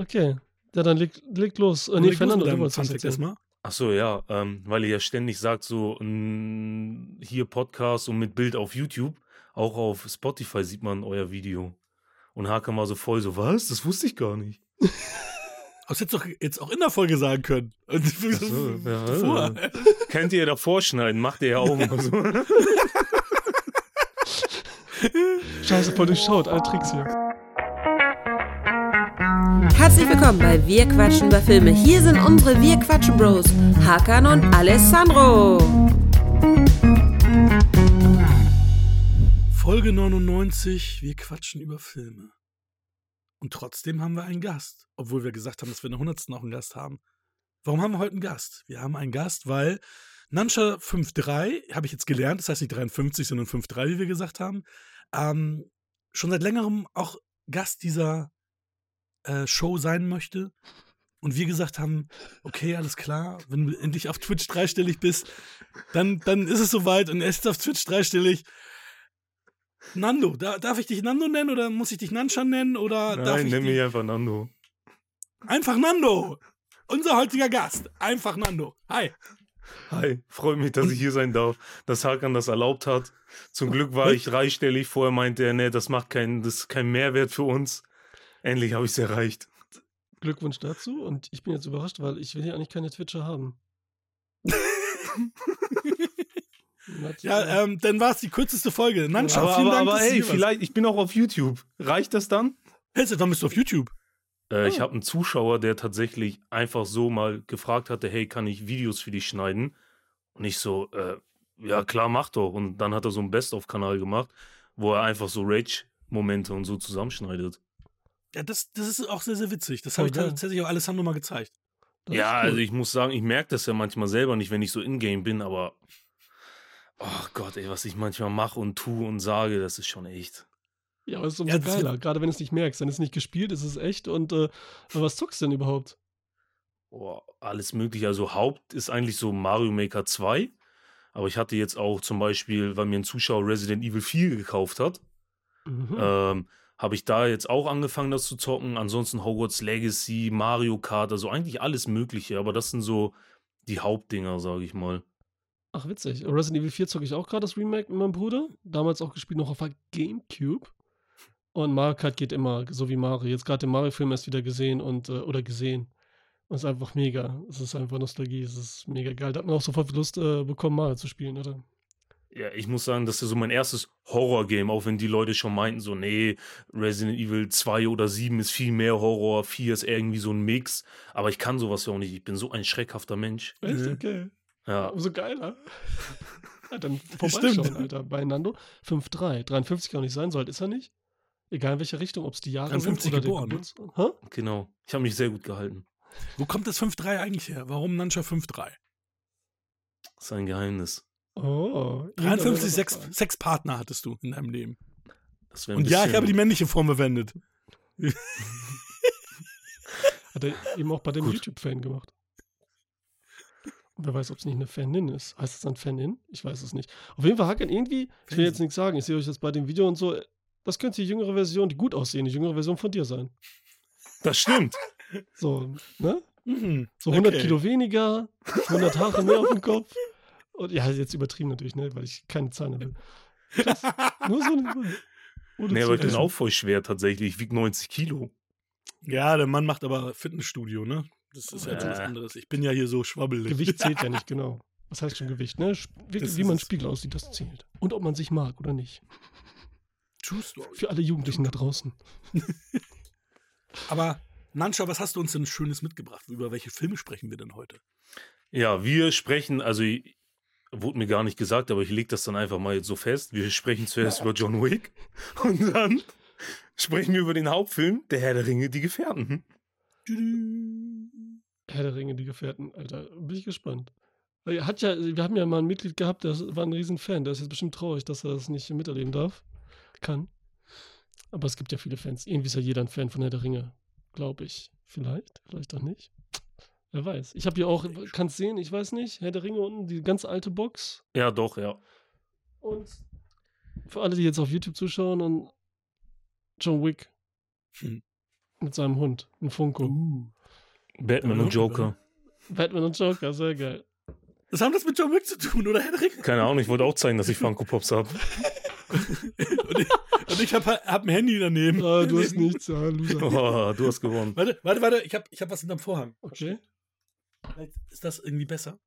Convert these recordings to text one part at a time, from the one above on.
Okay. Ja, dann leg, leg los. Äh, nee, Fernando, du wolltest was erstmal. Ach so, ja, ähm, weil ihr ja ständig sagt, so n, hier Podcast und mit Bild auf YouTube. Auch auf Spotify sieht man euer Video. Und Hakan war so voll so, was? Das wusste ich gar nicht. Das hättest du doch jetzt auch in der Folge sagen können. Und so, ja, Vor. Könnt ihr davor schneiden, macht ihr ja auch immer so. Scheiße, voll durchschaut. Alle Tricks hier. Herzlich willkommen bei Wir quatschen über Filme. Hier sind unsere Wir quatschen Bros, Hakan und Alessandro. Folge 99, wir quatschen über Filme. Und trotzdem haben wir einen Gast, obwohl wir gesagt haben, dass wir in der 100. noch einen Gast haben. Warum haben wir heute einen Gast? Wir haben einen Gast, weil Nanscha 5.3, habe ich jetzt gelernt, das heißt nicht 53, sondern 5.3, wie wir gesagt haben, ähm, schon seit längerem auch Gast dieser äh, Show sein möchte. Und wir gesagt haben, okay, alles klar, wenn du endlich auf Twitch dreistellig bist, dann, dann ist es soweit und er ist auf Twitch dreistellig. Nando, da, darf ich dich Nando nennen oder muss ich dich Nanscha nennen oder darf Nein, ich nenn mich einfach Nando. einfach Nando? Unser heutiger Gast, einfach Nando. Hi. Hi, freut mich, dass ich hier sein darf, dass Hakan das erlaubt hat. Zum Glück war ich dreistellig. Vorher meinte er, nee, das macht keinen, das ist kein Mehrwert für uns. Endlich habe ich es erreicht. Glückwunsch dazu. Und ich bin jetzt überrascht, weil ich will hier eigentlich keine Twitcher haben. Ja, ähm, dann war es die kürzeste Folge. Nanscha, Aber, vielen aber, Dank. aber du ey, vielleicht, ich bin auch auf YouTube. Reicht das dann? Hey, seit wann bist du auf YouTube? Äh, Ich Oh. habe einen Zuschauer, der tatsächlich einfach so mal gefragt hatte, hey, kann ich Videos für dich schneiden? Und ich so, äh, ja klar, mach doch. Und dann hat er so einen Best-of-Kanal gemacht, wo er einfach so Rage-Momente und so zusammenschneidet. Ja, das, das ist auch sehr, sehr witzig. Das habe ich tatsächlich auch Alessandro mal gezeigt. das ist ja, cool. also ich muss sagen, ich merke das ja manchmal selber nicht, wenn ich so in-game bin, aber oh Gott, ey, was ich manchmal mache und tue und sage, das ist schon echt. Ja, aber es ist umso Ja, geiler. Gerade wenn du es nicht merkst. Dann ist es nicht gespielt, ist es echt. Und äh, was zockst du denn überhaupt? Boah, alles mögliche. Also Haupt ist eigentlich so Mario Maker 2. Aber ich hatte jetzt auch zum Beispiel, weil mir ein Zuschauer Resident Evil 4 gekauft hat, Mhm. ähm, habe ich da jetzt auch angefangen, das zu zocken. Ansonsten Hogwarts Legacy, Mario Kart, also eigentlich alles Mögliche. Aber das sind so die Hauptdinger, sage ich mal. Ach, witzig. Resident Evil 4 zocke ich auch gerade das Remake mit meinem Bruder. Damals auch gespielt noch auf der Gamecube. Und Mario Kart geht immer, so wie Mario. Jetzt gerade den Mario-Film erst wieder gesehen und äh, oder gesehen. Und es ist einfach mega. Es ist einfach Nostalgie. Es ist mega geil. Da hat man auch sofort Lust äh, bekommen, Mario zu spielen, oder? Ja, ich muss sagen, das ist so mein erstes Horror-Game, auch wenn die Leute schon meinten, so, nee, Resident Evil 2 oder 7 ist viel mehr Horror, 4 ist irgendwie so ein Mix. Aber ich kann sowas ja auch nicht. Ich bin so ein schreckhafter Mensch. Echt? Mhm. Okay. Ja. Umso geiler. Ja, dann Stimmt. vorbeischauen, Alter. Bei Nando. 5-3. 53 kann auch nicht sein, so alt ist er nicht. Egal in welche Richtung, ob es die Jahre 53 sind oder geboren, ne? Geburts- Hä? Genau. Ich habe mich sehr gut gehalten. Wo kommt das 5.3 eigentlich her? Warum Nanscha 5.3? Das ist ein Geheimnis. Oh. 53 Sex. Sexpartner hattest du in deinem Leben. Und ja, ich habe die männliche Form verwendet. Hat er eben auch bei dem. YouTube-Fan gemacht. Wer weiß, ob es nicht eine Fanin ist. Heißt es dann Fanin? Ich weiß es nicht. Auf jeden Fall Hacken irgendwie, ich will jetzt nichts sagen, ich sehe euch jetzt bei dem Video und so, das könnte die jüngere Version, die gut aussehen, die jüngere Version von dir sein. Das stimmt. So, ne? Mhm. So 100 Okay. Kilo weniger, 100 Haare mehr auf dem Kopf. Und ja, jetzt übertrieben natürlich, ne? weil ich keine Zahlen will. Krass. Nur so eine ohne Nee, aber ich bin auch voll schwer tatsächlich. Ich wiege 90 Kilo. Ja, der Mann macht aber Fitnessstudio, ne? Das ist ja etwas Äh. anderes. Ich bin ja hier so schwabbelig. Gewicht zählt ja nicht, genau. Was heißt schon Gewicht, ne? Wie, wie man. Spiegel aussieht, das zählt. Und ob man sich mag oder nicht. True Story. Für alle Jugendlichen da draußen. Aber Nanscha, was hast du uns denn Schönes mitgebracht? Über welche Filme sprechen wir denn heute? Ja, wir sprechen, also ich- wurde mir gar nicht gesagt, aber ich lege das dann einfach mal jetzt so fest. Wir sprechen zuerst über John Wick und dann sprechen wir über den Hauptfilm, Der Herr der Ringe, die Gefährten. Herr der Ringe, die Gefährten, Alter. Bin ich gespannt. Hat ja, wir haben ja mal ein Mitglied gehabt, der war ein Riesen-Fan. Der ist jetzt bestimmt traurig, dass er das nicht miterleben darf. Kann. Aber es gibt ja viele Fans. Irgendwie ist ja jeder ein Fan von Herr der Ringe. Glaube ich. Vielleicht, vielleicht auch nicht. Wer weiß. Ich habe hier auch, kannst sehen, ich weiß nicht, Herr der Ringe unten, die ganz alte Box. Ja, doch, ja. Und für alle, die jetzt auf YouTube zuschauen und John Wick. Hm. Mit seinem Hund, ein Funko. Uh. Batman und Joker. Batman und Joker, sehr geil. Was haben das mit John Wick zu tun, oder Henrik? Keine Ahnung, ich wollte auch zeigen, dass ich Funko Pops habe. und ich, und ich habe hab ein Handy daneben. Ah, du hast nichts, ja, Loser. Oh, du hast gewonnen. Warte, warte, warte, ich habe ich hab was hinterm Vorhang. Okay. Vielleicht ist das irgendwie besser.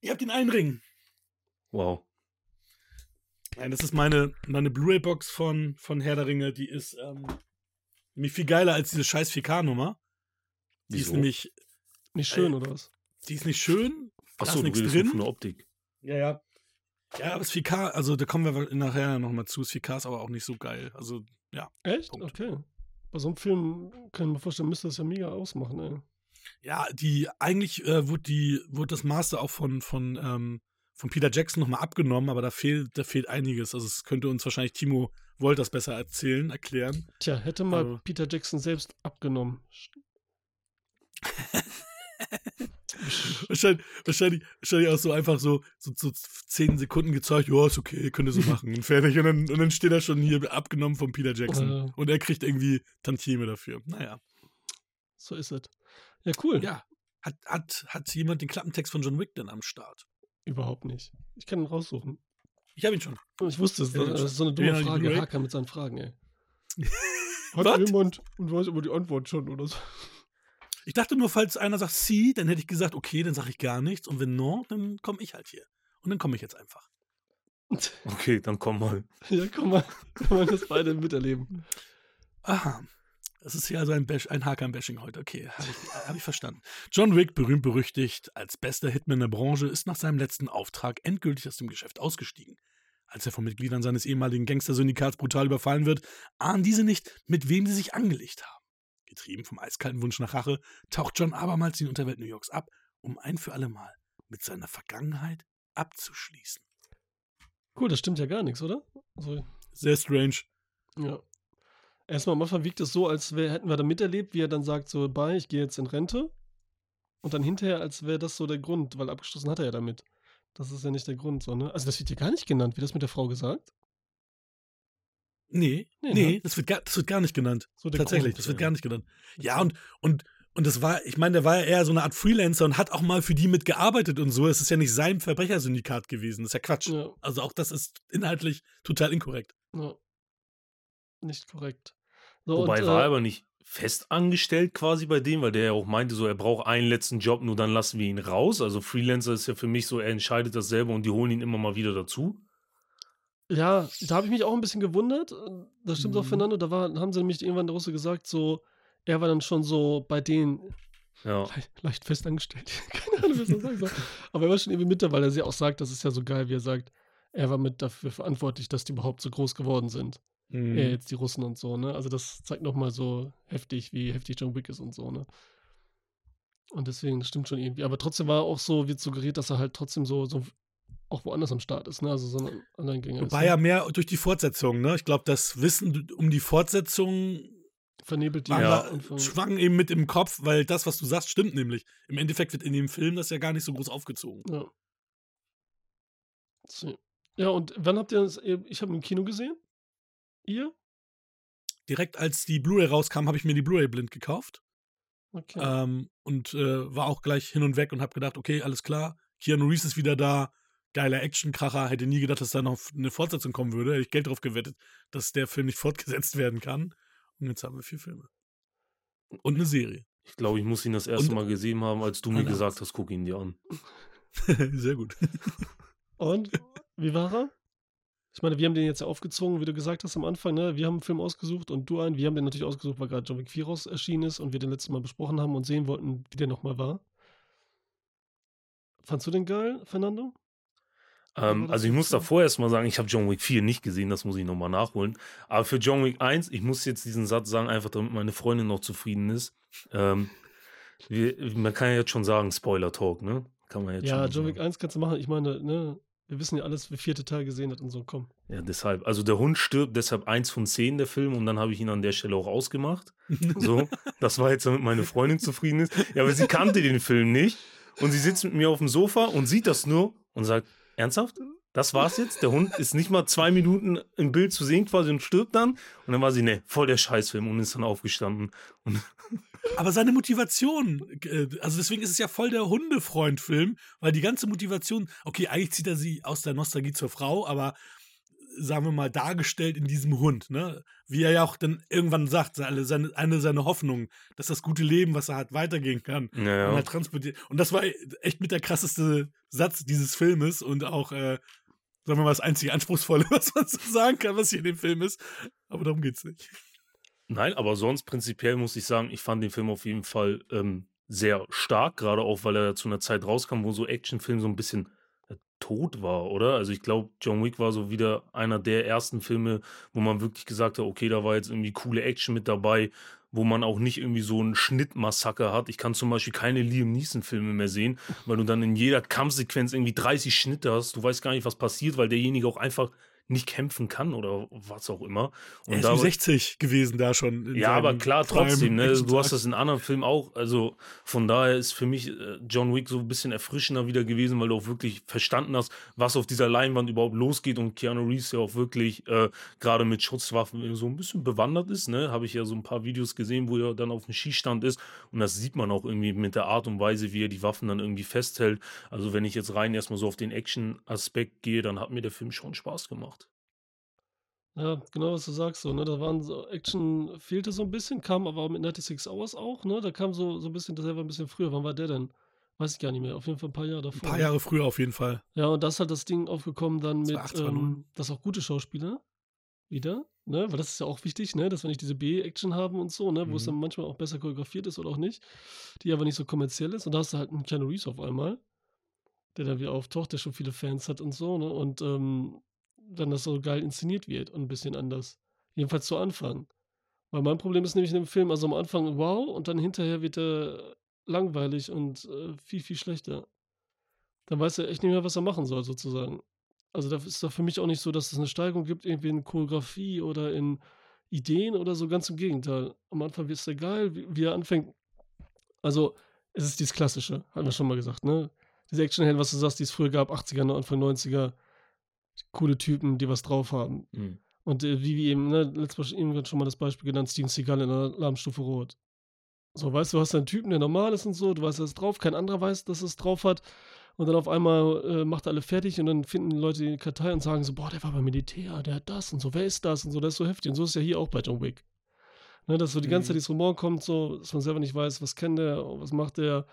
Ich habe den einen Ring. Wow. Nein, das ist meine, meine Blu-ray-Box von, von Herr der Ringe. Die ist ähm, nämlich viel geiler als diese scheiß 4K-Nummer. Die ist Wieso? nämlich, Nicht schön, Ey. oder was? die ist nicht schön. da Achso, ist du nichts drin. von der Optik. Ja, ja. Ja, aber das 4K, also da kommen wir nachher nochmal zu. Das 4K ist aber auch nicht so geil. Also, ja. Echt? Punkt. Okay. Bei so einem Film kann ich mir vorstellen, müsste das ja mega ausmachen, ey. Ja, die, eigentlich äh, wurde die, wurde das Master auch von, von, ähm, von Peter Jackson nochmal abgenommen, aber da fehlt, da fehlt einiges. Also es könnte uns wahrscheinlich Timo Wollt das besser erzählen, erklären. Tja, hätte mal Aber- Peter Jackson selbst abgenommen. Wahrscheinlich, wahrscheinlich, wahrscheinlich auch so einfach so, so, so zehn Sekunden gezeigt, ja, ist okay, könnt ihr so machen. Und fertig. Und dann, und dann steht er schon hier abgenommen von Peter Jackson. Äh. Und er kriegt irgendwie Tantieme dafür. Naja. So ist es. Ja, cool. Ja. Hat, hat, hat jemand den Klappentext von John Wick denn am Start? Überhaupt nicht. Ich kann ihn raussuchen. Ich habe ihn schon. Ich wusste es. Ja, Das ist so eine dumme ja, Frage. Hacker mit seinen Fragen, ey. Was? Hat jemand und weiß aber die Antwort schon oder so. Ich dachte nur, falls einer sagt sie, dann hätte ich gesagt, okay, dann sage ich gar nichts. Und wenn no, dann komme ich halt hier. Und dann komme ich jetzt einfach. Okay, dann komm mal. Ja, komm mal. Kann man das beide miterleben. Aha. Es ist ja also ein, Bash, ein Haker im Bashing heute. Okay, habe ich, hab ich verstanden. John Wick, berühmt berüchtigt als bester Hitman der Branche, ist nach seinem letzten Auftrag endgültig aus dem Geschäft ausgestiegen. Als er von Mitgliedern seines ehemaligen Gangstersyndikats brutal überfallen wird, ahnen diese nicht, mit wem sie sich angelegt haben. Getrieben vom eiskalten Wunsch nach Rache, taucht John abermals in die Unterwelt New Yorks ab, um ein für alle Mal mit seiner Vergangenheit abzuschließen. Cool, das stimmt ja gar nichts, oder? Also, Sehr strange. ja. Erstmal, manchmal wirkt es so, als wär, hätten wir da miterlebt, wie er dann sagt, so, bye, ich gehe jetzt in Rente. Und dann hinterher, als wäre das so der Grund, weil abgeschlossen hat er ja damit. Das ist ja nicht der Grund, so, ne? Also, das wird hier gar nicht genannt, wie das mit der Frau gesagt. Nee, Nee, nee, ne? das, wird gar, das wird gar nicht genannt. So Tatsächlich, Grund, das wird ja. gar nicht genannt. Ja, und, und, und das war, ich meine, der war ja eher so eine Art Freelancer und hat auch mal für die mitgearbeitet und so. Es ist ja nicht sein Verbrechersyndikat gewesen. Das ist ja Quatsch. Ja, Also auch das ist inhaltlich total inkorrekt. ja. Nicht korrekt. So, Wobei und, war er äh, aber nicht fest angestellt quasi bei dem, weil der ja auch meinte, so er braucht einen letzten Job, nur dann lassen wir ihn raus. Also Freelancer ist ja für mich so, er entscheidet das selber und die holen ihn immer mal wieder dazu. Ja, da habe ich mich auch ein bisschen gewundert. Das stimmt auch, Mhm. Fernando. Da war, haben sie nämlich irgendwann der Russe gesagt, so, er war dann schon so bei denen Ja. le leicht fest angestellt. Keine Ahnung, ich das sagen soll. Aber er war schon irgendwie mit da, weil er sie auch sagt, das ist ja so geil, wie er sagt, er war mit dafür verantwortlich, dass die überhaupt so groß geworden sind. Mhm. Er jetzt die Russen und so, ne? Also das zeigt nochmal so heftig, wie heftig John Wick ist und so, ne? Und deswegen, das stimmt schon irgendwie. Aber trotzdem war auch so, wird suggeriert, dass er halt trotzdem so, so auch woanders am Start ist, ne? Also so ein Alleingänger ist. Wobei ne? ja mehr durch die Fortsetzung, ne? Ich glaube, das Wissen um die Fortsetzung vernebelt die Ja. schwang eben mit im Kopf, weil das, was du sagst, stimmt nämlich. Im Endeffekt wird in dem Film das ja gar nicht so groß aufgezogen. Ja. So. Ja, und wann habt ihr das? Ich habe im Kino gesehen. Ihr? Direkt als die Blu-ray rauskam, habe ich mir die Blu-ray blind gekauft. Okay. Ähm, und äh, war auch gleich hin und weg und habe gedacht, okay, alles klar, Keanu Reeves ist wieder da, geiler Actionkracher, hätte nie gedacht, dass da noch eine Fortsetzung kommen würde, hätte ich Geld drauf gewettet, dass der Film nicht fortgesetzt werden kann. Und jetzt haben wir vier Filme. Und eine Serie. Ich glaube, ich muss ihn das erste Und- Mal gesehen haben, als du mir gesagt hast, guck ihn dir an. Sehr gut. Und wie war er? Ich meine, wir haben den jetzt ja aufgezogen, wie du gesagt hast am Anfang, ne? Wir haben einen Film ausgesucht und du einen. Wir haben den natürlich ausgesucht, weil gerade John Wick 4 raus erschienen ist und wir den letzten Mal besprochen haben und sehen wollten, wie der nochmal war. Fandst du den geil, Fernando? Ähm, also ich muss davor erstmal sagen, ich habe John Wick 4 nicht gesehen, das muss ich nochmal nachholen. Aber für John Wick 1, ich muss jetzt diesen Satz sagen, einfach damit meine Freundin noch zufrieden ist. Ähm, wir, man kann ja jetzt schon sagen, Spoiler-Talk, ne? Kann man jetzt Ja, schon John Wick sagen. 1 kannst du machen. Ich meine, ne? Wir wissen ja alles, wie vierte Teil gesehen hat und so. Komm. Ja, deshalb. Also der Hund stirbt, deshalb eins von zehn der Film und dann habe ich ihn an der Stelle auch ausgemacht. So, das war jetzt, damit meine Freundin zufrieden ist. Ja, aber sie kannte den Film nicht und sie sitzt mit mir auf dem Sofa und sieht das nur und sagt, ernsthaft? Das war's jetzt. Der Hund ist nicht mal zwei Minuten im Bild zu sehen quasi und stirbt dann. Und dann war sie, ne, voll der Scheißfilm und ist dann aufgestanden. Und Aber seine Motivation, äh, also deswegen ist es ja voll der Hundefreund-Film, weil die ganze Motivation, okay, eigentlich zieht er sie aus der Nostalgie zur Frau, aber sagen wir mal, dargestellt in diesem Hund, ne? Wie er ja auch dann irgendwann sagt, seine, seine, eine seiner Hoffnungen, dass das gute Leben, was er hat, weitergehen kann. Ja, Und er transportiert. Und das war echt mit der krasseste Satz dieses Filmes und auch, äh, sagen wir mal, das einzige Anspruchsvolle, was man so sagen kann, was hier in dem Film ist. Aber darum geht's nicht. Nein, aber sonst prinzipiell muss ich sagen, ich fand den Film auf jeden Fall ähm, sehr stark, gerade auch, weil er zu einer Zeit rauskam, wo so Actionfilm so ein bisschen äh, tot war, oder? Also ich glaube, John Wick war so wieder einer der ersten Filme, wo man wirklich gesagt hat, okay, da war jetzt irgendwie coole Action mit dabei, wo man auch nicht irgendwie so einen Schnittmassaker hat. Ich kann zum Beispiel keine Liam Neeson-Filme mehr sehen, weil du dann in jeder Kampfsequenz irgendwie 30 Schnitte hast. Du weißt gar nicht, was passiert, weil derjenige auch einfach nicht kämpfen kann oder was auch immer. Er ist da- um 60 gewesen da schon. ja, aber klar, trotzdem, ne? Du hast das in anderen Filmen auch. Also von daher ist für mich äh, John Wick so ein bisschen erfrischender wieder gewesen, weil du auch wirklich verstanden hast, was auf dieser Leinwand überhaupt losgeht und Keanu Reeves ja auch wirklich äh, gerade mit Schutzwaffen so ein bisschen bewandert ist, ne? Habe ich ja so ein paar Videos gesehen, wo er dann auf dem Skistand ist und das sieht man auch irgendwie mit der Art und Weise, wie er die Waffen dann irgendwie festhält. Also wenn ich jetzt rein erstmal so auf den Action-Aspekt gehe, dann hat mir der Film schon Spaß gemacht. Ja, genau, was du sagst, so, ne? Da waren so Action fehlte so ein bisschen, kam aber mit 96 Hours auch, ne? Da kam so, so ein bisschen, das war ein bisschen früher. Wann war der denn? Weiß ich gar nicht mehr. Auf jeden Fall ein paar Jahre Ein davor. paar ne? Jahre früher auf jeden Fall. Ja, und da ist halt das Ding aufgekommen dann mit, 2008, 2009. ähm, dass auch gute Schauspieler wieder, ne? Weil das ist ja auch wichtig, ne? Dass wir nicht diese B-Action haben und so, ne? Wo es Mhm. dann manchmal auch besser choreografiert ist oder auch nicht, die aber nicht so kommerziell ist. Und da hast du halt einen Keanu Reeves auf einmal, der dann wieder auftaucht, der schon viele Fans hat und so, ne? Und ähm, dann das so geil inszeniert wird und ein bisschen anders. Jedenfalls zu Anfang. Weil mein Problem ist nämlich in dem Film, also am Anfang wow und dann hinterher wird er langweilig und äh, viel, viel schlechter. Dann weiß er echt nicht mehr, was er machen soll, sozusagen. Also da ist da für mich auch nicht so, dass es eine Steigerung gibt, irgendwie in Choreografie oder in Ideen oder so, ganz im Gegenteil. Am Anfang ist er geil, wie, wie er anfängt. Also, es ist dieses Klassische, hatten wir schon mal gesagt, ne? Diese Actionhelden, was du sagst, die es früher gab, 80er, Anfang 90er, coole Typen, die was drauf haben. Mhm. Und äh, wie wir eben, ne, letztes Mal eben schon mal das Beispiel genannt, Steven Seagal in der Alarmstufe Rot. So, weißt du, du hast einen Typen, der normal ist und so, du weißt, er ist drauf, kein anderer weiß, dass er es drauf hat. Und dann auf einmal äh, macht er alle fertig und dann finden die Leute die Kartei und sagen so, boah, der war beim Militär, der hat das und so, wer ist das und so, das ist so heftig. Und so ist ja hier auch bei John Wick. Ne, dass so die ganze Mhm. Zeit dieses Rumor kommt, so, dass man selber nicht weiß, was kennt der, was macht der.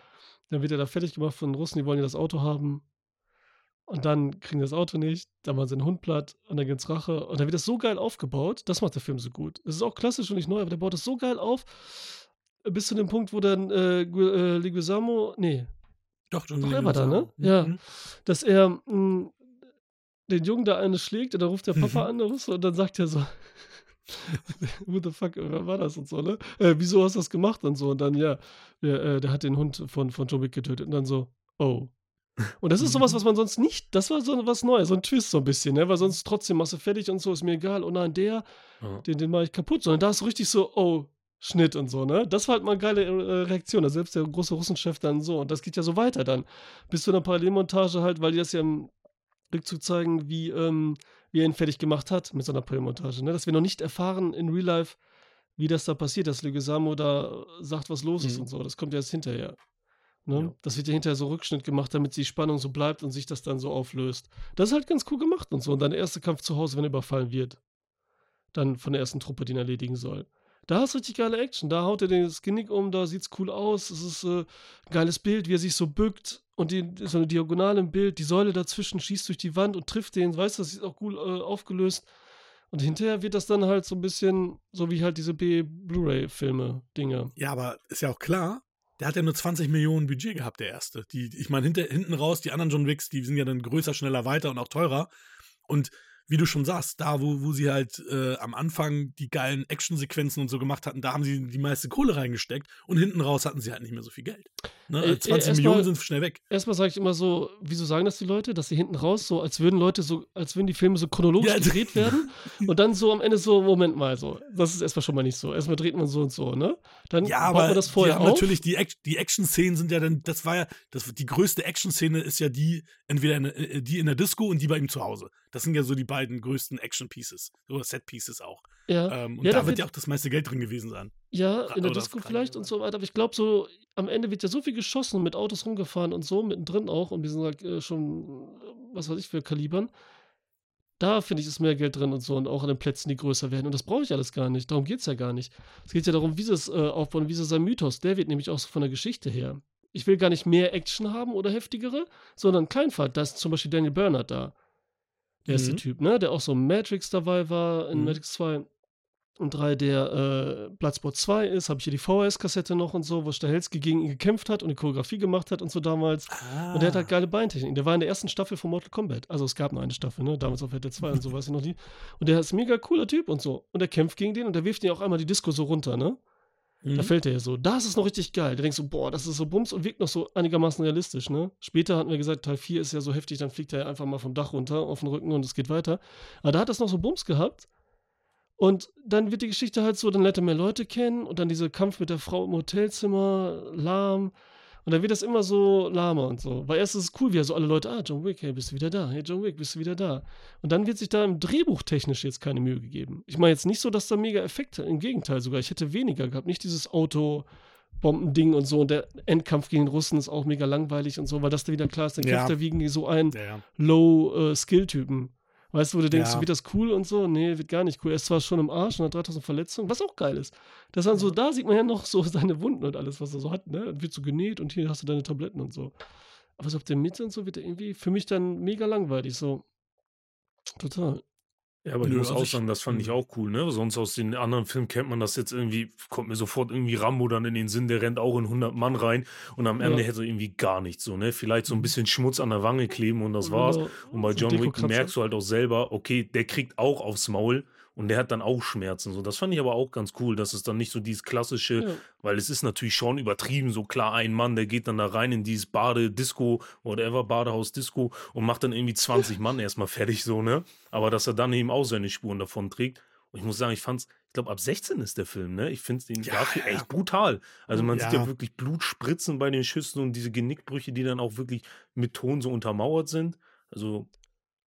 Dann wird er da fertig gemacht von den Russen, die wollen ja das Auto haben. Und dann kriegen die das Auto nicht, dann machen sie den Hund platt und dann gibt's Rache. Und dann wird das so geil aufgebaut, das macht der Film so gut. Es ist auch klassisch und nicht neu, aber der baut das so geil auf, bis zu dem Punkt, wo dann äh, äh, Leguizamo, nee, Doch, John Doch, er war da, ne? auch. Ja. Mhm. dass er mh, den Jungen da eine schlägt und dann ruft der Papa Mhm. an und dann sagt er so, what the fuck, wer war das und so, ne? Äh, wieso hast du das gemacht und so? Und dann, ja, der, äh, der hat den Hund von, von Wick getötet und dann so, oh. Und das ist sowas, was man sonst nicht, das war so was Neues, so ein Twist so ein bisschen, ne? Weil sonst trotzdem machst du fertig und so, ist mir egal, oh nein, der, Ja. den, den mache ich kaputt, sondern da ist richtig so, oh, Schnitt und so, ne? Das war halt mal eine geile äh, Reaktion, also selbst der große Russenchef dann so. Und das geht ja so weiter dann. Bis zu einer Parallelmontage halt, weil die das ja im Rückzug zeigen, wie, ähm, wie er ihn fertig gemacht hat mit so einer Parallelmontage, ne? Dass wir noch nicht erfahren in Real Life, wie das da passiert, dass Leguizamo da sagt, was los ist Mhm. und so. Das kommt ja erst hinterher. Ne? Ja. Das wird ja hinterher so Rückschnitt gemacht, damit die Spannung so bleibt und sich das dann so auflöst. Das ist halt ganz cool gemacht und so. Und dann der erste Kampf zu Hause, wenn er überfallen wird. Dann von der ersten Truppe, die ihn erledigen soll. Da ist richtig geile Action. Da haut er den Genick um, da sieht's cool aus. Es ist äh, ein geiles Bild, wie er sich so bückt und die, so eine Diagonale im Bild. Die Säule dazwischen schießt durch die Wand und trifft den. Weißt du, das ist auch cool äh, aufgelöst. Und hinterher wird das dann halt so ein bisschen so wie halt diese B-Blu-ray-Filme-Dinge. Ja, aber ist ja auch klar, der hat ja nur 20 Millionen Budget gehabt, der erste. Die, ich meine, hinten raus, die anderen John Wicks, die sind ja dann größer, schneller, weiter und auch teurer. Und wie du schon sagst, da, wo, wo sie halt äh, am Anfang die geilen Actionsequenzen und so gemacht hatten, da haben sie die meiste Kohle reingesteckt und hinten raus hatten sie halt nicht mehr so viel Geld. Ne? Äh, 20 äh, erst Millionen mal- sind schnell weg. Erstmal sage ich immer so, wieso sagen das die Leute, dass sie hinten raus so, als würden Leute so, als würden die Filme so chronologisch Ja, gedreht werden und dann so am Ende so, Moment mal, so. Das ist erstmal schon mal nicht so. Erstmal dreht man so und so, ne? Dann Ja, aber man das die vorher haben auf. natürlich die, die Action-Szenen sind ja dann, das war ja, das, die größte Action-Szene ist ja die, entweder in, äh, die in der Disco und die bei ihm zu Hause. Das sind ja so die beiden größten Action-Pieces. Oder Set-Pieces auch. ja, Ähm, und Ja, da wird ja auch das meiste Geld drin gewesen sein. ja, in der Disco vielleicht und so weiter. Aber ich glaube so, am Ende wird ja so viel geschossen und mit Autos rumgefahren und so, mittendrin auch, und die sind halt äh, schon, äh, was weiß ich für Kalibern. Da finde ich, ist mehr Geld drin und so und auch an den Plätzen, die größer werden. Und das brauche ich alles gar nicht. Darum geht es ja gar nicht. Es geht ja darum, wie sie es äh, aufbauen, wie sie sein Mythos. Der wird nämlich auch so von der Geschichte her. Ich will gar nicht mehr Action haben oder heftigere, sondern Kleinfahrt. Da ist zum Beispiel Daniel Bernard da. Der ist der Mhm. Typ, ne? Der auch so in Matrix dabei war, in Mhm. Matrix 2 und 3, der äh, Bloodsport 2 ist. Habe ich hier die VHS-Kassette noch und so, wo Stahelski gegen ihn gekämpft hat und die Choreografie gemacht hat und so damals. Und der hat halt geile Beintechnik. Der war in der ersten Staffel von Mortal Kombat. Also es gab nur eine Staffel, ne? Damals auf RTL 2 und so, weiß ich noch nie. Und der ist ein mega cooler Typ und so. Und der kämpft gegen den und der wirft ihn auch einmal die Disco so runter, ne? Mhm. Da fällt der so. Da ist es noch richtig geil. Da denkst du, boah, das ist so Bums und wirkt noch so einigermaßen realistisch, ne? Später hatten wir gesagt, Teil 4 ist ja so heftig, dann fliegt er einfach mal vom Dach runter auf den Rücken und es geht weiter. Aber da hat das noch so Bums gehabt. Und dann wird die Geschichte halt so, dann lernt er mehr Leute kennen und dann dieser Kampf mit der Frau im Hotelzimmer, lahm. Und dann wird das immer so lahmer und so. Weil erst ist es cool, wie so alle Leute, ah, John Wick, hey, bist du wieder da? Hey, John Wick, bist du wieder da? Und dann wird sich da im Drehbuch technisch jetzt keine Mühe gegeben. Ich meine jetzt nicht so, dass da mega Effekte, im Gegenteil sogar. Ich hätte weniger gehabt. Nicht dieses Auto-Bombending und so. Und der Endkampf gegen den Russen ist auch mega langweilig und so, weil das da wieder klar ist. Dann Ja. kämpft er gegen so einen Ja, ja. Low-Skill-Typen. Weißt du, wo du denkst, Ja. wird das cool und so? Nee, wird gar nicht cool. Er ist zwar schon im Arsch und hat 3000 Verletzungen, was auch geil ist. Das dann so, da sieht man ja noch so seine Wunden und alles, was er so hat, ne? Dann wird so genäht und hier hast du deine Tabletten und so. Aber so auf der Mitte und so wird er irgendwie für mich dann mega langweilig, so. Total. Ja, aber ich Nö, muss also auch ich- sagen, das fand ich auch cool, ne? Sonst aus den anderen Filmen kennt man das jetzt irgendwie, kommt mir sofort irgendwie Rambo dann in den Sinn, der rennt auch in 100 Mann rein und am Ende Ja. hätte er irgendwie gar nichts so, ne? Vielleicht so ein bisschen Schmutz an der Wange kleben und das war's. Und bei John Wick merkst du halt auch selber, okay, der kriegt auch aufs Maul und der hat dann auch Schmerzen. So, das fand ich aber auch ganz cool, dass es dann nicht so dieses klassische, Ja. weil es ist natürlich schon übertrieben, so klar, ein Mann, der geht dann da rein in dieses Bade, Disco, whatever, Badehaus, Disco und macht dann irgendwie 20 Mann erstmal fertig, so, ne? Aber dass er dann eben auch seine Spuren davon trägt. Und ich muss sagen, ich fand's, ich glaube, ab 16 ist der Film, ne? Ich finde den Ja, dafür ja. echt brutal. Also man sieht ja Ja. wirklich Blut spritzen bei den Schüssen und diese Genickbrüche, die dann auch wirklich mit Ton so untermauert sind. Also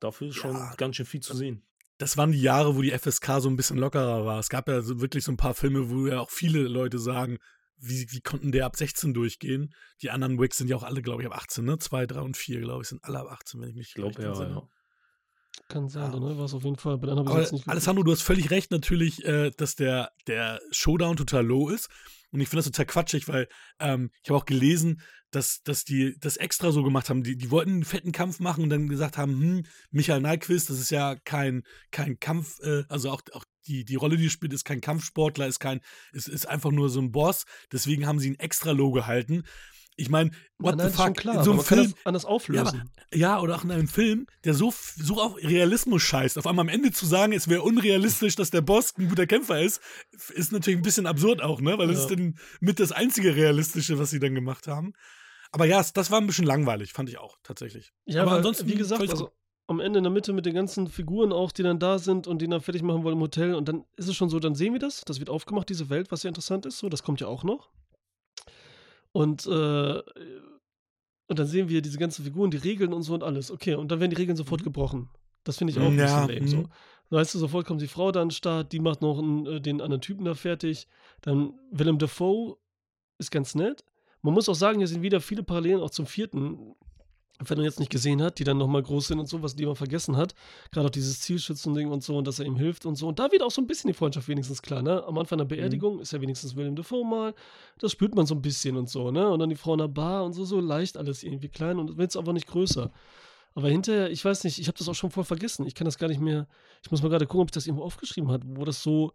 dafür ist schon Ja. ganz schön viel zu sehen. Das waren die Jahre, wo die FSK so ein bisschen lockerer war. Es gab ja so wirklich so ein paar Filme, wo ja auch viele Leute sagen, wie, wie konnten der ab 16 durchgehen? Die anderen Wicks sind ja auch alle, glaube ich, ab 18, ne? 2, 3 und 4, glaube ich, sind alle ab 18, wenn ich mich Ich glaube ja, ja. Kann sein, Ja. ne? War es auf jeden Fall. Bei den Aber nicht. Alessandro, du hast völlig recht natürlich, äh, dass der, der Showdown total low ist. Und ich finde das total quatschig, weil ähm, ich habe auch gelesen, dass, dass die das extra so gemacht haben. Die, die wollten einen fetten Kampf machen und dann gesagt haben, hm, Michael Nyquist, das ist ja kein, kein Kampf, äh, also auch, auch die, die Rolle, die er spielt, ist kein Kampfsportler, ist kein, ist, ist einfach nur so ein Boss. Deswegen haben sie ihn extra low gehalten. Ich meine, what Nein, the fuck, klar, in so einem Film, das anders auflösen. ja, oder auch in einem Film, der so, so auf Realismus scheißt. Auf einmal am Ende zu sagen, es wäre unrealistisch, dass der Boss ein guter Kämpfer ist, ist natürlich ein bisschen absurd auch, ne? Weil das Ja. ist dann mit das einzige Realistische, was sie dann gemacht haben. Aber ja, das war ein bisschen langweilig, fand ich auch, tatsächlich. Ja, Aber aber ansonsten wie gesagt, also am Ende in der Mitte mit den ganzen Figuren auch, die dann da sind und die dann fertig machen wollen im Hotel. Und dann ist es schon so, dann sehen wir das. Das wird aufgemacht, diese Welt, was ja interessant ist. So, das kommt ja auch noch. Und, äh, und dann sehen wir diese ganzen Figuren, die Regeln und so und alles. Okay, und dann werden die Regeln sofort gebrochen. Das finde ich auch ein Ja, bisschen lame. So. mhm. Weißt du, sofort kommt die Frau da an den Start, die macht noch einen, äh, den anderen Typen da fertig. Dann Willem Dafoe ist ganz nett. Man muss auch sagen, hier sind wieder viele Parallelen auch zum vierten, wenn man jetzt nicht gesehen hat, die dann nochmal groß sind und so, was die man vergessen hat. Gerade auch dieses Zielschützending und so und dass er ihm hilft und so. Und da wird auch so ein bisschen die Freundschaft wenigstens klar, ne? Am Anfang der Beerdigung ist ja wenigstens Willem Dafoe mal. Das spürt man so ein bisschen und so, ne? Und dann die Frau in der Bar und so, so leicht alles irgendwie klein und wird es aber nicht größer. Aber hinterher, ich weiß nicht, ich habe das auch schon voll vergessen. Ich kann das gar nicht mehr. Ich muss mal gerade gucken, ob ich das irgendwo aufgeschrieben habe, wo das so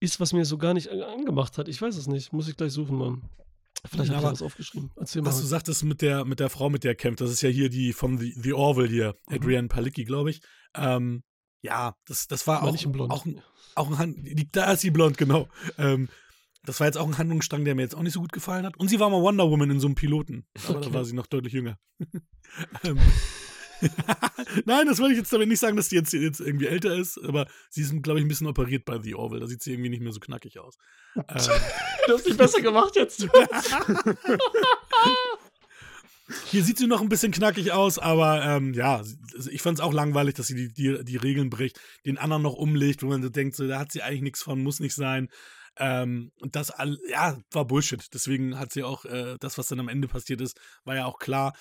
ist, was mir so gar nicht an- angemacht hat. Ich weiß es nicht. Muss ich gleich suchen, Mann. Vielleicht habe ich das aufgeschrieben. Erzähl mal. Was du sagtest mit der, mit der Frau, mit der er kämpft, das ist ja hier die von The, The Orville hier, Mhm. Adrienne Palicki, glaube ich. Ähm, Ja, das, das war auch, nicht in blond. auch, ein- auch ein Hand, da ist sie blond, genau. Ähm, das war jetzt auch ein Handlungsstrang, der mir jetzt auch nicht so gut gefallen hat. Und sie war mal Wonder Woman in so einem Piloten. Aber da Okay. war sie noch deutlich jünger. ähm, Nein, das wollte ich jetzt damit nicht sagen, dass die jetzt, jetzt irgendwie älter ist, aber sie ist, glaube ich, ein bisschen operiert bei The Orville. Da sieht sie irgendwie nicht mehr so knackig aus. Ähm, Du hast dich besser gemacht jetzt. Hier sieht sie noch ein bisschen knackig aus, aber ähm, ja, also ich fand es auch langweilig, dass sie die, die, die Regeln bricht, den anderen noch umlegt, wo man so denkt, so, da hat sie eigentlich nichts von, muss nicht sein. Ähm, und das all, ja, war Bullshit. Deswegen hat sie auch, äh, das, was dann am Ende passiert ist, war ja auch klar.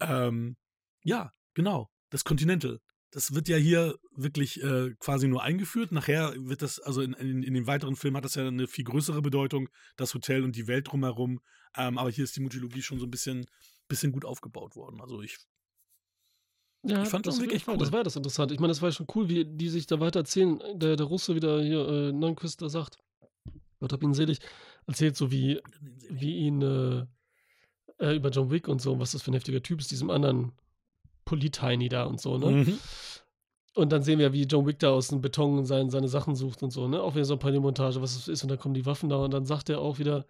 Ähm, ja, genau. Das Continental. Das wird ja hier wirklich äh, quasi nur eingeführt. Nachher wird das, also in, in, in dem weiteren Film hat das ja eine viel größere Bedeutung, das Hotel und die Welt drumherum. Ähm, aber hier ist die Mythologie schon so ein bisschen, bisschen gut aufgebaut worden. Also ich, Ja, Ich fand das das wirklich cool. Das war das interessant. Ich meine, das war schon cool, wie die sich da weiter erzählen. Der, der Russe wieder hier, äh, Nonquist, da sagt, Gott hab ihn selig, erzählt so, wie, wie ihn äh, äh, über John Wick und so, was das für ein heftiger Typ ist, diesem anderen Polit-Heini da und so, ne? Mhm. Und dann sehen wir, wie John Wick da aus dem Beton seine, seine Sachen sucht und so, ne? Auch wieder so ein paar Montage, was es ist, und dann kommen die Waffen da und dann sagt er auch wieder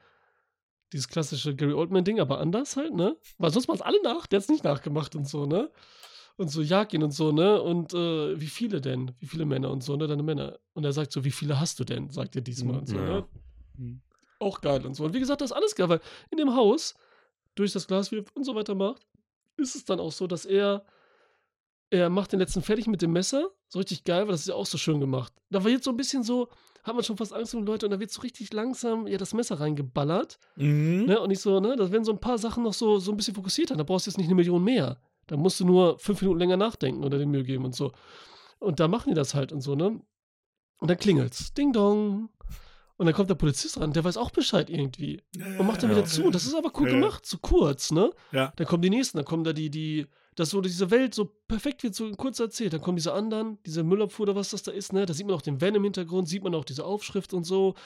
dieses klassische Gary Oldman-Ding, aber anders halt, ne? Weil sonst machen es alle nach, der hat es nicht nachgemacht und so, ne? Und so jag ihn und so, ne? Und äh, wie viele denn? Wie viele Männer und so, ne? Deine Männer. Und er sagt so, wie viele hast du denn? Sagt er diesmal und so, ne? Mhm. Auch geil und so. Und wie gesagt, das ist alles geil, weil in dem Haus, durch das Glas wirft und so weiter macht, ist es dann auch so, dass er, er macht den letzten fertig mit dem Messer. So richtig geil, weil das ist ja auch so schön gemacht. Da war jetzt so ein bisschen so, hat man schon fast Angst um Leute und da wird so richtig langsam ja das Messer reingeballert. Mhm. Ne? Und nicht so, ne? Da werden so ein paar Sachen noch so, so ein bisschen fokussierter. Da brauchst du jetzt nicht eine Million mehr. Da musst du nur fünf Minuten länger nachdenken oder dir Mühe geben und so. Und da machen die das halt und so, ne? Und dann klingelt's. Ding dong. Und dann kommt der Polizist ran, der weiß auch Bescheid irgendwie. Und macht dann wieder zu. Und das ist aber cool gemacht, so kurz, ne? Ja. Dann kommen die nächsten, dann kommen da die, die, dass so diese Welt so perfekt wird, so kurz erzählt. Dann kommen diese anderen, diese Müllabfuhr oder was das da ist, ne? Da sieht man auch den Van im Hintergrund, sieht man auch diese Aufschrift und so.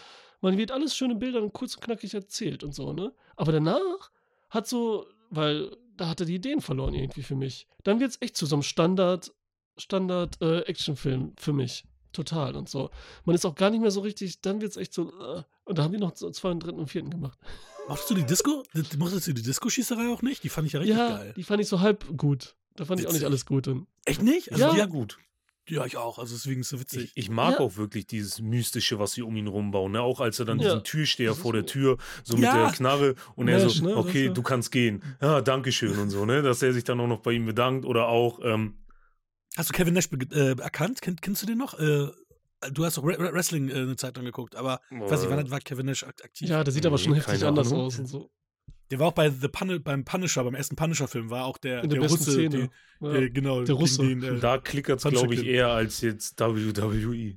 Man wird alles schön in Bildern kurz und knackig erzählt und so, ne? Aber danach hat so, weil da hat er die Ideen verloren irgendwie für mich. Dann wird es echt zu so einem Standard, Standard äh, Actionfilm für mich. Total und so. Man ist auch gar nicht mehr so richtig, dann wird es echt so, äh, und da haben die noch so zwei, dritten und vierten gemacht. Mochtest du die Disco? Mochtest du die Disco-Schießerei auch nicht? Die fand ich ja richtig ja, geil. die fand ich so halb gut. Da fand ich auch nicht alles gut. Und Echt nicht? Also Ja. ja, gut. ja, ich auch. Also deswegen ist es so Ich, witzig. ich mag Ja. auch wirklich dieses Mystische, was sie um ihn rumbauen. Ne? Auch als er dann Ja. diesen Türsteher vor der Tür, so mit Ja. der Knarre und er Mesh, so, ne? Okay, du kannst gehen. Ja, Dankeschön und so, ne? Dass er sich dann auch noch bei ihm bedankt oder auch, ähm, Hast du Kevin Nash äh, erkannt? Kenn, kennst du den noch? Äh, du hast doch Re Re- Wrestling äh, eine Zeit lang geguckt, aber ich weiß nicht, wann war Kevin Nash ak aktiv? ja, der sieht aber Nee, schon heftig keine anders Ahnung. aus und so. Der war auch bei The Pun beim Punisher, beim ersten Punisher-Film, war auch der, In der der besten Russe. Szene. Die, Ja. äh, genau, Der Russe. Den, äh, da klickert es, glaube ich, eher als jetzt WWE.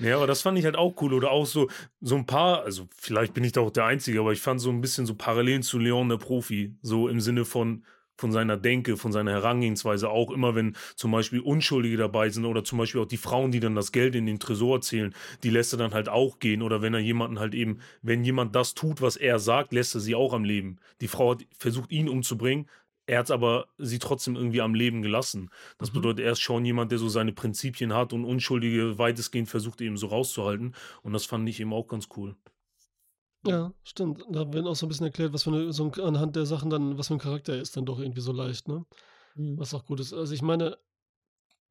Ja, aber das fand ich halt auch cool. Oder auch so, so ein paar, also vielleicht bin ich da auch der Einzige, aber ich fand so ein bisschen so Parallelen zu Leon der Profi. So im Sinne von, von seiner Denke, von seiner Herangehensweise. Auch immer, wenn zum Beispiel Unschuldige dabei sind oder zum Beispiel auch die Frauen, die dann das Geld in den Tresor zählen, die lässt er dann halt auch gehen. Oder wenn er jemanden halt eben, wenn jemand das tut, was er sagt, lässt er sie auch am Leben. Die Frau hat versucht, ihn umzubringen. Er hat aber sie trotzdem irgendwie am Leben gelassen. Das Mhm. bedeutet, er ist schon jemand, der so seine Prinzipien hat und Unschuldige weitestgehend versucht, eben so rauszuhalten. Und das fand ich eben auch ganz cool. Ja, stimmt. Da wird auch so ein bisschen erklärt, was für eine, so ein, anhand der Sachen dann, was für ein Charakter er ist, dann doch irgendwie so leicht, ne? Mhm. Was auch gut ist. Also ich meine,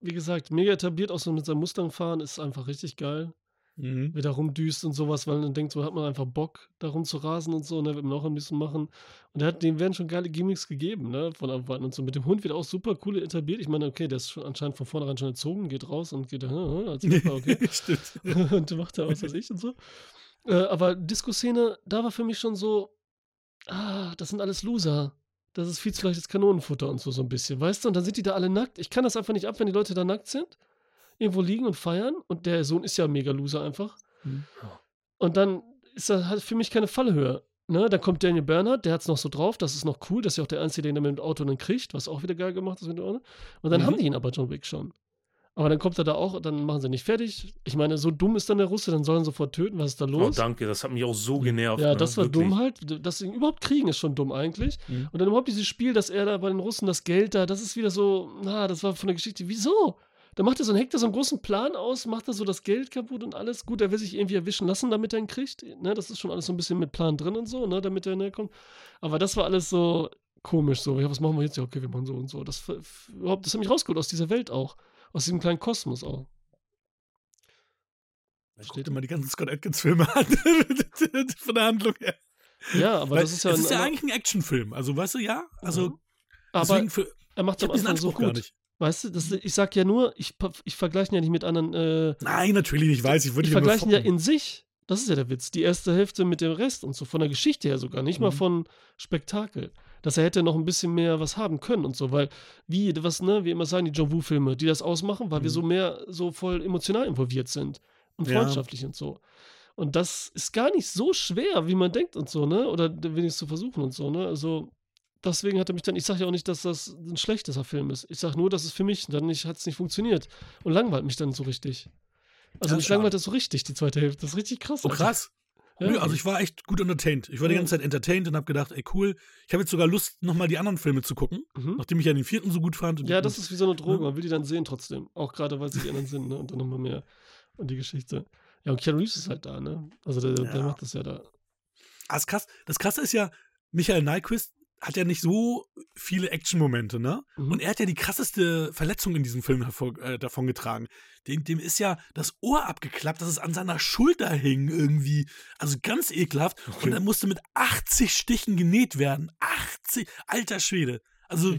wie gesagt, mega etabliert, auch so mit seinem Mustang fahren, ist einfach richtig geil. Mhm. Wie der rumdüst und sowas, weil man denkt, so hat man einfach Bock, da rumzurasen und so, ne, wird man auch ein bisschen machen. Und der hat, dem werden schon geile Gimmicks gegeben, ne, von Anfang an und so. Mit dem Hund wird auch super cool etabliert. Ich meine, okay, der ist schon anscheinend von vornherein schon erzogen, geht raus und geht, äh, als Papa, okay. Stimmt. und macht er aus als ich und so. Äh, aber Disco-Szene, da war für mich schon so, ah, das sind alles Loser. Das ist viel zu leichtes Kanonenfutter und so, so ein bisschen, weißt du? Und dann sind die da alle nackt. Ich kann das einfach nicht ab, wenn die Leute da nackt sind, irgendwo liegen und feiern. Und der Sohn ist ja mega Loser einfach. Mhm. Und dann ist das halt für mich keine Fallhöhe. Ne, dann kommt Daniel Bernhardt, der hat es noch so drauf, das ist noch cool, das ist ja auch der Einzige, den er mit dem Auto dann kriegt, was auch wieder geil gemacht ist. Und dann Mhm. haben die ihn aber John Wick schon. Aber dann kommt er da auch, dann machen sie nicht fertig. Ich meine, so dumm ist dann der Russe, dann sollen sie sofort töten, was ist da Oh, los? danke, das hat mich auch so genervt. ja, ne? das war Wirklich. dumm halt. Das ihn überhaupt kriegen ist schon dumm eigentlich. Mhm. Und dann überhaupt dieses Spiel, dass er da bei den Russen das Geld da, das ist wieder so, na, das war von der Geschichte, wieso? Da macht er so, heckt er so einen großen Plan aus, macht er so das Geld kaputt und alles. Gut, er will sich irgendwie erwischen lassen, damit er ihn kriegt. Ne, das ist schon alles so ein bisschen mit Plan drin und so, ne, damit er näher kommt. Aber das war alles so komisch, so, ja, was machen wir jetzt? Ja, okay, wir machen so und so. Das, überhaupt, das hat mich rausgeholt aus dieser Welt auch. Aus diesem kleinen Kosmos auch. Steht immer die ganzen Scott Atkins-Filme an. Von der Handlung her. Ja, aber Weil das ist ja. es ist ja ein- eigentlich ein Actionfilm. Also, weißt du, ja? Also, Mhm. aber für, er macht am Anfang so gut. Weißt du, das, ich sag ja nur, ich, ich vergleiche ihn ja nicht mit anderen. Äh, Nein, natürlich nicht, weiß ich. Würde ich vergleiche ihn ja in sich. Das ist ja der Witz. Die erste Hälfte mit dem Rest und so. Von der Geschichte her sogar. Nicht mal Mhm. von Spektakel. Dass er hätte noch ein bisschen mehr was haben können und so. Weil, wie, was, ne, wie immer sagen die John Woo-Filme, die das ausmachen, weil wir Mhm. so mehr so voll emotional involviert sind. Und Ja. freundschaftlich und so. Und das ist gar nicht so schwer, wie man denkt und so, ne? Oder wenigstens zu versuchen und so, ne? Also, deswegen hat er mich dann, ich sage ja auch nicht, dass das ein schlechter Film ist. Ich sage nur, dass es für mich dann nicht, hat es nicht funktioniert. Und langweilt mich dann so richtig. Also Ja, mich langweilt das so richtig, die zweite Hälfte. Das ist richtig krass. Oh, krass. Nö, also ich war echt gut entertained. Ich war die Ja. ganze Zeit entertained und habe gedacht, ey cool, ich habe jetzt sogar Lust, nochmal die anderen Filme zu gucken, Mhm. nachdem ich ja den vierten so gut fand. Ja, das ist wie so eine Droge. Man will die dann sehen trotzdem. Auch gerade, weil sie die anderen sind, ne? Und dann nochmal mehr. Und die Geschichte. Ja, und Keanu Reeves ist halt da, ne? Also der, der Ja. macht das ja da. Ah, das, krass. das Krasse ist ja, Michael Nyquist hat ja nicht so viele Action-Momente, ne? Mhm. Und er hat ja die krasseste Verletzung in diesem Film hervor, äh, davongetragen. Dem, dem ist ja das Ohr abgeklappt, dass es an seiner Schulter hing irgendwie. Also ganz ekelhaft. Okay. Und er musste mit 80 Stichen genäht werden. 80, alter Schwede. Also,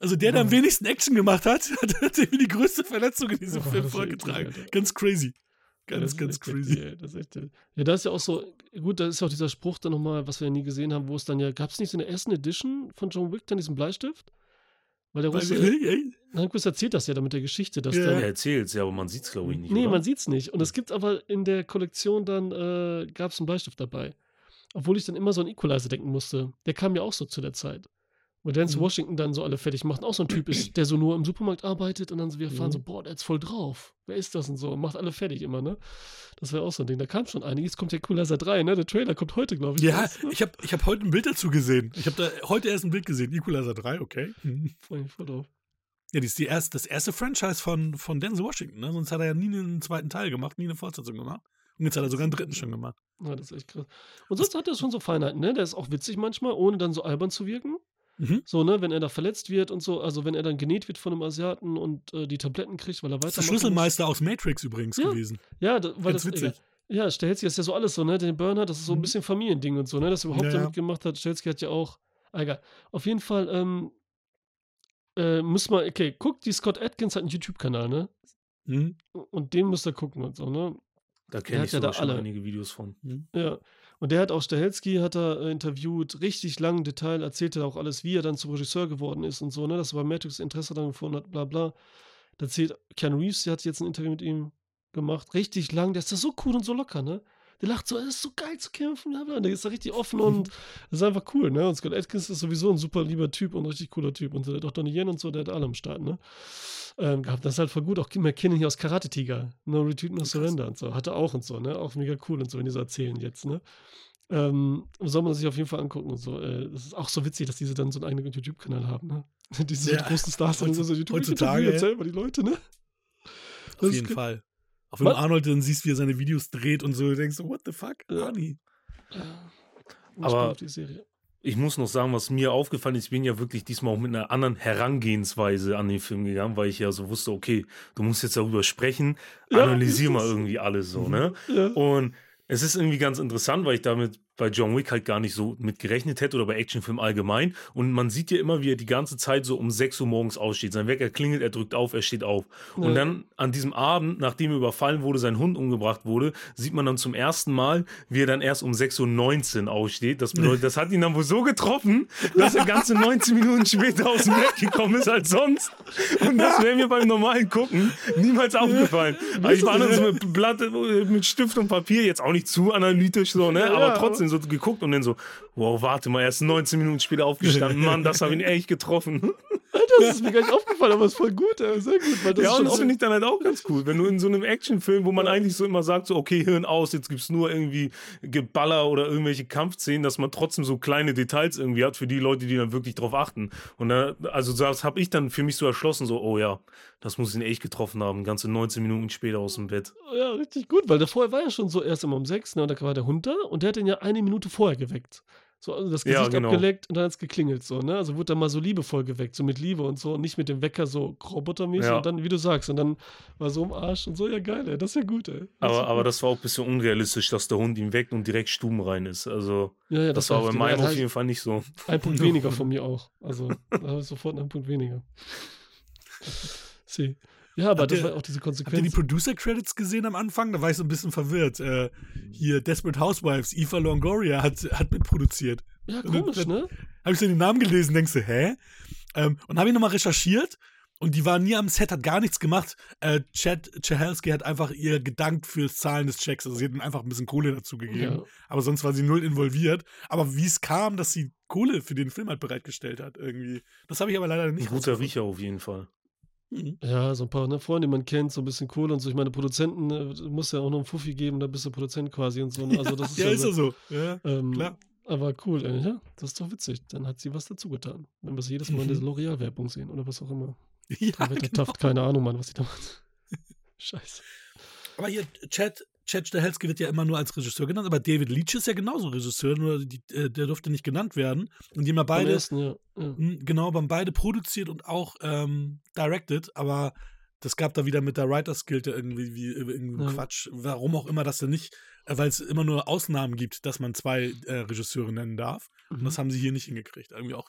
also der, der am wenigsten Action gemacht hat, hat, hat die größte Verletzung in diesem Oh, Film vorgetragen. Ganz crazy. Ja, Ganz, das ganz echt crazy. ey. Das ist echt, ja, da ist ja auch so, gut, da ist ja auch dieser Spruch dann nochmal, was wir ja nie gesehen haben, wo es dann ja, gab es nicht so eine ersten Edition von John Wick, dann diesen Bleistift? Weil der Russe, Nyquist erzählt das ja dann mit der Geschichte, dass Ja. dann, Er erzählt es ja, aber man sieht es, glaube ich, nicht. Nee, oder? man sieht's nicht. Und es gibt aber in der Kollektion dann, äh, gab es einen Bleistift dabei. Obwohl ich dann immer so an Equalizer denken musste. Der kam ja auch so zu der Zeit. Wo Dance Mhm. Washington dann so alle fertig macht. Und auch so ein Typ ist, der so nur im Supermarkt arbeitet und dann so wir fahren Mhm. so, boah, der ist voll drauf. Wer ist das und so? Und macht alle fertig immer, ne? Das wäre auch so ein Ding. Da kam schon einiges. Kommt der Equalizer 3, ne? Der Trailer kommt heute, glaube ich. Ja, raus, ne? ich habe ich hab heute ein Bild dazu gesehen. Ich habe da heute erst ein Bild gesehen. Equalizer 3, okay. Mhm. Freu mich voll drauf. Ja, das ist die erste, das erste Franchise von, von Denzel Washington. Ne? Sonst hat er ja nie einen zweiten Teil gemacht, nie eine Fortsetzung gemacht. Und jetzt hat er sogar einen dritten schon gemacht. Ja, das ist echt krass. Und sonst hat er schon so Feinheiten, ne? Der ist auch witzig manchmal, ohne dann so albern zu wirken. Mhm. So, ne, wenn er da verletzt wird und so, also wenn er dann genäht wird von einem Asiaten und äh, die Tabletten kriegt, weil er Das weiter. ist der Schlüsselmeister aus Matrix übrigens Ja. gewesen. Ja, da, weil Ganz das witzig. Ja, Stelzky ist ja so alles so, ne? Den Burner, das ist so ein Mhm. bisschen Familiending und so, ne? Dass er überhaupt Ja, ja. damit gemacht hat. Stelzky hat ja auch. Ah, egal. Auf jeden Fall, ähm, äh, muss man, okay, guckt, die Scott Atkins hat einen YouTube-Kanal, ne? Mhm. Und den müsst ihr gucken und so, ne? Da kenne hat ich ja da schon alle. einige Videos von. Ja. Und der hat auch Stahelski hat er äh, interviewt, richtig lang Detail, erzählte auch alles, wie er dann zum Regisseur geworden ist und so, ne, dass er bei Matrix Interesse dann gefunden hat, bla bla. Da erzählt Keanu Reeves, der hat jetzt ein Interview mit ihm gemacht, richtig lang, der ist da so cool und so locker, ne? Der lacht so, es ist so geil zu kämpfen, bla bla. Und der ist da richtig offen und das ist einfach cool, ne? Und Scott Atkins ist sowieso ein super lieber Typ und richtig cooler Typ und so. Der hat auch Donnie Yen und so, der hat alle am Start, ne? Ähm, gehabt. Das ist halt voll gut. Auch McKinnon hier aus Karate Tiger. No Retreat, No Surrender und so. Hatte auch und so, ne? Auch mega cool und so, wenn die so erzählen jetzt, ne? Ähm, soll man sich auf jeden Fall angucken und so. Äh, das ist auch so witzig, dass diese dann so einen eigenen YouTube-Kanal haben, ne? Diese Ja, großen Stars dann so, so YouTube heutzutage, interviewen jetzt ja. selber die Leute, ne? Auf Das jeden Fall. Auch wenn Was? du Arnold dann siehst, wie er seine Videos dreht und so, du denkst so, what the fuck? Ja. Arnie. Ich Aber- bin auf die Serie. Ich muss noch sagen, was mir aufgefallen ist, ich bin ja wirklich diesmal auch mit einer anderen Herangehensweise an den Film gegangen, weil ich ja so wusste, okay, du musst jetzt darüber sprechen, Ja, analysier das mal irgendwie alles so, ne? Ja. Und es ist irgendwie ganz interessant, weil ich damit bei John Wick halt gar nicht so mit gerechnet hätte oder bei Actionfilmen allgemein. Und man sieht ja immer, wie er die ganze Zeit so um 6 Uhr morgens aussteht. Sein Wecker klingelt, er drückt auf, er steht auf. Und Ja. dann an diesem Abend, nachdem er überfallen wurde, sein Hund umgebracht wurde, sieht man dann zum ersten Mal, wie er dann erst um 6.19 Uhr aussteht. Das bedeutet, das hat ihn dann wohl so getroffen, dass er ganze 19 Minuten später aus dem Bett gekommen ist als sonst. Und das wäre mir beim normalen Gucken niemals aufgefallen. Ich war dann so mit Blatt, mit Stift und Papier, jetzt auch nicht zu analytisch so, ne? Aber trotzdem so geguckt und dann so, wow, warte mal, erst 19 Minuten später aufgestanden. Mann, das habe ich echt getroffen. Alter, das ist mir gar nicht aufgefallen, aber ist voll gut, sehr gut. Weil das ja, ist und das finde ich dann halt auch ganz cool. Wenn du in so einem Actionfilm, wo man eigentlich so immer sagt, so, okay, Hirn aus, jetzt gibt's nur irgendwie Geballer oder irgendwelche Kampfszenen, dass man trotzdem so kleine Details irgendwie hat für die Leute, die dann wirklich drauf achten. Und da, also das habe ich dann für mich so erschlossen, so, oh ja, das muss ihn echt getroffen haben, ganze 19 Minuten später aus dem Bett. ja, richtig gut, weil der vorher war ja schon so erst immer um sechs, ne, und da war der Hund da und der hat den ja eine Minute vorher geweckt. So, also das Ja, Gesicht genau. abgeleckt und dann hat's geklingelt, so, ne? Also wurde dann mal so liebevoll geweckt, so mit Liebe und so, und nicht mit dem Wecker so robotermäßig Ja. und dann, wie du sagst, und dann war so im Arsch und so, ja geil, ey, das ist ja gut, ey. Das Aber, ja aber gut. das war auch ein bisschen unrealistisch, dass der Hund ihn weckt und direkt stumm rein ist. Also, ja, ja, das, war bei meinem Ja, auf jeden Fall nicht so. Ein Punkt weniger von mir auch. Also, da habe ich sofort einen Punkt weniger. Sie. Ja, aber Habt das war auch diese Habt ihr die Konsequenz. Producer-Credits gesehen am Anfang? Da war ich so ein bisschen verwirrt. Äh, hier, Desperate Housewives, Eva Longoria hat, hat mitproduziert. Ja, komisch, ne? Habe ich so den Namen gelesen, denkst du, hä? Ähm, und habe ich nochmal recherchiert und die war nie am Set, hat gar nichts gemacht. Äh, Chad Chahelski hat einfach ihr gedankt fürs Zahlen des Checks. Also sie hat ihm einfach ein bisschen Kohle dazu gegeben. Ja. Aber sonst war sie null involviert. Aber wie es kam, dass sie Kohle für den Film halt bereitgestellt hat, irgendwie. Das habe ich aber leider Ein nicht. guter rausgefunden. Riecher auf jeden Fall. Mhm. Ja, so ein paar ne, Freunde, die man kennt, so ein bisschen Kohle und so. Ich meine, Produzenten ne, muss ja auch noch einen Fuffi geben, da bist du Produzent quasi und so. Ne? Also das ist ja, ja, ist ja so. Ja, ähm, klar. Aber cool, ey, ja, das ist doch witzig. Dann hat sie was dazu getan. Wenn wir sie jedes Mal in Mhm. dieser L'Oreal-Werbung sehen oder was auch immer. Ja, Da wird der genau. Taft, keine Ahnung, Mann, was sie da macht. Scheiße. Aber hier, Chad, Chad Stahelski wird ja immer nur als Regisseur genannt, aber David Leitch ist ja genauso Regisseur, nur die, äh, der durfte nicht genannt werden. Und die haben ja beide, ersten, ja. ja. Hm, genau, haben beide produziert und auch ähm, directed, aber das gab da wieder mit der Writers Guild irgendwie wie, irgendwie Ja. Quatsch. Warum auch immer das denn nicht, äh, weil es immer nur Ausnahmen gibt, dass man zwei äh, Regisseure nennen darf. Und Mhm. das haben sie hier nicht hingekriegt. Irgendwie auch.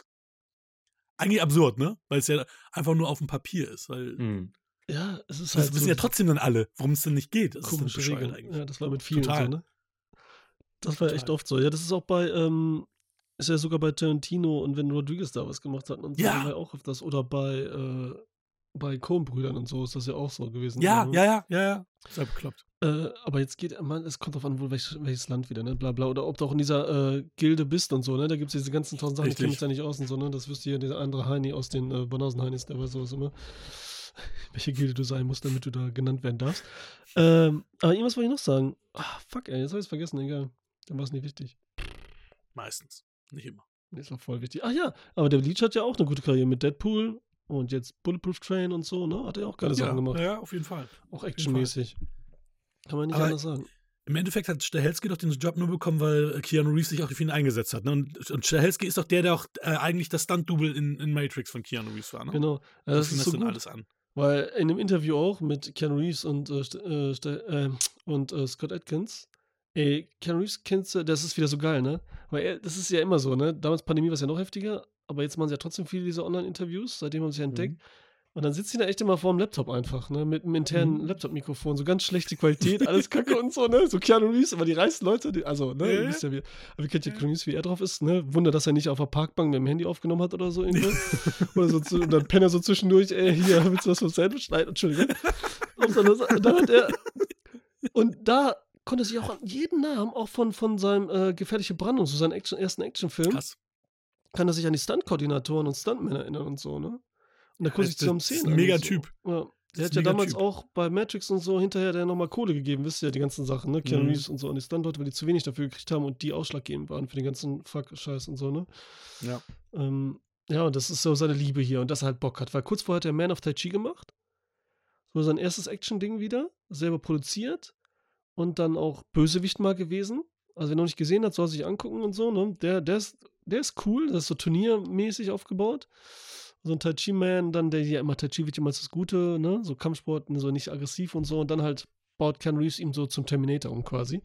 Eigentlich absurd, ne? Weil es ja einfach nur auf dem Papier ist. Weil Mhm. Ja, es ist das halt wissen so ja trotzdem dann alle, warum es denn nicht geht. Das ist komische bescheuert Regeln. eigentlich. Ja, das war mit vielen Total. so, ne? Das war ja echt Total. oft so. Ja, das ist auch bei, ähm, ist ja sogar bei Tarantino und wenn Rodriguez da was gemacht hat und so, Ja. war ja auch öfters. Oder bei, äh, bei Coen-Brüdern und so ist das ja auch so gewesen. Ja, ne? ja, ja, ja, ja. Ist ja bekloppt. Äh, aber jetzt geht, man, es kommt drauf an, wo, welches, welches Land wieder, ne? Bla bla. Oder ob du auch in dieser äh, Gilde bist und so, ne? Da gibt es diese ganzen tausend Sachen, ich kenne mich Richtig. da nicht aus und so, ne? Das wüsste ja dieser andere Heini aus den äh, Banausen-Heinis, der weiß sowas immer. Welche Gilde du sein musst, damit du da genannt werden darfst. Ähm, aber irgendwas wollte ich noch sagen. Ah, fuck, ey, jetzt habe ich es vergessen, egal. Dann war es nicht wichtig. Meistens. Nicht immer. Ist auch voll wichtig. Ach ja, aber der Leech hat ja auch eine gute Karriere mit Deadpool und jetzt Bulletproof Train und so, ne? Hat er auch geile ja, Sachen gemacht. ja, auf jeden Fall. Auch actionmäßig. Kann man nicht Aber- anders sagen. Im Endeffekt hat Stahelski doch den Job nur bekommen, weil Keanu Reeves sich auch für ihn eingesetzt hat. Ne? Und, und Stahelski ist doch der, der auch äh, eigentlich das Stunt-Double in, in Matrix von Keanu Reeves war. Ne? Genau. Ja, das fing ist so dann gut. alles an. Weil in dem Interview auch mit Keanu Reeves und, äh, äh, St- äh, und äh, Scott Atkins, ey, Keanu Reeves kennst du, das ist wieder so geil, ne? Weil er, das ist ja immer so, ne? Damals Pandemie war es ja noch heftiger, aber jetzt machen sie ja trotzdem viele dieser Online-Interviews, seitdem haben sie ja entdeckt. Und dann sitzt sie da echt immer vor dem Laptop einfach, ne? Mit einem internen Mhm. Laptop-Mikrofon, so ganz schlechte Qualität, alles kacke und so, ne? So Keanu Reeves, aber die reichsten Leute, die, also, ne? Ja, Ihr wisst ja, wie, aber ihr kennt ja Keanu Reeves, wie er drauf ist, ne? Wunder, dass er nicht auf der Parkbank mit dem Handy aufgenommen hat oder so irgendwo. oder so, zu, und dann pennt er so zwischendurch, ey, hier, willst du was vom Sandwich schneiden? Entschuldigung. Und dann, und dann hat er, und da konnte er sich auch an jeden Namen, auch von, von seinem äh, Gefährliche Brandung, so seinen Action, ersten Actionfilm, Krass. kann er sich an die Stunt-Koordinatoren und Stuntmänner erinnern und so, ne? Und da konnte sich das- zusammen das ist Szenen ein an mega und so. Typ. Ja. Der hat ja damals Typ. auch bei Matrix und so hinterher der nochmal Kohle gegeben, wisst ihr ja, die ganzen Sachen, ne? Keanu Mhm. Reeves und so an die Stuntleute, weil die zu wenig dafür gekriegt haben und die ausschlaggebend waren für den ganzen Fuck-Scheiß und so, ne? Ja. Ähm, ja, und das ist so seine Liebe hier und dass er halt Bock hat. Weil kurz vorher hat er Man of Tai Chi gemacht. So sein erstes Action-Ding wieder. Selber produziert. Und dann auch Bösewicht mal gewesen. Also, wer noch nicht gesehen hat, soll sich angucken und so. Ne? Der, der, ist, der ist cool. Das ist so turniermäßig aufgebaut. So ein Tai Chi-Man, dann der ja immer Tai Chi wird immer das Gute, ne? So Kampfsport, ne, so nicht aggressiv und so. Und dann halt baut Ken Reeves ihm so zum Terminator um quasi.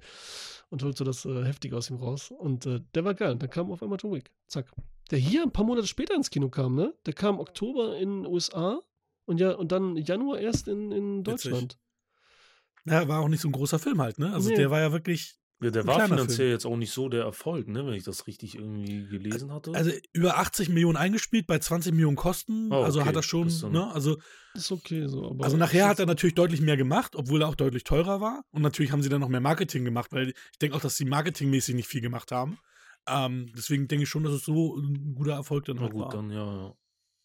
Und holt so das äh, Heftige aus ihm raus. Und äh, der war geil. Und dann kam auf einmal John Wick. Zack. Der hier ein paar Monate später ins Kino kam, ne? Der kam Oktober in den USA und ja, und dann Januar erst in, in Witzig. Deutschland. Ja, war auch nicht so ein großer Film halt, ne? Also Nee. der war ja wirklich, Ja, der war finanziell Film. jetzt auch nicht so der Erfolg, ne, wenn ich das richtig irgendwie gelesen hatte. also über 80 Millionen eingespielt, bei 20 Millionen Kosten. Oh, Also okay. hat er schon, Das ist ne? Also, Ist okay so. Aber also nachher hat er natürlich deutlich mehr gemacht, obwohl er auch deutlich teurer war. Und natürlich haben sie dann noch mehr Marketing gemacht, weil ich denke auch, dass sie marketingmäßig nicht viel gemacht haben. Ähm, deswegen denke ich schon, dass es so ein guter Erfolg dann Na halt gut, war. dann ja, ja.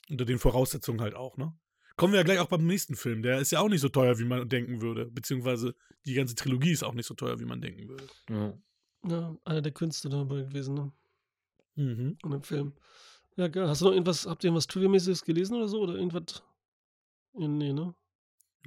Unter den Voraussetzungen halt auch, ne? Kommen wir ja gleich auch beim nächsten Film. Der ist ja auch nicht so teuer, wie man denken würde. Beziehungsweise die ganze Trilogie ist auch nicht so teuer, wie man denken würde. Ja. Ja, einer der Künstler dabei gewesen, ne? Mhm. In dem Film. Ja, geil. Hast du noch irgendwas, habt ihr irgendwas Trivia-mäßiges gelesen oder so? Oder irgendwas? Ja, nee, ne?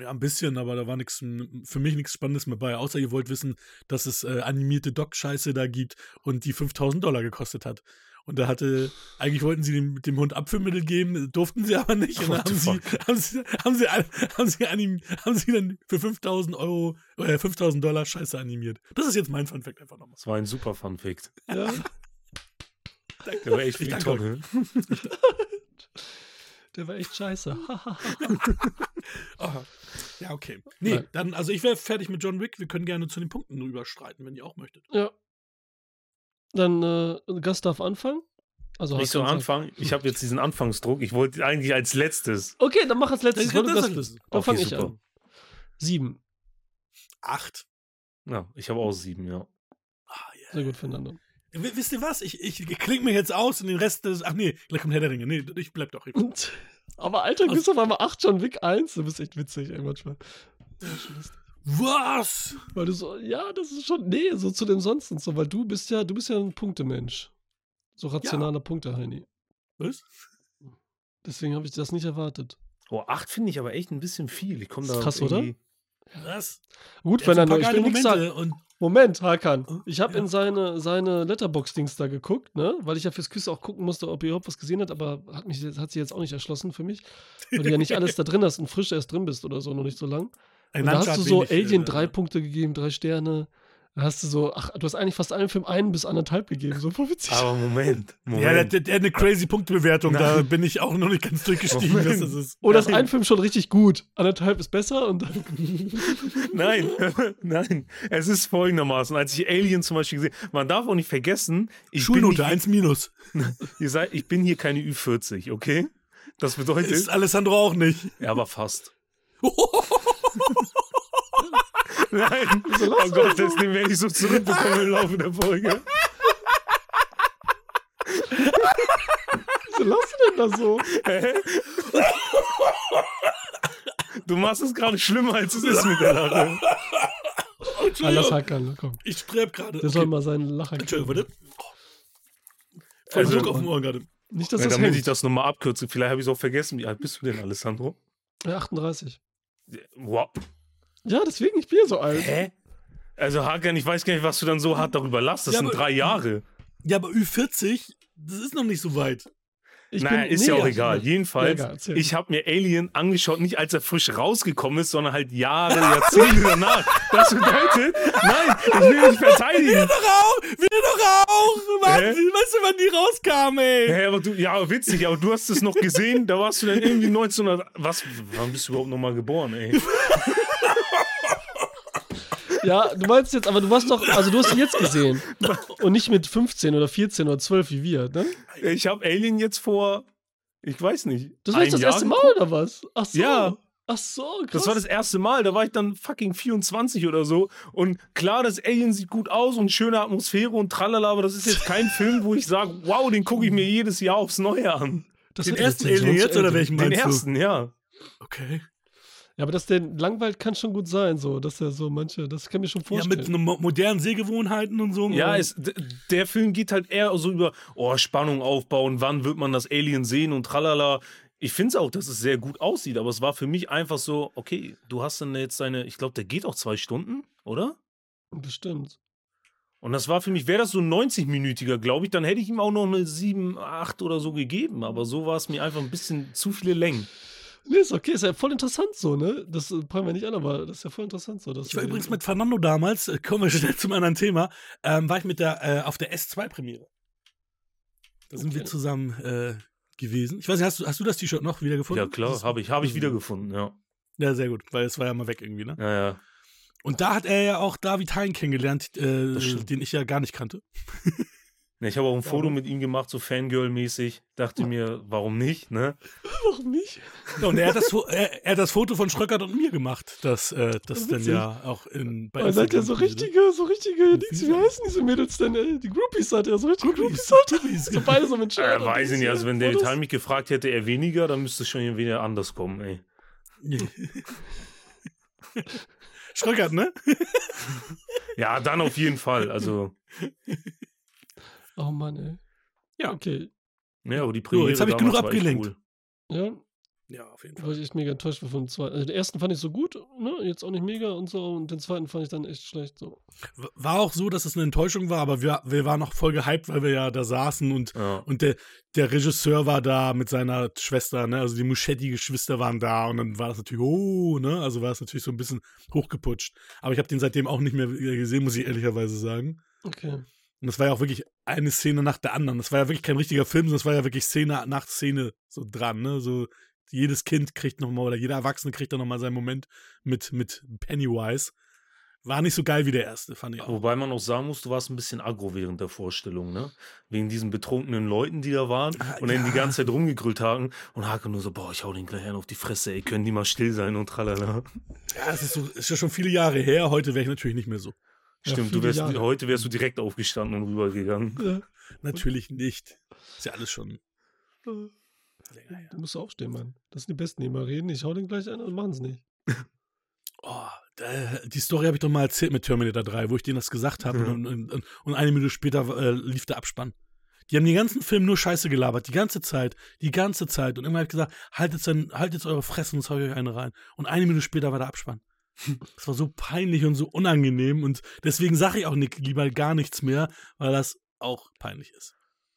Ja, ein bisschen, aber da war nichts für mich nichts Spannendes mehr bei. Außer ihr wollt wissen, dass es äh, animierte Doc-Scheiße da gibt und die 5000 Dollar gekostet hat. Und da hatte, eigentlich wollten sie dem, dem Hund Abführmittel geben, durften sie aber nicht. Und dann haben sie, haben sie, haben sie, haben sie, anim, haben sie dann für 5000 Euro, äh, 5000 Dollar Scheiße animiert. Das ist jetzt mein Funfact einfach nochmal. Das war ein super Fun-Fact. Ja. Der war echt Ich Tonne. Der war echt scheiße. Aha. Ja, okay. Nee, dann, also ich wäre fertig mit John Wick. Wir können gerne zu den Punkten überstreiten, wenn ihr auch möchtet. ja. Dann, äh, Gast darf anfangen. Also Nicht so Anfang. Ich habe jetzt diesen Anfangsdruck. Ich wollte eigentlich als letztes. Okay, dann mach als letztes. Dann Okay, fange ich an. Sieben. Acht. Ja, ich habe auch sieben, ja. Ah, yeah. Sehr gut füreinander. W- Wisst ihr was? Ich, ich klinge mir jetzt aus und den Rest des. Ach nee, gleich kommt Herr der Ringe. Nee, ich bleib doch. Aber Alter, du bist auf einmal 8 John Wick 1. Du bist echt witzig, ey, manchmal. Ja. Was? Weil du so, ja, das ist schon, nee, so zu dem sonst und so, weil du bist ja, du bist ja ein Punktemensch. So rationaler Punkte, Heini. Was? Deswegen habe ich das nicht erwartet. Oh, acht finde ich aber echt ein bisschen viel. Ich komme da krass, oder? Was? Gut, Er so ein Fernando, paar ich will nichts sagen. Und Moment, Hakan. Oh, Ich habe ja. in seine, seine Letterbox-Dings da geguckt, ne? Weil ich ja fürs Küsse auch gucken musste, ob er überhaupt was gesehen hat, aber hat, mich, hat sie jetzt auch nicht erschlossen für mich. Weil du ja nicht alles da drin hast und frisch erst drin bist oder so, noch nicht so lang. Und da hast du so wenig, Alien äh, drei Punkte gegeben, drei Sterne. Da hast du so, ach, du hast eigentlich fast allen Film einen bis anderthalb gegeben. So voll witzig. Aber Moment. Moment. Ja, der, der, der hat eine crazy Punktbewertung. Da bin ich auch noch nicht ganz durchgestiegen. Moment. dass das ist. Oder ist Nein. ein Film schon richtig gut? Anderthalb ist besser und dann. Nein, nein. Es ist folgendermaßen, als ich Alien zum Beispiel gesehen man darf auch nicht vergessen, ich, Schulnote bin, 1 minus. ihr seid, ich bin hier keine Ü40, okay? Das bedeutet, Ist Alessandro auch nicht. ja, aber fast. Nein, oh Gott, das den werde ich so zurückbekommen im Laufe der Folge. Wieso lachst du denn da so? Du machst es gerade schlimmer, als es ist mit der Lache. Lass Hakan, komm. Ich streb gerade. Der soll mal seinen Lacher Entschuldigung, warte. Voll Also- Druck auf dem Ohr gerade. Nicht, dass Ja, das damit ich hängt. das nochmal abkürze, vielleicht habe ich es auch vergessen. Wie alt bist du denn, Alessandro? Ja, 38. Wow. Ja, deswegen, ich bin ja so alt. Hä? Also Hakan, ich weiß gar nicht, was du dann so hart darüber lachst. Das Ja, sind aber- drei Jahre. Ja, aber Ü40, das ist noch nicht so weit. Ich naja, ist ja auch egal. Jedenfalls, egal, erzähl. ich habe mir Alien angeschaut, nicht als er frisch rausgekommen ist, sondern halt Jahre, Jahrzehnte danach. Das bedeutet, nein, ich will nicht verteidigen. Wir doch auch! Wir doch auch! Mann, Hä? weißt du, wann die rauskam, ey? Hä, aber du, ja, witzig, aber du hast es noch gesehen, da warst du dann irgendwie 1900, was, wann bist du überhaupt nochmal geboren, ey? Ja, du meinst jetzt, aber du warst doch, also du hast ihn jetzt gesehen. Und nicht mit 15 oder 14 oder 12 wie wir, ne? Ich habe Alien jetzt vor, ich weiß nicht. Das war jetzt das Jahr erste Mal geguckt. oder was? Ach so. Ja. Ach so, krass. Das war das erste Mal, da war ich dann fucking 24 oder so. Und klar, das Alien sieht gut aus und schöne Atmosphäre und tralala, aber das ist jetzt kein Film, wo ich sage, wow, den gucke ich mir jedes Jahr aufs Neue an. das Den ersten Alien jetzt oder welchen Den meinst du? ersten, ja. Okay. Ja, aber dass der langweilt kann schon gut sein, so, dass er so manche, das kann ich mir schon Ja, vorstellen. mit so mo modernen Sehgewohnheiten und so. Ja, d- der Film geht halt eher so über, oh, Spannung aufbauen, wann wird man das Alien sehen und tralala. Ich finde es auch, dass es sehr gut aussieht, aber es war für mich einfach so, okay, du hast dann jetzt deine, ich glaube, der geht auch zwei Stunden, oder? Bestimmt. Und das war für mich, wäre das so ein 90-minütiger, glaube ich, dann hätte ich ihm auch noch eine 7, 8 oder so gegeben. Aber so war es mir einfach ein bisschen zu viele Längen. Nee, ist okay, ist ja voll interessant so, ne? Das äh, prallen wir nicht an, aber das ist ja voll interessant so. Dass Ich war wir- übrigens mit Fernando damals, äh, kommen wir schnell zum anderen Thema, ähm, war ich mit der, äh, auf der S2-Premiere. Da sind wir Okay. zusammen äh, gewesen. Ich weiß nicht, hast du, hast du das T-Shirt noch wieder gefunden? Ja, klar, habe ich, hab ich wiedergefunden, ja. Ja, sehr gut, weil es war ja mal weg irgendwie, ne? Ja, ja. Und da hat er ja auch David Hein kennengelernt, äh, den ich ja gar nicht kannte. Ja, Ich habe auch ein Foto mit ihm gemacht, so Fangirl-mäßig. Dachte mir, warum nicht, ne? Warum nicht? Ja, und er hat, das, er, er hat das Foto von Schröckert und mir gemacht, das, äh, das dann ja auch in, bei seid ihr Instagram so richtige, so richtige wie heißen diese Mädels denn? ey? Die Groupies seid ihr, so richtige Groupies seid ihr. So beide so mit Äh, Schal und weiß ich nicht, also wenn David. Hein mich gefragt hätte, er weniger, dann müsste es schon wieder anders kommen, ey. Schröckert, ne? Ja, dann auf jeden Fall. Also, Oh Mann, ey. Ja. Okay. ja, aber die Premiere jetzt hab ich genug war abgelenkt. Cool. Ja, Ja, auf jeden war ich echt mega enttäuscht von dem zweiten. Also den ersten fand ich so gut, ne? Jetzt auch nicht mega und so. Und den zweiten fand ich dann echt schlecht. So. War auch so, dass es eine Enttäuschung war, aber wir, wir waren noch voll gehypt, weil wir ja da saßen und, Ja. und der, der Regisseur war da mit seiner Schwester, ne? Also die Muschetti-Geschwister waren da und dann war das natürlich, oh, ne? Also war es natürlich so ein bisschen hochgeputscht. Aber ich habe den seitdem auch nicht mehr gesehen, muss ich ehrlicherweise sagen. Okay. Und das war ja auch wirklich eine Szene nach der anderen. Das war ja wirklich kein richtiger Film, sondern das war ja wirklich Szene nach Szene so dran, ne? So jedes Kind kriegt nochmal oder jeder Erwachsene kriegt dann nochmal seinen Moment mit, mit Pennywise. War nicht so geil wie der erste, fand ich auch. Wobei man auch sagen muss, du warst ein bisschen aggro während der Vorstellung, ne? Wegen diesen betrunkenen Leuten, die da waren Ah, und dann ja. die ganze Zeit rumgegrüllt haben und Hake nur so, boah, ich hau den gleich einen auf die Fresse, ey, können die mal still sein und tralala. Ja, es ist, so, ist ja schon viele Jahre her. Heute wäre ich natürlich nicht mehr so. Ja, Stimmt, du wärst, Jahre. heute wärst du direkt aufgestanden und rübergegangen. Ja. Natürlich nicht. Ist ja alles schon. Du musst aufstehen, Mann. Das sind die Besten, die immer reden. Ich hau den gleich an und machen es nicht. Oh, die Story habe ich doch mal erzählt mit Terminator 3, wo ich denen das gesagt habe. Und, und, und, und eine Minute später äh, lief der Abspann. Die haben den ganzen Film nur Scheiße gelabert, die ganze Zeit, die ganze Zeit. Und irgendwann hat gesagt, haltet, dann, haltet eure Fresse und zeugt euch eine rein. Und eine Minute später war der Abspann. Das war so peinlich und so unangenehm. Und deswegen sage ich auch nicht, lieber gar nichts mehr, weil das auch peinlich ist.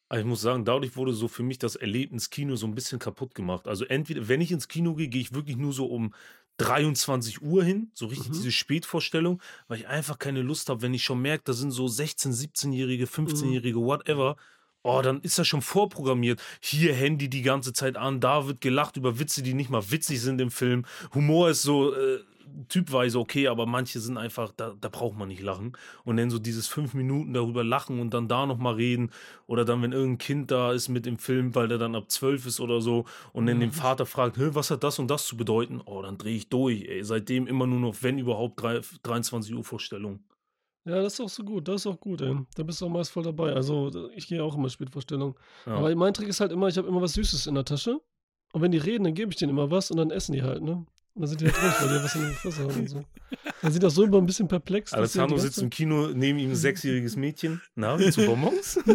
Aber ich muss sagen, dadurch wurde so für mich das Erlebnis Kino so ein bisschen kaputt gemacht. Also entweder, wenn ich ins Kino gehe, gehe ich wirklich nur so um 23 Uhr hin, so richtig Mhm. diese Spätvorstellung, weil ich einfach keine Lust habe, wenn ich schon merke, da sind so 16, 17-Jährige, 15-Jährige, whatever. Oh, dann ist das schon vorprogrammiert. Hier Handy die ganze Zeit an, da wird gelacht über Witze, die nicht mal witzig sind im Film. Humor ist so äh, typweise okay, aber manche sind einfach, da, da braucht man nicht lachen. Und dann so dieses fünf Minuten darüber lachen und dann da nochmal reden. Oder dann, wenn irgendein Kind da ist mit dem Film, weil der dann ab zwölf ist oder so und dann den Vater fragt, "Hä, was hat das und das zu bedeuten? Oh, dann drehe ich durch. Ey. Seitdem immer nur noch, wenn überhaupt, drei, 23 Uhr Vorstellung. Ja, das ist auch so gut. Das ist auch gut, ey. Da bist du auch meist voll dabei. Also, ich gehe auch immer Spätvorstellung. Ja. Aber mein Trick ist halt immer, ich habe immer was Süßes in der Tasche. Und wenn die reden, dann gebe ich denen immer was und dann essen die halt, ne? Und dann sind die halt ruhig, weil die was in der Fresse haben und so. Dann sind das so immer ein bisschen perplex. Alessandro ganze sitzt im Kino, neben ihm ein sechsjähriges Mädchen. Na, du Bonbons?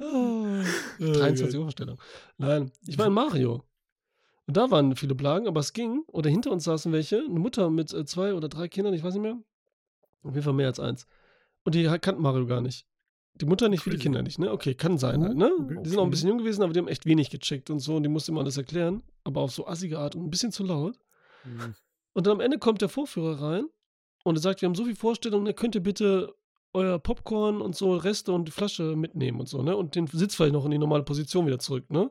Ah, 23 Uhr Vorstellung. Nein, ich war in Mario. Und da waren viele Plagen, aber es ging. Oder hinter uns saßen welche, eine Mutter mit äh, zwei oder drei Kindern, ich weiß nicht mehr. Auf jeden Fall mehr als eins. Und die kannten Mario gar nicht. Die Mutter nicht, wie die. Kinder nicht, ne? Okay, kann sein Mhm, halt, ne? okay. Die sind auch ein bisschen jung gewesen, aber die haben echt wenig gecheckt und so und die musste immer alles erklären. Aber auf so assige Art und ein bisschen zu laut. Und dann am Ende kommt der Vorführer rein und er sagt, wir haben so viel Vorstellungen, ne, könnt ihr bitte euer Popcorn und so Reste und die Flasche mitnehmen und so, ne? Und den Sitz vielleicht noch in die normale Position wieder zurück, ne?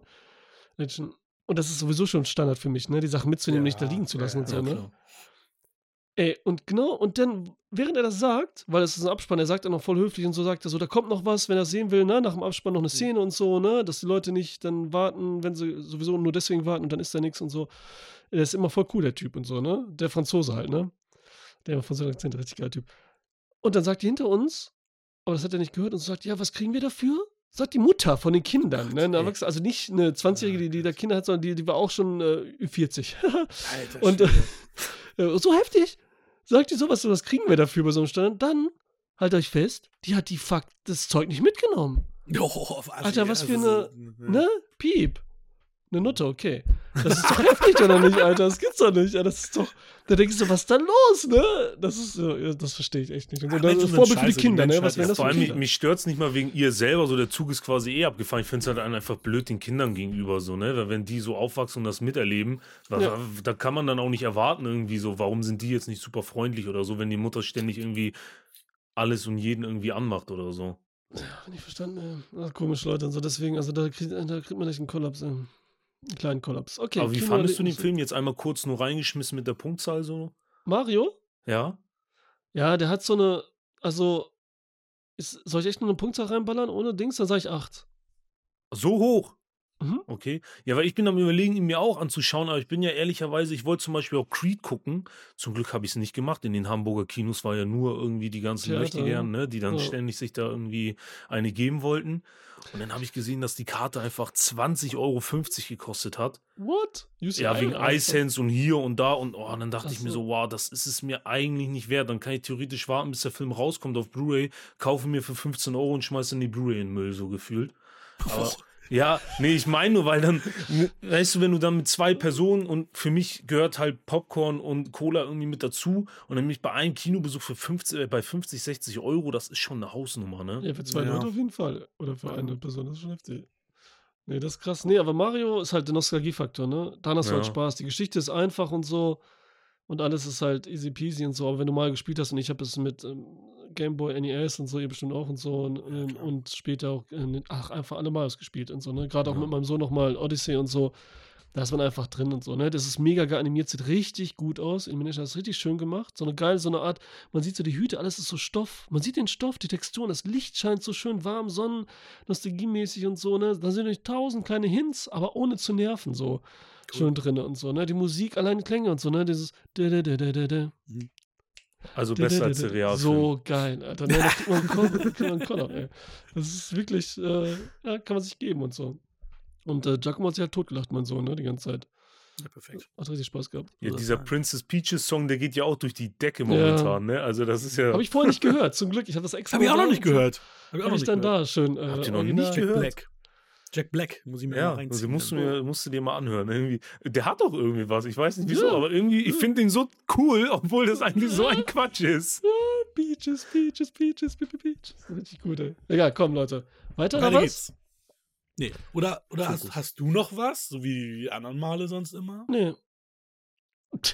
Und das ist sowieso schon Standard für mich, ne? Die Sachen mitzunehmen, nicht da liegen zu lassen und so, ne? Ey, und genau, und dann, während er das sagt, weil es ist ein Abspann, er sagt dann noch voll höflich und so, sagt er so, da kommt noch was, wenn er es sehen will, ne, nach dem Abspann noch eine Szene und so, ne, dass die Leute nicht dann warten, wenn sie sowieso nur deswegen warten und dann ist da nichts und so. Der ist immer voll cool, der Typ und so, ne, der Franzose halt, ne, der von so Akzent, richtig geiler Typ. Und dann sagt die hinter uns, aber das hat er nicht gehört und so sagt, ja, was kriegen wir dafür? Sagt die Mutter von den Kindern, ne, Erwachsene, also nicht eine 20-Jährige, die, die da Kinder hat, sondern die, die war auch schon äh, 40. Alter, Und äh, so heftig. Sagt die sowas, so, was kriegen wir dafür bei so einem Stand? Dann, halt euch fest, die hat die Fakt, das Zeug nicht mitgenommen. Oh, Alter, was für eine. Ne? Piep. Eine Nutte, okay. Das ist doch heftig, oder nicht, Alter? Das gibt's doch nicht. Ja, das ist doch. Da denkst du, was ist da los, ne? Das ist, ja, das verstehe ich echt nicht. Und Ach, das ist Vorbild für die scheiße, die Kinder, ne? Was wären ist das Vor allem, mich, Kinder? mich stört es nicht mal wegen ihr selber, so der Zug ist quasi eh abgefahren. Ich finde es halt einfach blöd den Kindern gegenüber, so, ne? Weil wenn die so aufwachsen und das miterleben, da, Ja. da kann man dann auch nicht erwarten, irgendwie so, warum sind die jetzt nicht super freundlich oder so, wenn die Mutter ständig irgendwie alles und jeden irgendwie anmacht oder so. Hab nicht verstanden, ey. Ach, komisch, Leute. Und so, deswegen, also da kriegt, da kriegt man echt einen Kollaps, ey. Einen kleinen Kollaps. Okay. Aber wie Kino- fandest du den Film jetzt einmal kurz nur reingeschmissen mit der Punktzahl so? Mario? Ja? Ja, der hat so eine, also Ist, soll ich echt nur eine Punktzahl reinballern ohne Dings? Dann sage ich 8. So hoch. Mhm. Okay. Ja, weil ich bin am überlegen, ihn mir auch anzuschauen, aber ich bin ja ehrlicherweise, ich wollte zum Beispiel auch Creed gucken. Zum Glück habe ich es nicht gemacht. In den Hamburger Kinos war ja nur irgendwie die ganzen Theater, Mächtigeren, ne, die dann ja. ständig sich da irgendwie eine geben wollten. Und dann habe ich gesehen, dass die Karte einfach 20,50 Euro gekostet hat. What? Ja, wegen iSense und hier und da. Und oh, dann dachte Ach ich mir so. so, wow, das ist es mir eigentlich nicht wert. Dann kann ich theoretisch warten, bis der Film rauskommt auf Blu-ray, kaufe mir für 15 Euro und schmeiße dann die Blu-ray in den Müll, so gefühlt. Aber, ja, nee, ich meine nur, weil dann, weißt du, wenn du dann mit zwei Personen und für mich gehört halt Popcorn und Cola irgendwie mit dazu und dann mich bei einem Kinobesuch für 50, äh, bei 50, 60 Euro, das ist schon eine Hausnummer, ne? Ja, für zwei Ja. Leute auf jeden Fall. Oder für eine Person, das ist schon heftig. Nee, das ist krass. Nee, aber Mario ist halt der Nostalgiefaktor, ne? Dann hast du halt Ja. Spaß. Die Geschichte ist einfach und so. Und alles ist halt easy peasy und so. Aber wenn du mal gespielt hast und ich habe es mit ähm, Game Boy NES und so, ihr bestimmt auch und so. Und, ähm, und später auch, ach, einfach alle Marios gespielt und so, ne? Gerade auch Ja. mit meinem Sohn nochmal Odyssey und so. Da ist man einfach drin und so, ne? Das ist mega geil animiert, sieht richtig gut aus. Illumination ist richtig schön gemacht. So eine geile, so eine Art, man sieht so die Hüte, alles ist so Stoff. Man sieht den Stoff, die Texturen, das Licht scheint so schön warm, Sonnen, nostalgiemäßig und so, ne? Da sind nicht tausend kleine Hints, aber ohne zu nerven, so. Schön drin und so, ne? Die Musik, allein Klänge und so, ne? Dieses. da, da, da, da, da, da. Also besser als der Realfilm. So geil, Alter. Ne, da kriegt man einen Koller, ey. Das ist wirklich, äh, ja, kann man sich geben und so. Und äh, Giacomo hat sich halt totgelacht, mein Sohn, ne, die ganze Zeit. Ja, perfekt. Hat richtig Spaß gehabt. Ja, Oder dieser. Princess Peaches Song, der geht ja auch durch die Decke momentan, ne? Also das ist ja. Habe ich vorher nicht gehört, zum Glück. Ich habe das extra. Habe ich auch noch nicht gehört. Habe ich auch Hab noch ich nicht dann gehört. da schön. Äh, Habt ihr noch nicht gehört? Black. Jack Black, muss ich mir Ja, mal reinziehen. also musst du, mir, musst du dir mal anhören. Irgendwie, der hat doch irgendwie was. Ich weiß nicht wieso, Ja. aber irgendwie, ich finde den so cool, obwohl das eigentlich so ein Quatsch ist. Peaches, Peaches, Peaches, Peaches, Peaches. Richtig gut, ey. Egal, komm, Leute. Weiter oder was? geht's. Nee. Oder, oder hast, hast du noch was? So wie die anderen Male sonst immer? Nee.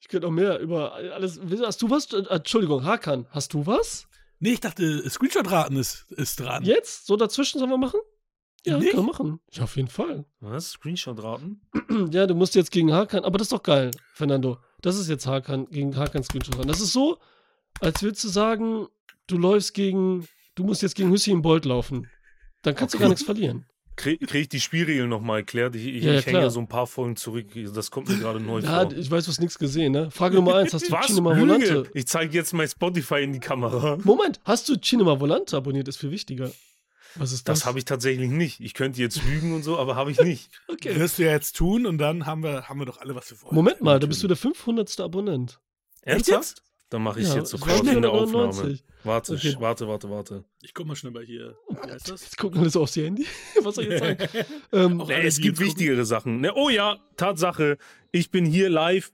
Ich könnte noch mehr über alles. Hast du was? Äh, Entschuldigung, Hakan, hast du was? Nee, ich dachte, Screenshot-Raten ist, ist dran. Jetzt? So dazwischen sollen wir machen? Ja, Nicht? können wir machen. Ja, auf jeden Fall. Was? Screenshot-Raten? Ja, du musst jetzt gegen Hakan, aber das ist doch geil, Fernando. Das ist jetzt Hakan gegen Hakan Screenshot ran. Das ist so, als würdest du sagen, du läufst gegen, du musst jetzt gegen Hüssein Bolt laufen. Dann kannst du Okay. gar nichts verlieren. Krieg, krieg ich die Spielregeln nochmal erklärt? Ich, ich, Ja, ja, ich hänge ja so ein paar Folgen zurück. Das kommt mir gerade neu Ja, vor. ich weiß, du hast nichts gesehen, ne? Frage Nummer eins, hast du Was? Cinema Lüge. Volante? Ich zeige jetzt mein Spotify in die Kamera. Moment, hast du Cinema Volante abonniert? Ist viel wichtiger. Was ist das? Das habe ich tatsächlich nicht. Ich könnte jetzt lügen und so, aber habe ich nicht. Okay. Wirst du ja jetzt tun und dann haben wir, haben wir doch alle was wir wollen. Moment mal, da bist du der 500. Abonnent. Ernsthaft? Dann mache ich Ja, jetzt sofort in der Aufnahme. 499. Warte, Okay. warte, warte, warte. Ich guck mal schnell bei hier. Wie heißt das? Jetzt gucken so aufs Handy. Was soll ich jetzt sagen? ähm, Nee, alle, es gibt gucken. wichtigere Sachen. Ne, oh ja, Tatsache. Ich bin hier live.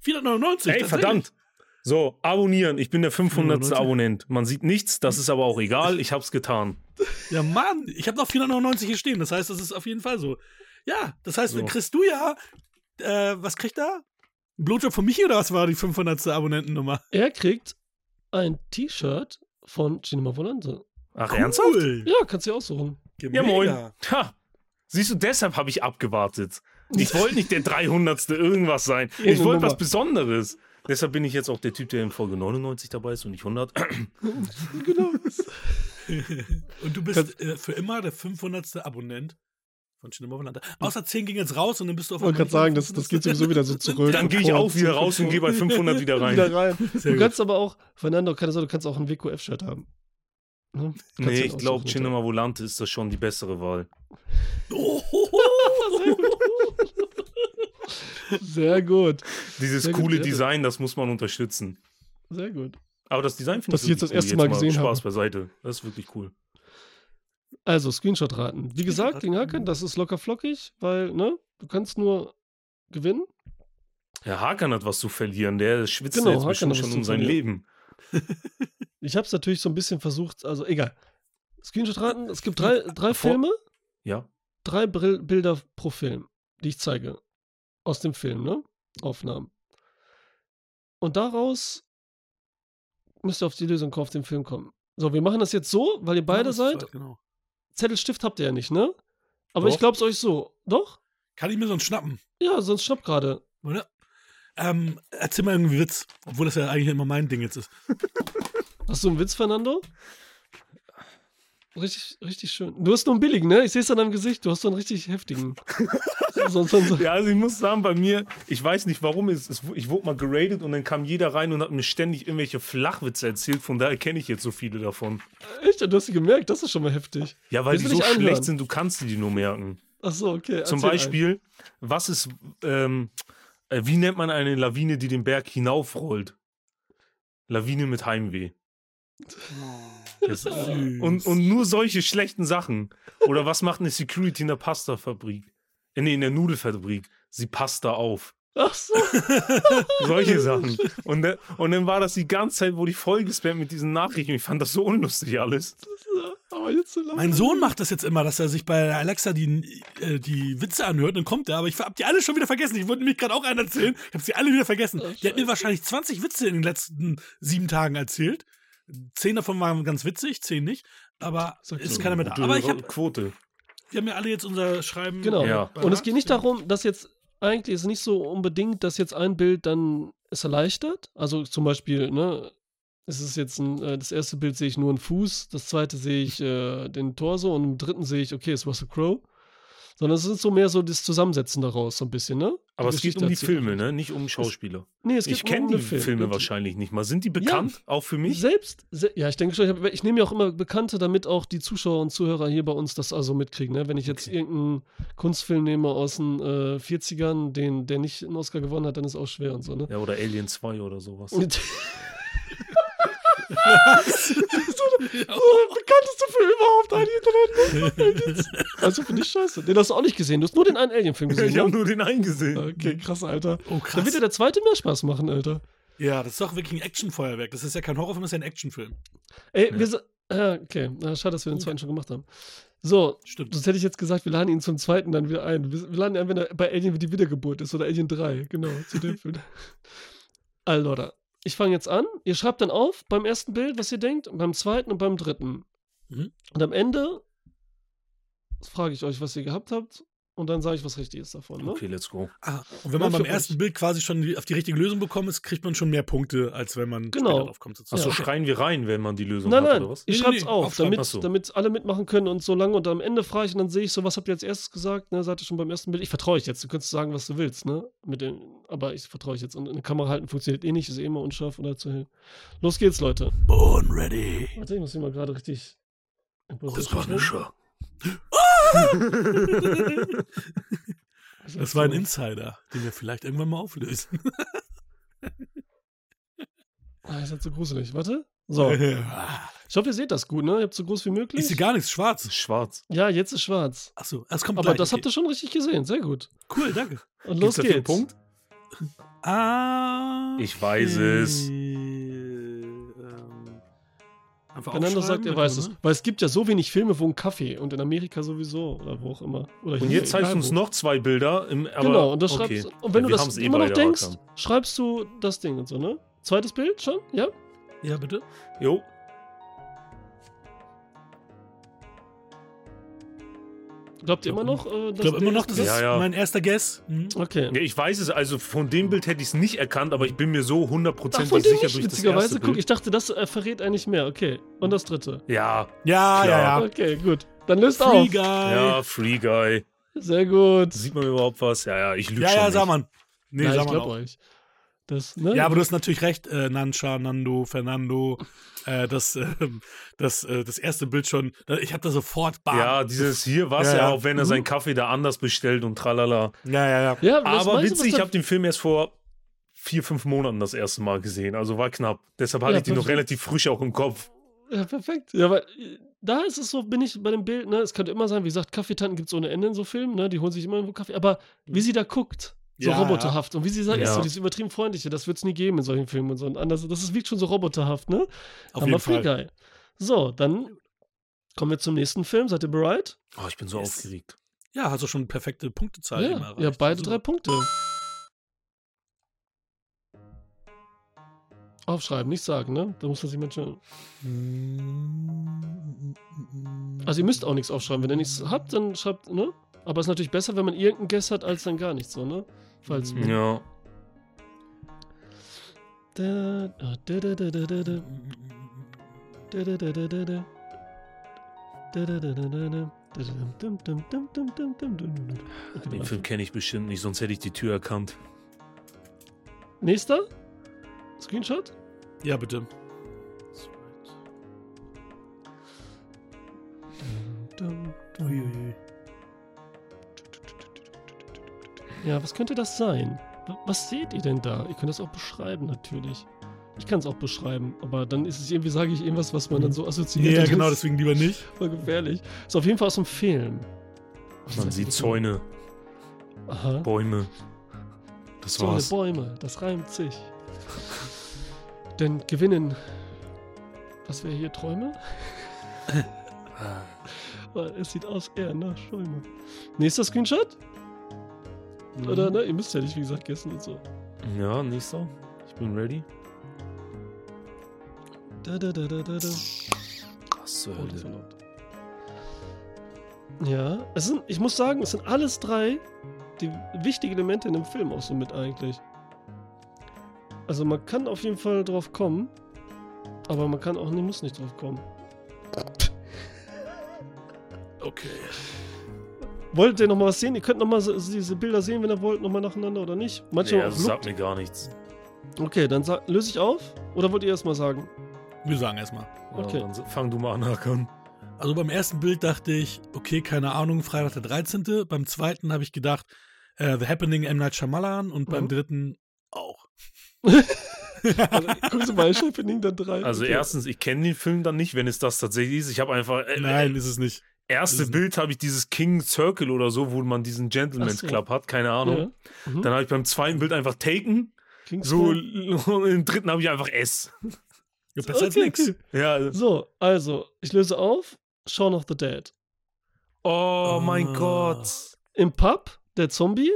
499. Ey, verdammt. So, abonnieren. Ich bin der 500. 499. Abonnent. Man sieht nichts, das ist aber auch egal. Ich hab's getan. Ja, Mann, ich habe noch 499 hier stehen. Das heißt, das ist auf jeden Fall so. Ja, das heißt, So. dann kriegst du ja, äh, was kriegt er? Ein Blowjob von Michi oder was war die 500. Abonnentennummer? er kriegt ein T-Shirt von Cinema Volante. Ach, ernsthaft? Cool. Ja, kannst du dir aussuchen. Ja, moin. Ha. Siehst du, deshalb habe ich abgewartet. Ich wollte nicht der 300. irgendwas sein. Ich wollte was. Besonderes. Deshalb bin ich jetzt auch der Typ, der in Folge 99 dabei ist und nicht 100. genau. Und du bist äh, für immer der 500. Abonnent von Cinema Volante. Außer 10 ging jetzt raus und dann bist du auf Ich wollte gerade sagen, das, das geht sowieso wieder so zurück. Dann gehe ich auch wieder raus und gehe bei 500 wieder rein. Wieder rein. Sehr Du gut. kannst aber auch, Fernando, keine Sorge, du kannst auch ein WQF-Shirt haben. Ne? Nee, ich glaube. Cinema Volante ist das schon die bessere Wahl. Oh, Sehr gut. Dieses Sehr gut, coole ja. Design, das muss man unterstützen. Sehr gut. Aber das Design finde ich ich jetzt das erste cool. Mal gesehen Spaß habe. beiseite. Das ist wirklich cool. Also, Screenshot-Raten. Wie gesagt, den. Haken, das ist locker flockig, weil, ne, du kannst nur gewinnen. Herr Hakan hat was zu verlieren. Der schwitzt Genau, jetzt Hakan bestimmt schon um sein verlieren. Leben. Ich habe es natürlich so ein bisschen versucht, also egal. Screenshot-Raten, es gibt drei, drei Vor- Filme, Ja. drei Brill Bilder pro Film, die ich zeige. Aus dem Film, ne? Aufnahmen. Und daraus müsst ihr auf die Lösung auf den Film kommen. So, wir machen das jetzt so, weil ihr beide Ja, seid. ist- Genau. Zettelstift habt ihr ja nicht, ne? Aber ich Doch. glaub's euch so. Doch? Kann ich mir sonst schnappen, Ja, sonst schnapp gerade. Ähm, erzähl mal irgendwie einen Witz, obwohl das ja eigentlich immer mein Ding jetzt ist. Hast du einen Witz, Fernando? Richtig, richtig schön. Du hast nur einen billigen, ne? Ich sehe es an deinem Gesicht. Du hast so einen richtig heftigen. so, so, so. Ja, also ich muss sagen, bei mir, ich weiß nicht warum, es, es, ich wurde mal geradet und dann kam jeder rein und hat mir ständig irgendwelche Flachwitze erzählt. Von daher kenne ich jetzt so viele davon. Echt? Du hast sie gemerkt? Das ist schon mal heftig. Ja, weil die so anhören. schlecht sind, du kannst die nur merken. Ach so, okay. Zum Beispiel, was ist, ähm, äh, wie nennt man eine Lawine, die den Berg hinaufrollt? Lawine mit Heimweh. Das, und, und nur solche schlechten Sachen. Oder was macht eine Security in der Pasta-Fabrik? Äh, Nee, in der Nudelfabrik. Sie passt da auf. Ach so. Solche Sachen. Und, dann- und dann war das die ganze Zeit, wo ich vollgespammt mit diesen Nachrichten. Ich fand das so unlustig alles. Aber jetzt so. Mein Sohn macht das jetzt immer, dass er sich bei Alexa die, äh, die Witze anhört. Dann kommt er, aber ich hab die alle schon wieder vergessen. Ich wollte nämlich gerade auch einen erzählen. Ich habe sie alle wieder vergessen. Oh, Der hat mir wahrscheinlich 20 Witze in den letzten sieben Tagen erzählt. Zehn davon waren ganz witzig, zehn nicht. Aber Sag ist so. keiner mehr da. Aber ich hab, Quote. wir haben ja alle jetzt unser Schreiben. Genau. Ja. Und es geht nicht darum, dass jetzt eigentlich ist nicht so unbedingt, dass jetzt ein Bild dann es erleichtert. Also zum Beispiel, ne, es ist jetzt ein, äh, das erste Bild sehe ich nur einen Fuß, das zweite sehe ich äh, den Torso und im dritten sehe ich, okay, es war Russell Crowe. Sondern es ist so mehr so das Zusammensetzen daraus, so ein bisschen, ne? Aber es geht um die Filme, ne? Nicht um Schauspieler. Nee, es geht Ich kenne um die. Filme Und- wahrscheinlich nicht mal. Sind die bekannt? Auch für mich? Selbst, se ja, ich denke schon, ich, hab, ich nehme ja auch immer Bekannte, damit auch die Zuschauer und Zuhörer hier bei uns das also mitkriegen. Ne? Wenn ich jetzt irgendeinen Kunstfilm nehme aus den äh, 40ern, den, der nicht einen Oscar gewonnen hat, dann ist auch schwer und so. Ne? Ja, oder Alien 2 oder sowas. so der bekannteste Film überhaupt, ein Internet. Also finde ich scheiße. Den hast du auch nicht gesehen. Du hast nur den einen Alien-Film gesehen. Ich habe ne? nur den einen gesehen. Okay, krass, Alter. Oh, Dann krass. wird dir der zweite mehr Spaß machen, Alter. Ja, das ist doch wirklich ein Actionfeuerwerk. Das ist ja kein Horrorfilm, das ist ja ein Actionfilm. Ey, Ja. wir sa- ah, okay. Na, schade, dass wir den zweiten schon gemacht haben. So, Stimmt. sonst hätte ich jetzt gesagt, wir laden ihn zum zweiten dann wieder ein. Wir, wir laden ihn ein, wenn er bei Alien die Wiedergeburt ist oder Alien 3. Genau, zu dem Film. Leute, ich fange jetzt an. Ihr schreibt dann auf beim ersten Bild, was ihr denkt, beim zweiten und beim dritten. Mhm. Und am Ende frage ich euch, was ihr gehabt habt. Und dann sage ich, was richtig ist davon. Ne? Okay, let's go. Ah, und wenn man Ja, beim ersten euch. Bild quasi schon auf die richtige Lösung bekommen ist, kriegt man schon mehr Punkte, als wenn man Genau. später drauf kommt. sozusagen. Achso, Ja. schreien wir rein, wenn man die Lösung Nein, hat, nein, oder was? ich Nee, schreibe nee, es auf, aufschreiben. damit, so. damit alle mitmachen können und so lange. Und am Ende frage ich und dann sehe ich so, was habt ihr als erstes gesagt? Ne, seid ihr schon beim ersten Bild? Ich vertraue euch jetzt. Du kannst sagen, was du willst, ne? Mit den, aber ich vertraue euch jetzt. Und eine Kamera halten funktioniert eh nicht, ist eh immer unscharf oder zu hell. Los geht's, Leute. Born ready. Warte, ich muss hier mal gerade richtig. Das war eine Show. Also, Das war ein Insider, den wir vielleicht irgendwann mal auflösen. Ah, ist halt so gruselig. Warte. So. Ich hoffe, ihr seht das gut, ne? Ihr habt so groß wie möglich. Ich sehe gar nichts, schwarz. Schwarz. ja, jetzt ist schwarz. Achso, es kommt Aber gleich. das okay. habt ihr schon richtig gesehen. Sehr gut. Cool, danke. Und Gibt's los geht's. Punkt? Ah. Ich weiß es. Einfach Fernando sagt, er weiß es. ne? Weil es gibt ja so wenig Filme, wo ein Kaffee und in Amerika sowieso oder wo auch immer. Oder Und jetzt zeigst du uns noch zwei Bilder. Im, aber, genau, und das okay. Und wenn Ja, du das eh immer noch denkst, schreibst du das Ding und so, ne? Zweites Bild schon? Ja? Ja, bitte. Jo. Glaubt ihr immer noch? Äh, Ich glaube immer noch, das ist Ja, ja. mein erster Guess. Mhm. Okay. Ja, ich weiß es, also von dem Bild hätte ich es nicht erkannt, aber ich bin mir so hundertprozentig sicher nicht, durch das erste Guck, Bild. ich dachte, das äh, verrät eigentlich mehr. Okay. Und das dritte. Ja, Ja, Klar. ja, ja. Okay, gut. Dann löst Free auf. Guy. ja, Free Guy. Sehr gut. Sieht man überhaupt was? Ja, ja, ich lüge Ja, schon ja, nicht. sag mal. Nee, ja, sag ich mal glaube auch. euch. Das, ne? Ja, aber du hast natürlich recht, äh, Nanscha, Nando, Fernando. Äh, das, ähm, das, äh, das erste Bild schon. äh, Ich habe da sofort Bam. Ja, dieses hier war es Ja, ja, auch, wenn er Mhm. seinen Kaffee da anders bestellt und tralala. ja, ja. ja. ja Aber witzig, ich habe den Film erst vor vier, fünf Monaten das erste Mal gesehen. Also war knapp. Deshalb hatte Ja, ich die noch relativ frisch auch im Kopf. Ja, perfekt. Ja, aber äh, da ist es so, bin ich bei dem Bild, ne? Es könnte immer sein, wie gesagt, Kaffeetanten gibt es ohne Ende in so Filmen, ne? Die holen sich immer irgendwo Kaffee. Aber wie sie da guckt, so Ja, roboterhaft. Und wie sie sagt, Ja. ist so dieses übertrieben freundliche, das wird es nie geben in solchen Filmen und so. Und anders, das ist, wirkt schon so roboterhaft, ne? Auf aber jeden Fall. Guy. So, dann kommen wir zum nächsten Film. Seid ihr bereit? Oh, ich bin so Yes. aufgeregt. Ja, hast du schon perfekte Punktezahl ja, erreicht. ja, beide Super. drei Punkte. Aufschreiben, nicht sagen, ne? Da muss man sich manchmal. Also ihr müsst auch nichts aufschreiben. Wenn ihr nichts habt, dann schreibt, ne? Aber es ist natürlich besser, wenn man irgendeinen Guess hat, als dann gar nichts so, ne? Falls man ja. Da, da, da, da, da, da, da. Da, da, da, da, da, da. Da, da, da, da, da, da. Den Film kenne ich bestimmt nicht, sonst hätte ich die Tür erkannt. Nächster? Screenshot? Ja, bitte. Dum, dum, dum. Ja, was könnte das sein? Wa- Was seht ihr denn da? Ihr könnt das auch beschreiben, natürlich. Ich kann es auch beschreiben, aber dann ist es irgendwie, sage ich irgendwas, was man dann so assoziiert. Ja, genau, deswegen lieber nicht. Voll gefährlich. Ist auf jeden Fall aus dem Film. Man sieht Zäune, Aha. Bäume. Das Zäune, war's. Bäume, das reimt sich. Denn gewinnen. Was wäre hier Träume? Es sieht aus eher nach Schäume. Nächster Screenshot? Mhm. Oder ne? Ihr müsst ja nicht, wie gesagt, gessen und so. Ja, nächster. Ich bin ready. Da, da, da, da, da, da. Was zur Hölle. Ja, es sind, ich muss sagen, es sind alles drei die wichtigen Elemente in dem Film auch so mit eigentlich. Also man kann auf jeden Fall drauf kommen, aber man kann auch nicht, muss nicht drauf kommen. Okay. Wollt ihr noch mal was sehen? Ihr könnt noch mal so, so diese Bilder sehen, wenn ihr wollt, noch mal nacheinander oder nicht. Nee, Manchmal das auch sagt mir gar nichts. Okay, dann löse ich auf. Oder wollt ihr erst mal sagen? Wir sagen erstmal. Ja, Okay. Dann fang du mal an, Hakan. Also beim ersten Bild dachte ich, okay, keine Ahnung, Freitag der 13. Beim zweiten habe ich gedacht, äh, The Happening M. Night Shyamalan und beim Mhm. dritten auch. Also, guckst du mal, Chefening dann drei. Also Okay. erstens, ich kenne den Film dann nicht, wenn es das tatsächlich ist. Ich habe einfach äh, Nein, ist es nicht. Erste ist- Bild habe ich dieses King Circle oder so, wo man diesen Gentleman's so. Club hat, keine Ahnung. Ja. Mhm. Dann habe ich beim zweiten Bild einfach Taken, King's so und im dritten habe ich einfach S. Ja, besser als Okay, nix. okay. Ja. also- So, also, ich löse auf. Shaun of the Dead. Oh mein Ah. Gott. Im Pub, der Zombie.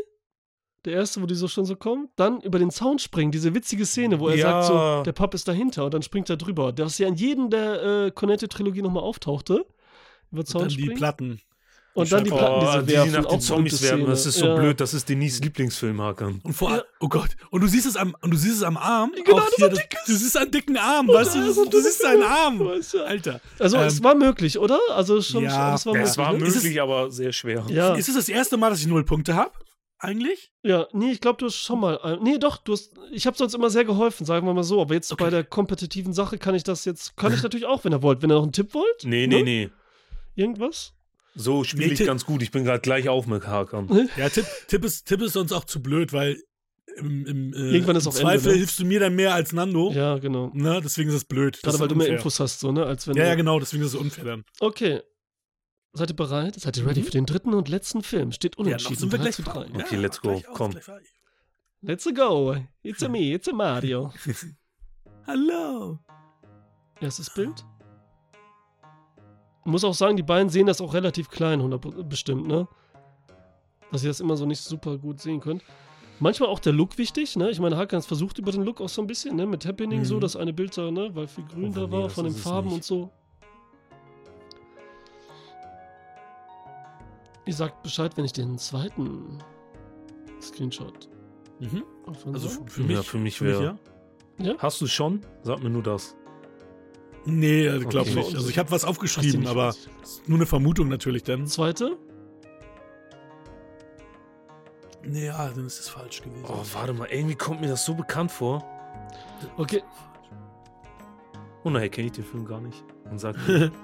Der erste, wo die so schon so kommen. Dann über den Zaun springen, diese witzige Szene, wo er Ja. sagt so, der Pub ist dahinter und dann springt er drüber. Das ja in jedem der äh, Cornetto-Trilogie nochmal auftauchte. Über Und Zaun dann die springen. Platten. und dann die Oh, Platten, die oh, sie die, die werfen. nach auch den Zombies werfen, das ist so Ja. blöd. Das ist Denise Lieblingsfilm, Hakan. Und vor Ja. oh Gott, und du siehst es am und du siehst es am Arm. Genau, auch das hier, war das, du siehst einen dicken Arm, weißt du? Du, du siehst seinen Arm. Weißt du? Alter. Also, Ähm, es war möglich, oder? Also, schon, ja, es war Ja, möglich. es war ne? Es- möglich, aber sehr schwer. Ja. Ist es das erste Mal, dass ich null Punkte habe? Eigentlich? Ja, nee, ich glaube, du hast schon mal. äh, Nee, doch, du hast. Ich habe sonst immer sehr geholfen, sagen wir mal so. Aber jetzt Okay. bei der kompetitiven Sache kann ich das jetzt. Kann ich natürlich auch, wenn ihr wollt. Wenn ihr noch einen Tipp wollt? Nee, Ne? nee, nee. Irgendwas? So spiele Nee, ich ganz gut. Ich bin gerade gleich auf mit Hakan. Ja, Tipp, Tipp, ist, Tipp ist sonst auch zu blöd, weil im, im, äh, Irgendwann ist im auch Ende, Zweifel ne? hilfst du mir dann mehr als Nando. Ja, genau. Ne? Deswegen ist es blöd. Gerade weil du mehr unfair. Infos hast, so, ne? Als wenn Ja, du- ja, genau, deswegen ist es unfair dann. Okay. Seid ihr bereit? Seid ihr ready Mhm. für den dritten und letzten Film? Steht Ja, unentschieden. sind wir 3 gleich zu 3. vor. Okay, let's go, auf, komm. Let's go. It's a me, it's a Mario. Hallo. Erstes Bild. Muss auch sagen, die beiden sehen das auch relativ klein, 100 bestimmt, ne? Dass ihr das immer so nicht super gut sehen könnt. Manchmal auch der Look wichtig, ne? Ich meine, Hakans versucht über den Look auch so ein bisschen, ne? Mit Happening Mhm. so, das eine Bild da, ne? Weil viel Grün Oh, da war, von den Farben nicht. und so. Ihr sagt Bescheid, wenn ich den zweiten Screenshot Mhm. Also für mich, ja, für mich für mich wäre. ja. Hast du schon? Sag mir nur das. Nee, glaube Okay. ich nicht. Also ich habe was aufgeschrieben, aber nur eine Vermutung natürlich dann. Zweite? Nee, ja, dann ist es falsch gewesen. Oh, warte mal. Irgendwie kommt mir das so bekannt vor. Okay. Oh nein, kenne ich den Film gar nicht. Und sag mir.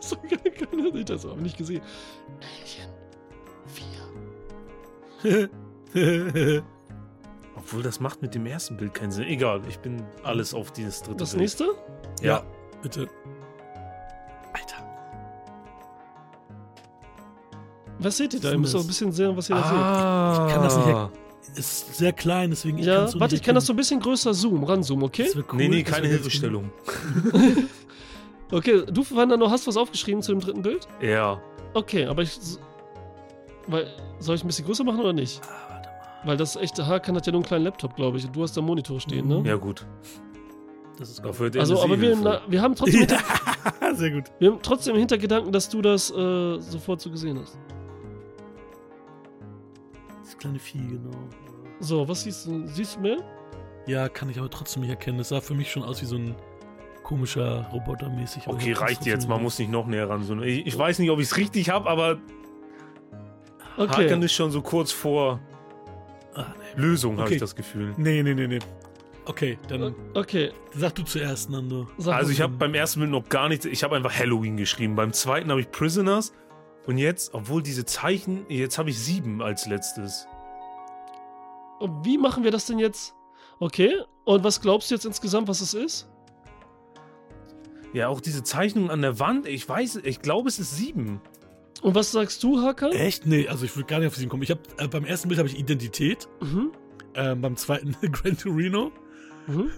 So kann ich das aber nicht gesehen. Alien 4. Obwohl, das macht mit dem ersten Bild keinen Sinn. Egal, ich bin alles auf dieses dritte Das Bild. nächste? Ja. bitte. Alter. Was seht ihr da? Ihr müsst auch ein bisschen sehen, was ihr Ah, Ich kann das nicht Ist sehr klein, deswegen da ich seht. Ja, warte, ich kann das so ein bisschen größer zoomen, ranzoomen, okay? Cool, Nee, nee, keine Hilfestellung. Okay, du, Fernando, hast was aufgeschrieben zu dem dritten Bild? Ja. Okay, aber ich. Weil, soll ich ein bisschen größer machen oder nicht? Weil das echte Hakan hat ja nur einen kleinen Laptop, glaube ich. Und du hast da einen Monitor stehen, ne? Ja, gut. Das ist gut. Dafür Also, aber wir, na, wir, haben trotzdem hinter, sehr gut. wir haben trotzdem im Hintergedanken, dass du das äh, sofort so gesehen hast. Das kleine Vieh, genau. So, was siehst du? Siehst du mehr? Ja, kann ich aber trotzdem nicht erkennen. Das sah für mich schon aus wie so ein komischer, robotermäßig. aber Okay, reicht jetzt. Man muss nicht noch näher ran. Ich, ich weiß nicht, ob ich es richtig habe, aber Okay. Hakan ist schon so kurz vor Ah, Lösung, habe Okay. ich das Gefühl. nee. nee, nee, nee. Okay, dann Okay. sag du zuerst, Nando. Sag Also ich habe beim ersten Bild noch gar nichts, ich habe einfach Halloween geschrieben. Beim zweiten habe ich Prisoners und jetzt, obwohl diese Zeichen, jetzt habe ich sieben als letztes. Und wie machen wir das denn jetzt? Okay. Und was glaubst du jetzt insgesamt, was es ist? Ja, auch diese Zeichnung an der Wand, ich weiß, ich glaube, es ist sieben. Und was sagst du, Hakan? Echt? Nee, also ich würde gar nicht auf diesen kommen. Ich hab, äh, beim ersten Bild habe ich Identität, Mhm. ähm, beim zweiten Gran Torino Mhm.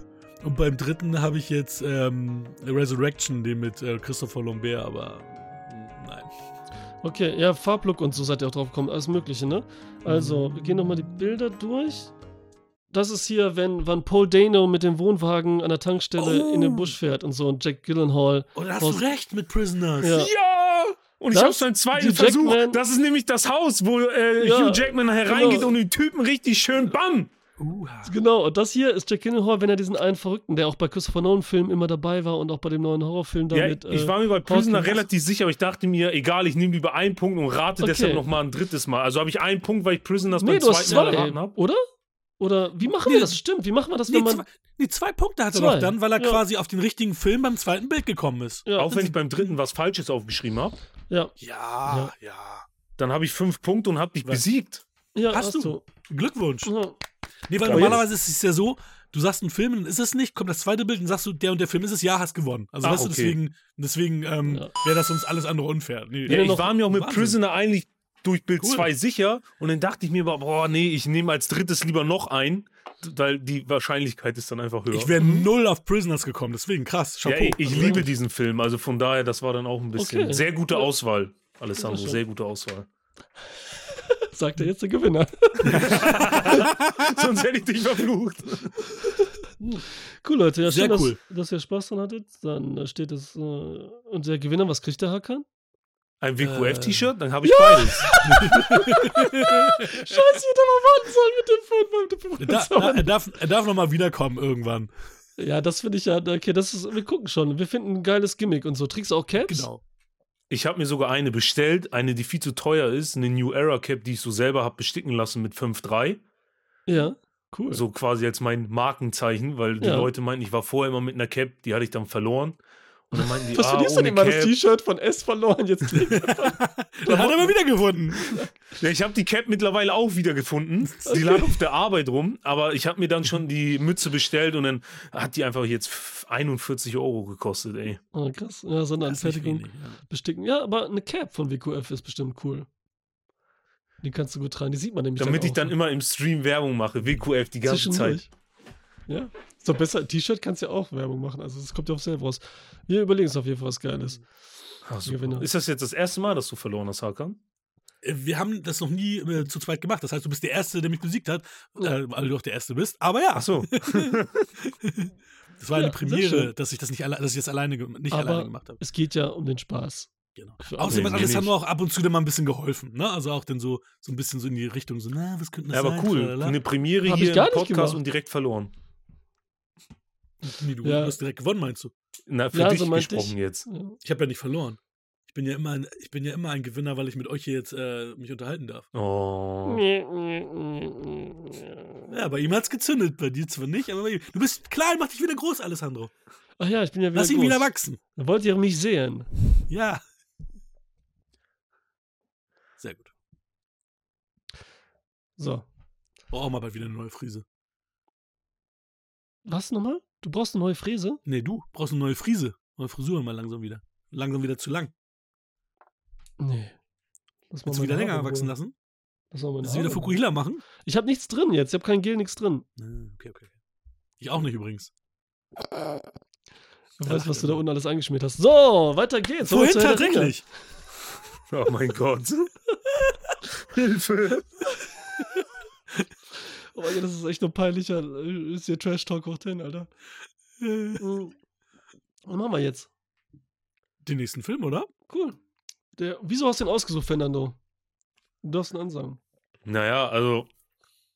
und beim dritten habe ich jetzt ähm, Resurrection, den mit äh, Christopher Lambert, aber mm, nein. Okay, ja, Farblook und so seid ihr auch drauf gekommen, alles Mögliche, ne? Also, wir gehen nochmal die Bilder durch. Das ist hier, wenn, wann Paul Dano mit dem Wohnwagen an der Tankstelle Oh. in den Busch fährt und so und Jack Gyllenhaal. Oh, da hast du recht mit Prisoners. Ja. Ja! Und ich Das? habe es beim zweiten Versuch. Jackman- Das ist nämlich das Haus, wo äh, Ja, Hugh Jackman hereingeht genau. und den Typen richtig schön BAM! Uha. Genau, und das hier ist Jack Gyllenhaal, wenn er diesen einen Verrückten, der auch bei Christopher Nolan-Filmen immer dabei war und auch bei dem neuen Horrorfilm Ja, damit. ich äh, war mir bei Prisoner relativ sicher, aber ich dachte mir, egal, ich nehme lieber einen Punkt und rate Okay. deshalb nochmal ein drittes Mal. Also habe ich einen Punkt, weil ich Prisoners Nee, beim zweiten Mal erraten habe. oder? Oder wie machen Nee, wir das? Stimmt, wie machen wir das, Nee wenn man. zwei, nee, zwei Punkte hat er Zwei. doch dann, weil er Ja. quasi auf den richtigen Film beim zweiten Bild gekommen ist. Ja, Auch wenn ich beim dritten was Falsches aufgeschrieben habe, ja, Ja, ja. dann habe ich fünf Punkte und habe dich besiegt. ja, Hast du? Glückwunsch. Ja. Nee, weil Aber normalerweise ist es ja so, du sagst einen Film, dann ist es nicht, kommt das zweite Bild und sagst du, der und der Film ist es, ja, hast gewonnen. Also Ach, weißt du, okay. deswegen, deswegen ähm, Ja. wäre das sonst alles andere unfair. Nee, Ja, ich war mir auch mit Wahnsinn. Prisoner eigentlich durch Bild Cool. 2 sicher und dann dachte ich mir, aber, boah, nee, ich nehme als drittes lieber noch ein, weil die Wahrscheinlichkeit ist dann einfach höher. Ich wäre null auf Prisoners gekommen, deswegen krass. ja, Chapeau. ich, ich Also, liebe diesen Film, also von daher, das war dann auch ein bisschen Okay. sehr gute Ja. Auswahl, Alessandro, Ja, sehr gute Auswahl. Sagt er jetzt der Gewinner. Sonst hätte ich dich verflucht. Cool, Leute. Ja, Sehr schön, cool. Dass, dass ihr Spaß dran hattet. Dann äh, steht es. Äh, und der Gewinner, was kriegt der Hakan? Ein Äh. WQF-T-Shirt, dann habe ich beides. Scheiße, ich hätte mal warten sollen mit dem Film. Er, da, er darf, er darf nochmal wiederkommen irgendwann. Ja, das finde ich ja. Okay, das ist. Wir gucken schon. Wir finden ein geiles Gimmick und so. Trägst du auch Caps? Genau. Ich habe mir sogar eine bestellt, eine, die viel zu teuer ist, eine New Era Cap, die ich so selber habe besticken lassen mit 5,3. Ja. Cool. So quasi als mein Markenzeichen, weil die Ja. Leute meinten, ich war vorher immer mit einer Cap, die hatte ich dann verloren. Und dann meinten die, Was ah, verlierst du denn mal das. T-Shirt von S verloren? Jetzt Dann hat er mal wieder gefunden. Ja, ich habe die Cap mittlerweile auch wieder gefunden. Die lag auf der Arbeit rum, aber ich habe mir dann schon die Mütze bestellt und dann hat die einfach jetzt 41 Euro gekostet, ey. oh, krass. Ja, Sonderanfertigung. Besticken. Ja, aber eine Cap von WQF ist bestimmt cool. Die kannst du gut tragen. Die sieht man nämlich Damit ich auch dann so immer im Stream Werbung mache, WQF die ganze Zeit. Ja. Ist doch besser. T-Shirt kannst du ja auch Werbung machen. Also, es kommt ja auch selber raus. Wir überlegen uns auf jeden Fall was Geiles. Ach. Ist das jetzt das erste Mal, dass du verloren hast, Hakan? Äh, Wir haben das noch nie äh, zu zweit gemacht. Das heißt, du bist der Erste, der mich besiegt hat, Ja. äh, weil du auch der Erste bist. Aber ja, Ach so. das war eine Ja, sehr Premiere, dass ich das nicht, alle, dass ich das alleine, nicht Aber alleine gemacht habe. es geht ja um den Spaß. Genau. Außerdem Nee, hat nee, Alessandro nicht. auch ab und zu dann mal ein bisschen geholfen. Ne? Also auch dann so, so ein bisschen so in die Richtung, so, na, was könnte das Ja, aber sein? cool. Tralala. Eine Premiere Hab hier im Podcast gemacht. und direkt verloren. Nee, du, Ja. hast direkt gewonnen, meinst du? Na, für Ja, dich so gesprochen ich. jetzt. Ich habe ja nicht verloren. Ich bin ja immer ein, ich bin ja immer ein Gewinner, weil ich mit euch hier jetzt äh, mich unterhalten darf. Oh. Ja, bei ihm hat's gezündet, bei dir zwar nicht, aber bei ihm. Du bist klein, mach dich wieder groß, Alessandro. Ach ja, ich bin ja wieder Lass ihn groß. wieder wachsen. Wollt ihr mich sehen? Ja. Sehr gut. So. Brauch auch mal bald wieder eine neue Frise. Was nochmal? Du brauchst eine neue Fräse? Nee, du brauchst eine neue Frise. Neue Frisur mal langsam wieder. Langsam wieder zu lang. Nee. Lass Willst du wieder länger wachsen lassen? Lass mal Willst du wieder. Fukuhila machen? Ich habe nichts drin jetzt. Ich habe kein Gel, nichts drin. Ah, Okay, okay. Ich auch nicht übrigens. Du weißt, was du da unten alles eingeschmiert hast. So, weiter geht's. Ringe. tatsächlich. Oh mein Gott. Hilfe. Oh mein Gott, das ist echt nur peinlicher. Ist hier Trash Talk hoch 10, Alter. Äh, Mhm. Was machen wir jetzt? Den nächsten Film, oder? Cool. Der, wieso hast du den ausgesucht, Fernando? Du darfst ihn ansagen. Naja, also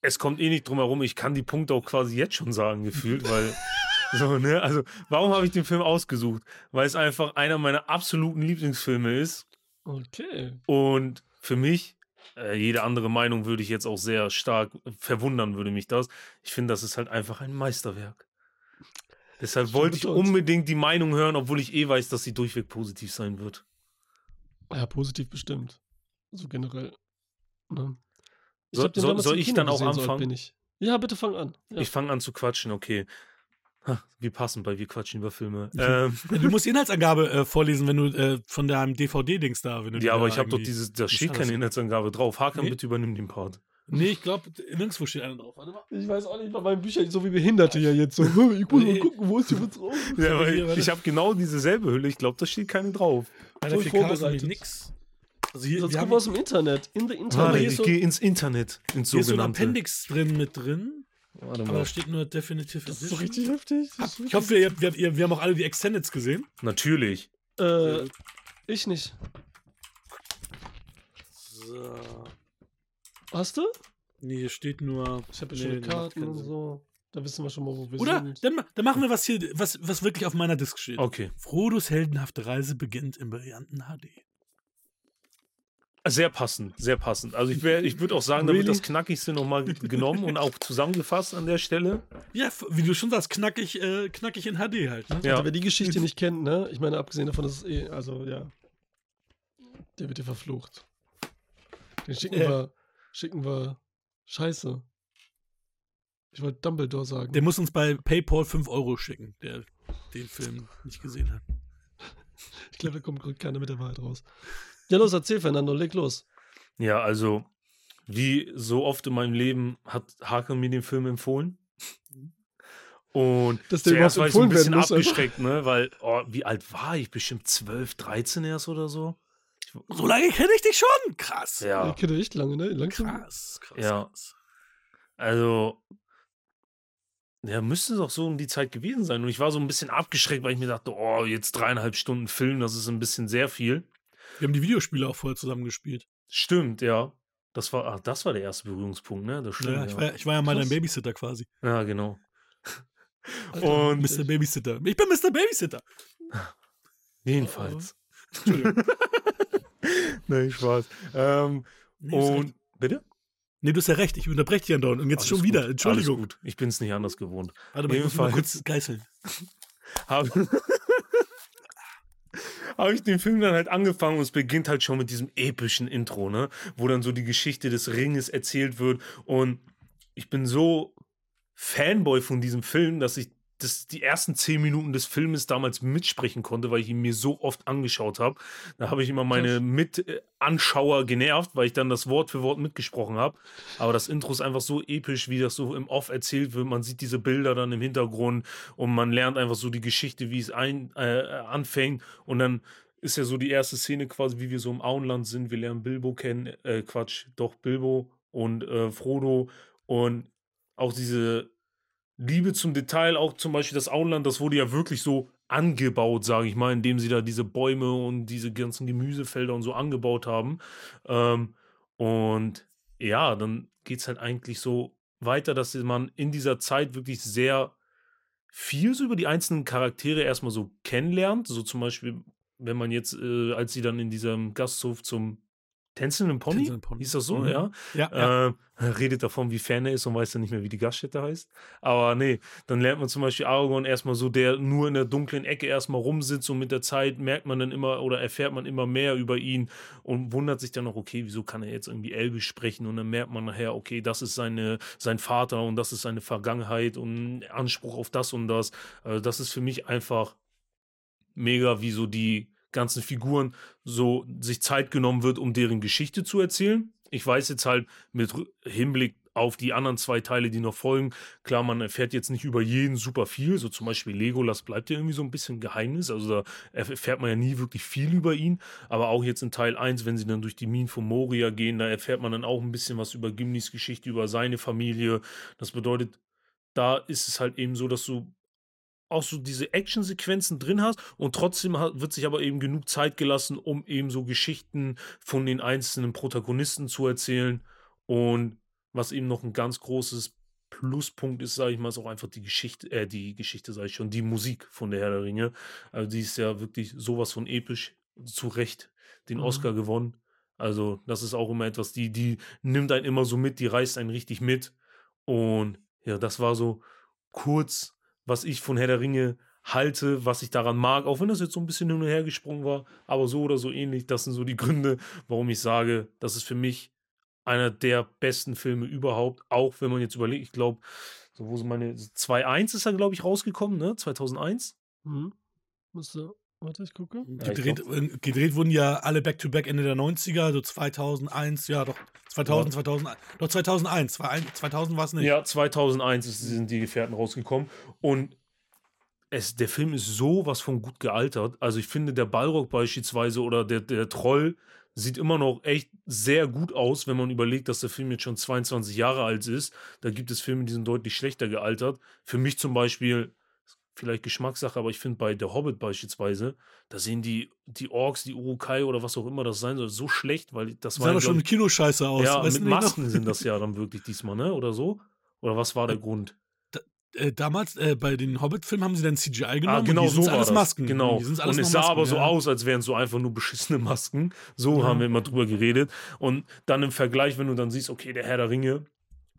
es kommt eh nicht drum herum. Ich kann die Punkte auch quasi jetzt schon sagen, gefühlt, weil So, ne? Also, warum habe ich den Film ausgesucht? Weil es einfach einer meiner absoluten Lieblingsfilme ist. Okay. Und für mich, äh, jede andere Meinung würde ich jetzt auch sehr stark verwundern, würde mich das. Ich finde, das ist halt einfach ein Meisterwerk. Deshalb Schon wollte ich unbedingt die Meinung hören, obwohl ich eh weiß, dass sie durchweg positiv sein wird. Ja, positiv bestimmt. So generell. Ne? Ich Soll- hab den soll- ich dann auch so anfangen? Ja, bitte fang an. Ja. Ich fange an zu quatschen, okay. Ha, wir passen bei Wir quatschen über Filme. ähm, Du musst die Inhaltsangabe äh, vorlesen, wenn du äh, von deinem DVD-Dings da, wenn du die ja, aber ich habe doch dieses, da steht keine? Inhaltsangabe drauf. Hakan, Nee? bitte übernimm den Part. Nee, ich glaube, nirgendwo steht einer drauf. Warte mal. Ich weiß auch nicht bei meinen Büchern, so wie Behinderte ja jetzt so. "Hm, Ich muss mal gucken, wo ist hier was drauf? Ja, aber warte. ich habe genau dieselbe Hülle. Ich glaube, da steht keine drauf. Alter, Voll 4K ist nämlich vorbereitet. nix. Also hier, Sonst haben, wir aus dem Internet. In the Internet. Warte, ich so- gehe ins Internet, ins hier ist so ein sogenannte. Appendix drin mit drin, Warte aber mal. da steht nur Definitive das ist so richtig heftig. Ich hoffe, wir, wir, wir, wir haben auch alle die Extendeds gesehen. Natürlich. Äh, ich nicht. So. Hast du? Nee, hier steht nur. Ich habe Nee, ja schon nee, macht Karten und so. Da wissen wir schon mal, wo wir Oder? sind. Dann, ma- dann machen wir was hier, was, was wirklich auf meiner Disk steht. Okay. Frodos heldenhafte Reise beginnt im brillanten HD. Sehr passend, sehr passend. Also ich, wär- ich würde auch sagen, da wird Really? das Knackigste nochmal genommen und auch zusammengefasst an der Stelle. Ja, wie du schon sagst, knackig, äh, knackig in HD halt. Ne? Ja. Also, wer die Geschichte nicht kennt, ne? Ich meine, abgesehen davon, dass es eh, also ja. Der wird dir verflucht. Den schicken Äh. wir, schicken wir Scheiße. Ich wollte Dumbledore sagen. Der muss uns bei PayPal 5 Euro schicken, der den Film nicht gesehen hat. ich glaube, da kommt keiner mit der Wahrheit raus. Ja, los, erzähl, Fernando, leg los. Ja, also wie so oft in meinem Leben hat Hakan mir den Film empfohlen. Und Dass der zuerst war ich so ein bisschen muss, einfach. abgeschreckt, ne? Weil, oh, wie alt war ich? Bestimmt 12, 13 erst oder so. So lange kenne ich dich schon? Krass. Ja. Ich kenne echt lange, ne? Langsam. Krass, krass. Ja. krass. also ja, müsste doch so um die Zeit gewesen sein. Und ich war so ein bisschen abgeschreckt, weil ich mir dachte, oh, jetzt dreieinhalb Stunden Film, das ist ein bisschen sehr viel. Wir haben die Videospiele auch vorher zusammen gespielt. Stimmt, ja. Das war, ach, das war der erste Berührungspunkt, ne? Das stimmt. Ja, Ja, ich, war, ich war ja mal dein Babysitter quasi. ja genau. Alter, Und Mr. Babysitter. Ich bin Mr. Babysitter. jedenfalls. Entschuldigung. Nein, Spaß. Ähm, Nee, und bitte? nee, du hast ja recht. Ich unterbreche dich andauernd. Und jetzt Alles schon gut, wieder. Entschuldigung. Alles gut. Ich bin es nicht anders gewohnt. Warte mal, ich muss mal Jedenfalls- kurz geißeln. Habe hab ich den Film dann halt angefangen und es beginnt halt schon mit diesem epischen Intro, ne? Wo dann so die Geschichte des Ringes erzählt wird. Und ich bin so Fanboy von diesem Film, dass ich das, die ersten zehn Minuten des Filmes damals mitsprechen konnte, weil ich ihn mir so oft angeschaut habe. Da habe ich immer meine. Mit-Anschauer genervt, weil ich dann das Wort für Wort mitgesprochen habe. Aber das Intro ist einfach so episch, wie das so im Off erzählt wird. Man sieht diese Bilder dann im Hintergrund und man lernt einfach so die Geschichte, wie es ein, äh, anfängt. Und dann ist ja so die erste Szene quasi, wie wir so im Auenland sind. Wir lernen Bilbo kennen, äh, Quatsch, doch Bilbo und äh, Frodo und auch diese Liebe zum Detail, auch zum Beispiel das Auenland, das wurde ja wirklich so angebaut, sage ich mal, indem sie da diese Bäume und diese ganzen Gemüsefelder und so angebaut haben. Ähm, und ja, dann geht es halt eigentlich so weiter, dass man in dieser Zeit wirklich sehr viel so über die einzelnen Charaktere erstmal so kennenlernt. So zum Beispiel, wenn man jetzt, äh, als sie dann in diesem Gasthof zum Tänzelnden Pony, Tänzelnden Pony. hieß das so, Mhm. ja? Ja, ja. Äh, redet davon, wie Fan er ist und weiß dann nicht mehr, wie die Gaststätte heißt. Aber nee, dann lernt man zum Beispiel Aragorn erstmal so, der nur in der dunklen Ecke erstmal rumsitzt und mit der Zeit merkt man dann immer oder erfährt man immer mehr über ihn und wundert sich dann noch, okay, wieso kann er jetzt irgendwie Elbisch sprechen? Und dann merkt man nachher, okay, das ist seine, sein Vater und das ist seine Vergangenheit und Anspruch auf das und das. Also das ist für mich einfach mega, wie so die ganzen Figuren so sich Zeit genommen wird, um deren Geschichte zu erzählen. Ich weiß jetzt halt mit Hinblick auf die anderen zwei Teile, die noch folgen, klar, man erfährt jetzt nicht über jeden super viel, so zum Beispiel Legolas bleibt ja irgendwie so ein bisschen Geheimnis, also da erfährt man ja nie wirklich viel über ihn, aber auch jetzt in Teil 1, wenn sie dann durch die Minen von Moria gehen, da erfährt man dann auch ein bisschen was über Gimlis Geschichte, über seine Familie, das bedeutet, da ist es halt eben so, dass du auch so diese Actionsequenzen drin hast und trotzdem wird sich aber eben genug Zeit gelassen, um eben so Geschichten von den einzelnen Protagonisten zu erzählen. Und was eben noch ein ganz großes Pluspunkt ist, sage ich mal, ist auch einfach die Geschichte, äh, die Geschichte, sage ich schon, die Musik von der Herr der Ringe. Also die ist ja wirklich sowas von episch, zu Recht den Mhm. Oscar gewonnen. Also das ist auch immer etwas, die, die nimmt einen immer so mit, die reißt einen richtig mit. Und ja, das war so kurz, was ich von Herr der Ringe halte, was ich daran mag, auch wenn das jetzt so ein bisschen hin und her gesprungen war, aber so oder so ähnlich. Das sind so die Gründe, warum ich sage, das ist für mich einer der besten Filme überhaupt, auch wenn man jetzt überlegt, ich glaube, so wo sind meine 2.1 ist er, glaube ich, rausgekommen, ne? 2001. Mhm. Müsste, warte, ich gucke. Ja, Gedreht, äh, gedreht wurden ja alle Back-to-Back Ende der 90er, so 2001, ja doch, 2000, 2000, doch 2001, 2000 war es nicht. Ja, 2001 ist, sind die Gefährten rausgekommen und es, der Film ist sowas von gut gealtert. Also ich finde, der Ballrock beispielsweise oder der, der Troll sieht immer noch echt sehr gut aus, wenn man überlegt, dass der Film jetzt schon 22 Jahre alt ist. Da gibt es Filme, die sind deutlich schlechter gealtert. Für mich zum Beispiel, vielleicht Geschmackssache, aber ich finde bei Der Hobbit beispielsweise, da sehen die, die Orks, die Urukai oder was auch immer das sein soll, so schlecht, weil das war sah ja, doch schon mit Kinoscheiße aus. ja, weißt mit nicht noch? Masken sind das ja dann wirklich diesmal, ne? Oder so? Oder was war der Grund? Äh, damals äh, bei den Hobbit-Filmen haben sie dann CGI genommen. Ah, genau, und so war alles das. Masken. Genau. Die alles und es sah Masken, aber so ja. aus, als wären es so einfach nur beschissene Masken. So Ja. haben wir immer drüber geredet. Und dann im Vergleich, wenn du dann siehst, okay, der Herr der Ringe,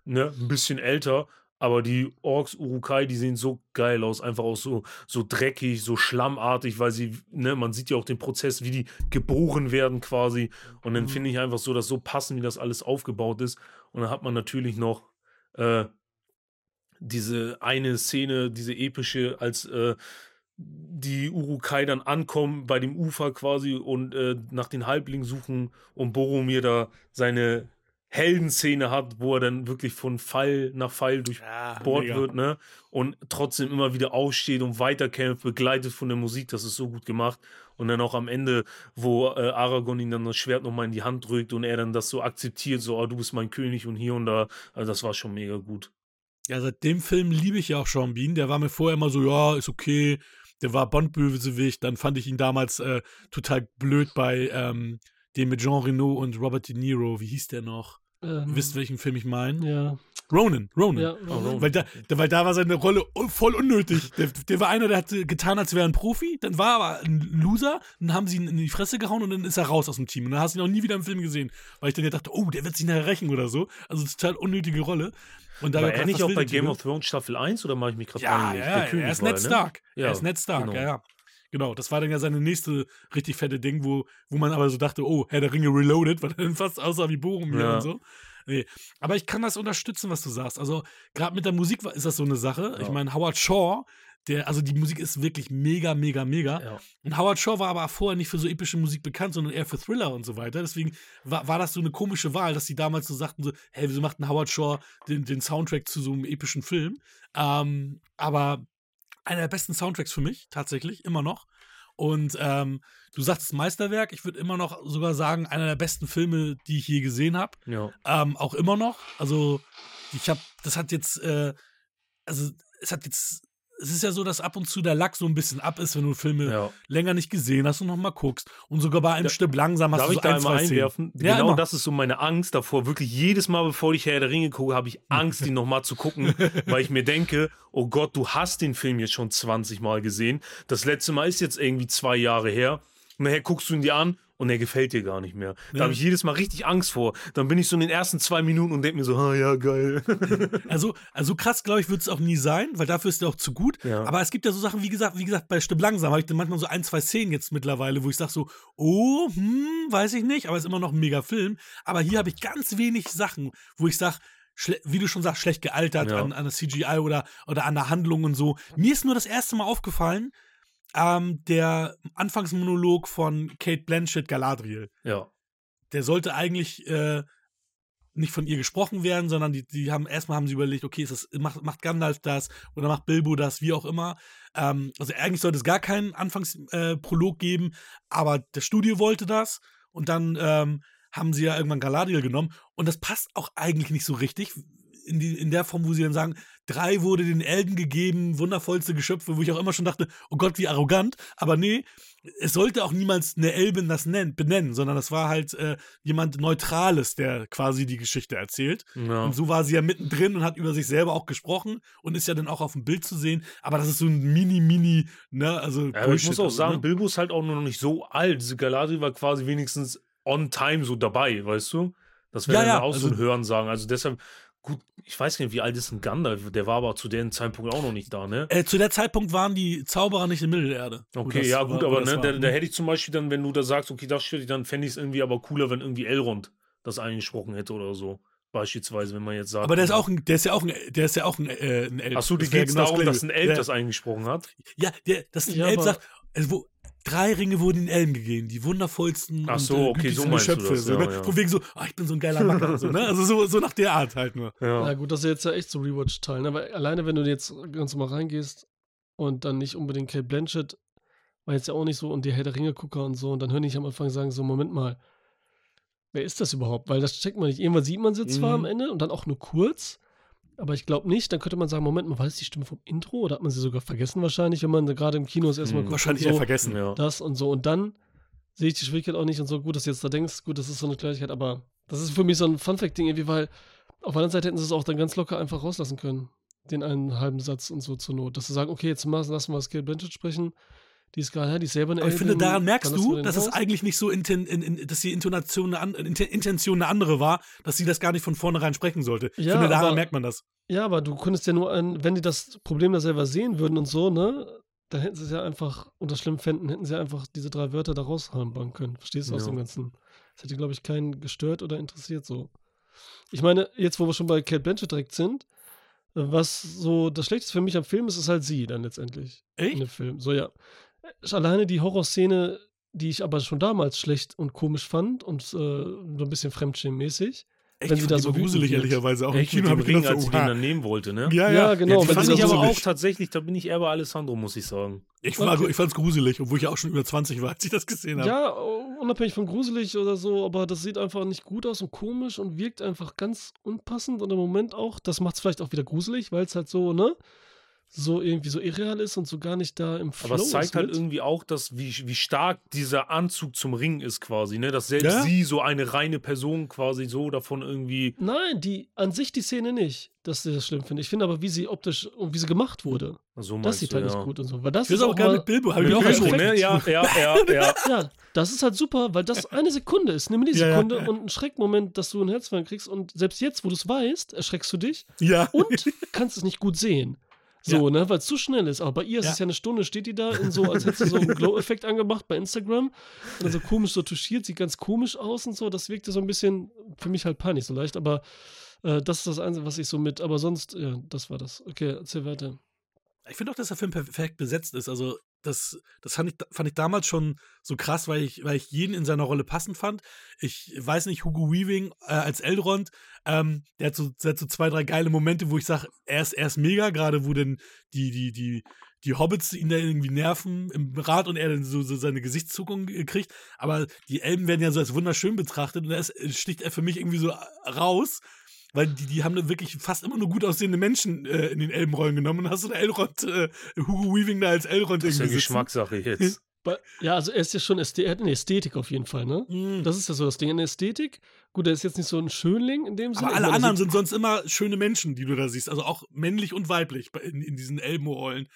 ne, ein bisschen älter, aber die Orks, Urukai, die sehen so geil aus, einfach auch so, so dreckig, so schlammartig, weil sie, ne, man sieht ja auch den Prozess, wie die geboren werden quasi. Und dann Mhm. finde ich einfach so, dass so passend, wie das alles aufgebaut ist. Und dann hat man natürlich noch äh, diese eine Szene, diese epische, als äh, die Urukai dann ankommen bei dem Ufer quasi und äh, nach den Halblingen suchen und Boromir da seine Heldenszene hat, wo er dann wirklich von Pfeil nach Pfeil durchbohrt mega. wird, ne? Und trotzdem immer wieder aufsteht und weiterkämpft, begleitet von der Musik, das ist so gut gemacht. Und dann auch am Ende, wo äh, Aragorn ihm dann das Schwert nochmal in die Hand drückt und er dann das so akzeptiert, so, oh, du bist mein König und hier und da. Also das war schon mega gut. Ja, seit dem Film liebe ich ja auch Sean Bean. Der war mir vorher immer so, ja, ist okay. Der war Bond-Bösewicht. Dann fand ich ihn damals äh, total blöd bei ähm, dem mit Jean Reno und Robert De Niro. Wie hieß der noch? Ähm, Ihr wisst, welchen Film ich meine? Ja, Ronan. Ronan. ja. Ronan. Weil da, weil da war seine Rolle voll unnötig. Der, der war einer, der hat getan, als wäre er ein Profi, dann war er aber ein Loser, dann haben sie ihn in die Fresse gehauen und dann ist er raus aus dem Team. Und dann hast du ihn auch nie wieder im Film gesehen, weil ich dann ja dachte, oh, der wird sich nachher rächen oder so. Also total unnötige Rolle. Und da War er nicht auch bei Game of Thrones Staffel 1 oder mache ich mich gerade ja, ja, König er ist war Ned ne? Stark. Ja, er ist Ned Stark, genau. ja, ja. Genau, das war dann ja seine nächste richtig fette Ding, wo, wo man aber so dachte, oh, Herr der Ringe Reloaded, weil er dann fast aussah wie Boromir Ja. und so. Nee. Aber ich kann das unterstützen, was du sagst. Also, gerade mit der Musik ist das so eine Sache. Ich Ja. meine, Howard Shaw, der, also die Musik ist wirklich mega, mega, mega. Ja. Und Howard Shaw war aber vorher nicht für so epische Musik bekannt, sondern eher für Thriller und so weiter. Deswegen war, war das so eine komische Wahl, dass die damals so sagten: so, hey, wieso macht ein Howard Shaw den, den Soundtrack zu so einem epischen Film? Ähm, aber einer der besten Soundtracks für mich, tatsächlich, immer noch. Und ähm, du sagst Meisterwerk, ich würde immer noch sogar sagen, einer der besten Filme, die ich je gesehen habe. Ja. Ähm, auch immer noch. Also, ich habe, das hat jetzt, äh, also, es hat jetzt, es ist ja so, dass ab und zu der Lack so ein bisschen ab ist, wenn du Filme ja. länger nicht gesehen hast und nochmal guckst. Und sogar bei einem Da- Stück langsam hast Darf du ich so da ein, einmal einwerfen? Ja, genau immer. das ist so meine Angst davor. Wirklich jedes Mal, bevor ich Herr der Ringe gucke, habe ich Angst, ihn nochmal zu gucken, weil ich mir denke, oh Gott, du hast den Film jetzt schon 20 Mal gesehen. Das letzte Mal ist jetzt irgendwie zwei Jahre her. Und nachher guckst du ihn dir an und er gefällt dir gar nicht mehr. Da Ja. habe ich jedes Mal richtig Angst vor. Dann bin ich so in den ersten zwei Minuten und denke mir so, ah ja, geil. Also, also krass, glaube ich, wird es auch nie sein, weil dafür ist er auch zu gut. Ja. Aber es gibt ja so Sachen, wie gesagt, wie gesagt, bei Stück langsam habe ich dann manchmal so ein, zwei Szenen jetzt mittlerweile, wo ich sage so, oh, hm, weiß ich nicht, aber ist immer noch ein mega Film. Aber hier habe ich ganz wenig Sachen, wo ich sage, wie du schon sagst, schlecht gealtert Ja. an, an der CGI oder, oder an der Handlung und so. Mir ist nur das erste Mal aufgefallen, ähm, der Anfangsmonolog von Kate Blanchett Galadriel ja. der sollte eigentlich äh, nicht von ihr gesprochen werden, sondern die, die haben erstmal haben sie überlegt, okay, ist das, macht, macht Gandalf das oder macht Bilbo das, wie auch immer. Ähm, also eigentlich sollte es gar keinen Anfangsprolog äh, geben, aber das Studio wollte das und dann ähm, haben sie ja irgendwann Galadriel genommen und das passt auch eigentlich nicht so richtig in, die, in der Form, wo sie dann sagen, drei wurde den Elden gegeben, wundervollste Geschöpfe, wo ich auch immer schon dachte, oh Gott, wie arrogant, aber nee, es sollte auch niemals eine Elbin das nennen, benennen, sondern das war halt äh, jemand Neutrales, der quasi die Geschichte erzählt. Ja. Und so war sie ja mittendrin und hat über sich selber auch gesprochen und ist ja dann auch auf dem Bild zu sehen. Aber das ist so ein mini, mini, ne, also. Ja, aber ich muss auch also, sagen, ne? Bilbo ist halt auch noch nicht so alt. Diese Galadriel war quasi wenigstens on time so dabei, weißt du? Das wäre Ja, ja, auch so ein also- Hörensagen. Also deshalb, gut, ich weiß nicht, wie alt ist ein Gandalf? Der war aber zu dem Zeitpunkt auch noch nicht da, ne? Äh, zu der Zeitpunkt waren die Zauberer nicht in Mittelerde. Okay, das ja, gut, aber ne, da, da hätte ich zum Beispiel dann, wenn du da sagst, okay, das stört dich, dann fände ich es irgendwie aber cooler, wenn irgendwie Elrond das eingesprochen hätte oder so. Beispielsweise, wenn man jetzt sagt. aber der ist auch ein, der ist ja auch ein, der ist ja auch ein, äh, ein Elb. Achso, wär geht es genau darum, dass ein Elb ja. das eingesprochen hat? Ja, der, dass ein Ja, Elb sagt, also wo, drei Ringe wurden den Elben gegeben, die wundervollsten Ach so, und, äh, okay, so meinst du Geschöpfe. das, so, ja, ne? ja. Von wegen so, ah, ich bin so ein geiler Macker. so, ne? Also so, so nach der Art halt nur. Ja. Ja, gut, das ist jetzt ja echt so Rewatch-Teil, ne? Weil alleine, wenn du jetzt ganz normal reingehst und dann nicht unbedingt Kate Blanchett, war jetzt ja auch nicht so und die Herr der Ringe-Gucker und so und dann höre ich am Anfang sagen, so, Moment mal, wer ist das überhaupt? Weil das checkt man nicht. Irgendwann sieht man sie zwar Mhm. am Ende und dann auch nur kurz, aber ich glaube nicht. Dann könnte man sagen, Moment mal, war das die Stimme vom Intro oder hat man sie sogar vergessen wahrscheinlich, wenn man gerade im Kino ist erstmal Mhm. guckt Wahrscheinlich und eher so, vergessen. ja. das und so und dann sehe ich die Schwierigkeit auch nicht und so, gut, dass du jetzt da denkst, gut, das ist so eine Kleinigkeit, aber das ist für mich so ein Fun-Fact-Ding irgendwie, weil auf der anderen Seite hätten sie es auch dann ganz locker einfach rauslassen können. Den einen halben Satz und so zur Not. Dass sie sagen, okay, jetzt lassen wir Scale Blanchett sprechen. Die ist gerade, die ist selber eine Aber ich finde, daran merkst du, dass es eigentlich nicht so, inten, in, in, dass die Intonation eine, Intention eine andere war, dass sie das gar nicht von vornherein sprechen sollte. Ich Ja, finde, daran aber- merkt man das. Ja, aber du könntest ja nur, wenn die das Problem da selber sehen würden und so, ne, dann hätten sie es ja einfach, unter schlimm fänden, hätten sie einfach diese drei Wörter da raushauen können. Verstehst du aus Ja. dem Ganzen? Das hätte, glaube ich, keinen gestört oder interessiert so. Ich meine, jetzt, wo wir schon bei Kate Blanchett direkt sind, äh, was so das Schlechteste für mich am Film ist, ist halt sie dann letztendlich. In Echt? dem Film. So, ja. Alleine die Horrorszene, die ich aber schon damals schlecht und komisch fand und äh, so ein bisschen fremdschämmäßig. Echt, wenn sie da so gruselig, ehrlicherweise. Auch im Echt mit Kino dem habe ich Ring, gedacht, als sie den dann nehmen wollte, ne? Ja, ja, Ja, genau, wenn Fand ich da aber auch tatsächlich, da bin ich eher bei Alessandro, muss ich sagen. Ich, war, Okay. ich fand es gruselig, obwohl ich ja auch schon über 20 war, als ich das gesehen habe. Ja, unabhängig von gruselig oder so, aber das sieht einfach nicht gut aus und komisch und wirkt einfach ganz unpassend und im Moment auch, das macht es vielleicht auch wieder gruselig, weil es halt so, ne, so irgendwie so irreal ist und so gar nicht da im Flow Aber es zeigt ist halt mit. irgendwie auch, dass wie, wie stark dieser Anzug zum Ring ist quasi, ne? Dass selbst Ja. sie so eine reine Person quasi so davon irgendwie. Nein, die an sich die Szene nicht, dass ich das schlimm finde. Ich finde aber, wie sie optisch und wie sie gemacht wurde, So das sieht du, halt ja. nicht gut und so. Weil das Ich ist auch auch gerne mal, mit Bilbo. Habe ich auch Bilbo, ne? Ja, ja, ja, ja. Ja, das ist halt super, weil das eine Sekunde ist, eine Ja, ja. Millisekunde und ein Schreckmoment, dass du einen Herzfall kriegst und selbst jetzt, wo du es weißt, erschreckst du dich Ja. und kannst es nicht gut sehen. So, ne, weil es zu schnell ist. Aber bei ihr ist Ja. es ja eine Stunde, steht die da in so, als hätte sie so einen Glow-Effekt angemacht bei Instagram. Und dann so komisch so touchiert, sieht ganz komisch aus und so. Das wirkte so ein bisschen für mich halt peinlich so leicht. Aber äh, das ist das Einzige, was ich so mit. Aber sonst, ja, das war das. Okay, erzähl weiter. Ich finde auch, dass der Film perfekt besetzt ist. Also, das, das fand, ich, fand ich damals schon so krass, weil ich, weil ich jeden in seiner Rolle passend fand. Ich weiß nicht, Hugo Weaving äh, als Elrond, ähm, der, hat so, der hat so zwei, drei geile Momente, wo ich sage, er ist, er ist mega, gerade wo denn die, die, die, die Hobbits ihn da irgendwie nerven im Rad und er dann so, so seine Gesichtszuckung äh, kriegt. Aber die Elben werden ja so als wunderschön betrachtet und da sticht er für mich irgendwie so raus. Weil die, die haben da wirklich fast immer nur gut aussehende Menschen äh, in den Elbenrollen genommen. Und hast du da Elrond, äh, Hugo Weaving da als Elrond Das ist ja. Geschmackssache jetzt. Ja, also er ist ja schon Ästhet, er hat eine Ästhetik auf jeden Fall, ne? Mhm. Das ist ja so das Ding, eine Ästhetik. Gut, er ist jetzt nicht so ein Schönling in dem Sinne. Aber alle meine, anderen sind sonst immer schöne Menschen, die du da siehst. Also auch männlich und weiblich in, in diesen Elbenrollen.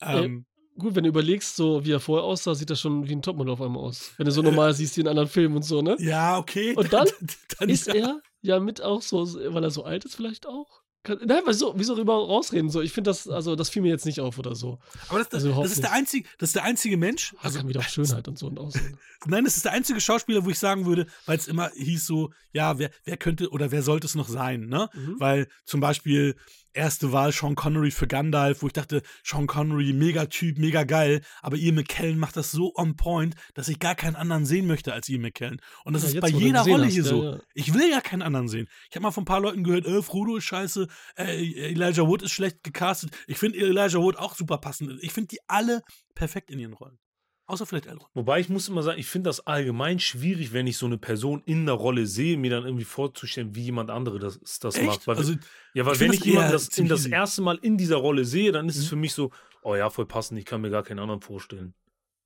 Ähm, Gut, wenn du überlegst, so wie er vorher aussah, sieht er schon wie ein Topmodel auf einmal aus. Wenn du so normal siehst wie in anderen Filmen und so, ne? ja, okay. Und dann dann Ist ja. er ja mit auch so, weil er so alt ist vielleicht auch? Kann, nein, wieso, wieso darüber rausreden? So, ich finde das, also das fiel mir jetzt nicht auf oder so. Aber das, das, Also das, ist der einzige, das ist der einzige Mensch. Also kann wieder auf Schönheit und so und Aussehen. Nein, das ist der einzige Schauspieler, wo ich sagen würde, weil es immer hieß so, ja, wer, wer könnte oder wer sollte es noch sein, ne? Mhm. Weil zum Beispiel erste Wahl Sean Connery für Gandalf, wo ich dachte, Sean Connery, mega Typ, mega geil, aber Ian McKellen macht das so on point, dass ich gar keinen anderen sehen möchte als Ian McKellen. Und das Ja, ist bei jeder Rolle hast, hier ja, so. ja. Ich will ja keinen anderen sehen. Ich habe mal von ein paar Leuten gehört, äh, Frodo ist scheiße, äh, Elijah Wood ist schlecht gecastet. Ich finde Elijah Wood auch super passend. Ich finde die alle perfekt in ihren Rollen. Außer vielleicht Elrond. Wobei ich muss immer sagen, ich finde das allgemein schwierig, wenn ich so eine Person in der Rolle sehe, mir dann irgendwie vorzustellen, wie jemand andere das, das Echt? macht. Weil, Also, ja, weil ich wenn ich jemanden das, in das erste Mal in dieser Rolle sehe, dann ist es Mhm. für mich so, oh ja, voll passend, ich kann mir gar keinen anderen vorstellen.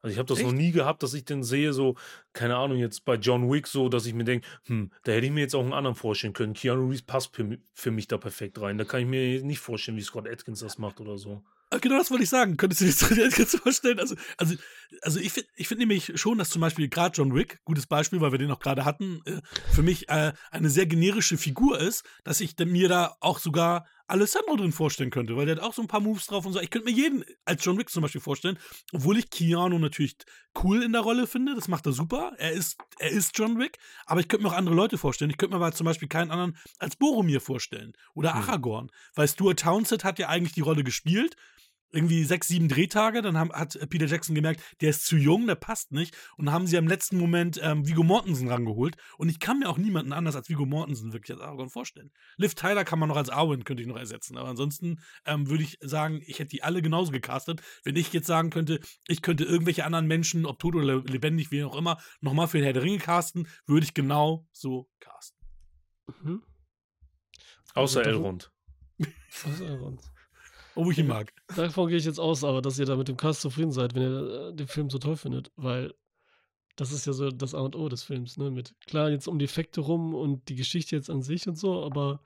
Also ich habe das Echt? noch nie gehabt, dass ich den sehe, so, keine Ahnung, jetzt bei John Wick so, dass ich mir denke, hm, da hätte ich mir jetzt auch einen anderen vorstellen können. Keanu Reeves passt für mich da perfekt rein. Da kann ich mir nicht vorstellen, wie Scott Atkins das macht oder so. Ah, Genau das wollte ich sagen. Könntest du dir das jetzt vorstellen? Also, also, also ich finde ich find nämlich schon, dass zum Beispiel gerade John Wick, gutes Beispiel, weil wir den auch gerade hatten, äh, für mich äh, eine sehr generische Figur ist, dass ich mir da auch sogar Alessandro drin vorstellen könnte, weil der hat auch so ein paar Moves drauf und so. Ich könnte mir jeden als John Wick zum Beispiel vorstellen, obwohl ich Keanu natürlich cool in der Rolle finde. Das macht er super. Er ist, er ist John Wick, aber ich könnte mir auch andere Leute vorstellen. Ich könnte mir aber zum Beispiel keinen anderen als Boromir vorstellen oder Hm. Aragorn, weil Stuart Townsend hat ja eigentlich die Rolle gespielt irgendwie sechs, sieben Drehtage. Dann haben, hat Peter Jackson gemerkt, der ist zu jung, der passt nicht. Und dann haben sie am letzten Moment ähm, Vigo Mortensen rangeholt. Und ich kann mir auch niemanden anders als Vigo Mortensen wirklich als Aragorn vorstellen. Liv Tyler kann man noch als Arwen, könnte ich noch ersetzen. Aber ansonsten ähm, würde ich sagen, ich hätte die alle genauso gecastet. Wenn ich jetzt sagen könnte, ich könnte irgendwelche anderen Menschen, ob tot oder lebendig, wie auch immer, nochmal für den Herr der Ringe casten, würde ich genau so casten. Mhm. Außer Also, Elrond. Außer Elrond. Obwohl ich ihn mag. Davon gehe ich jetzt aus, aber dass ihr da mit dem Cast zufrieden seid, wenn ihr äh, den Film so toll findet, weil das ist ja so das A und O des Films, ne? Mit klar jetzt um die Effekte rum und die Geschichte jetzt an sich und so, aber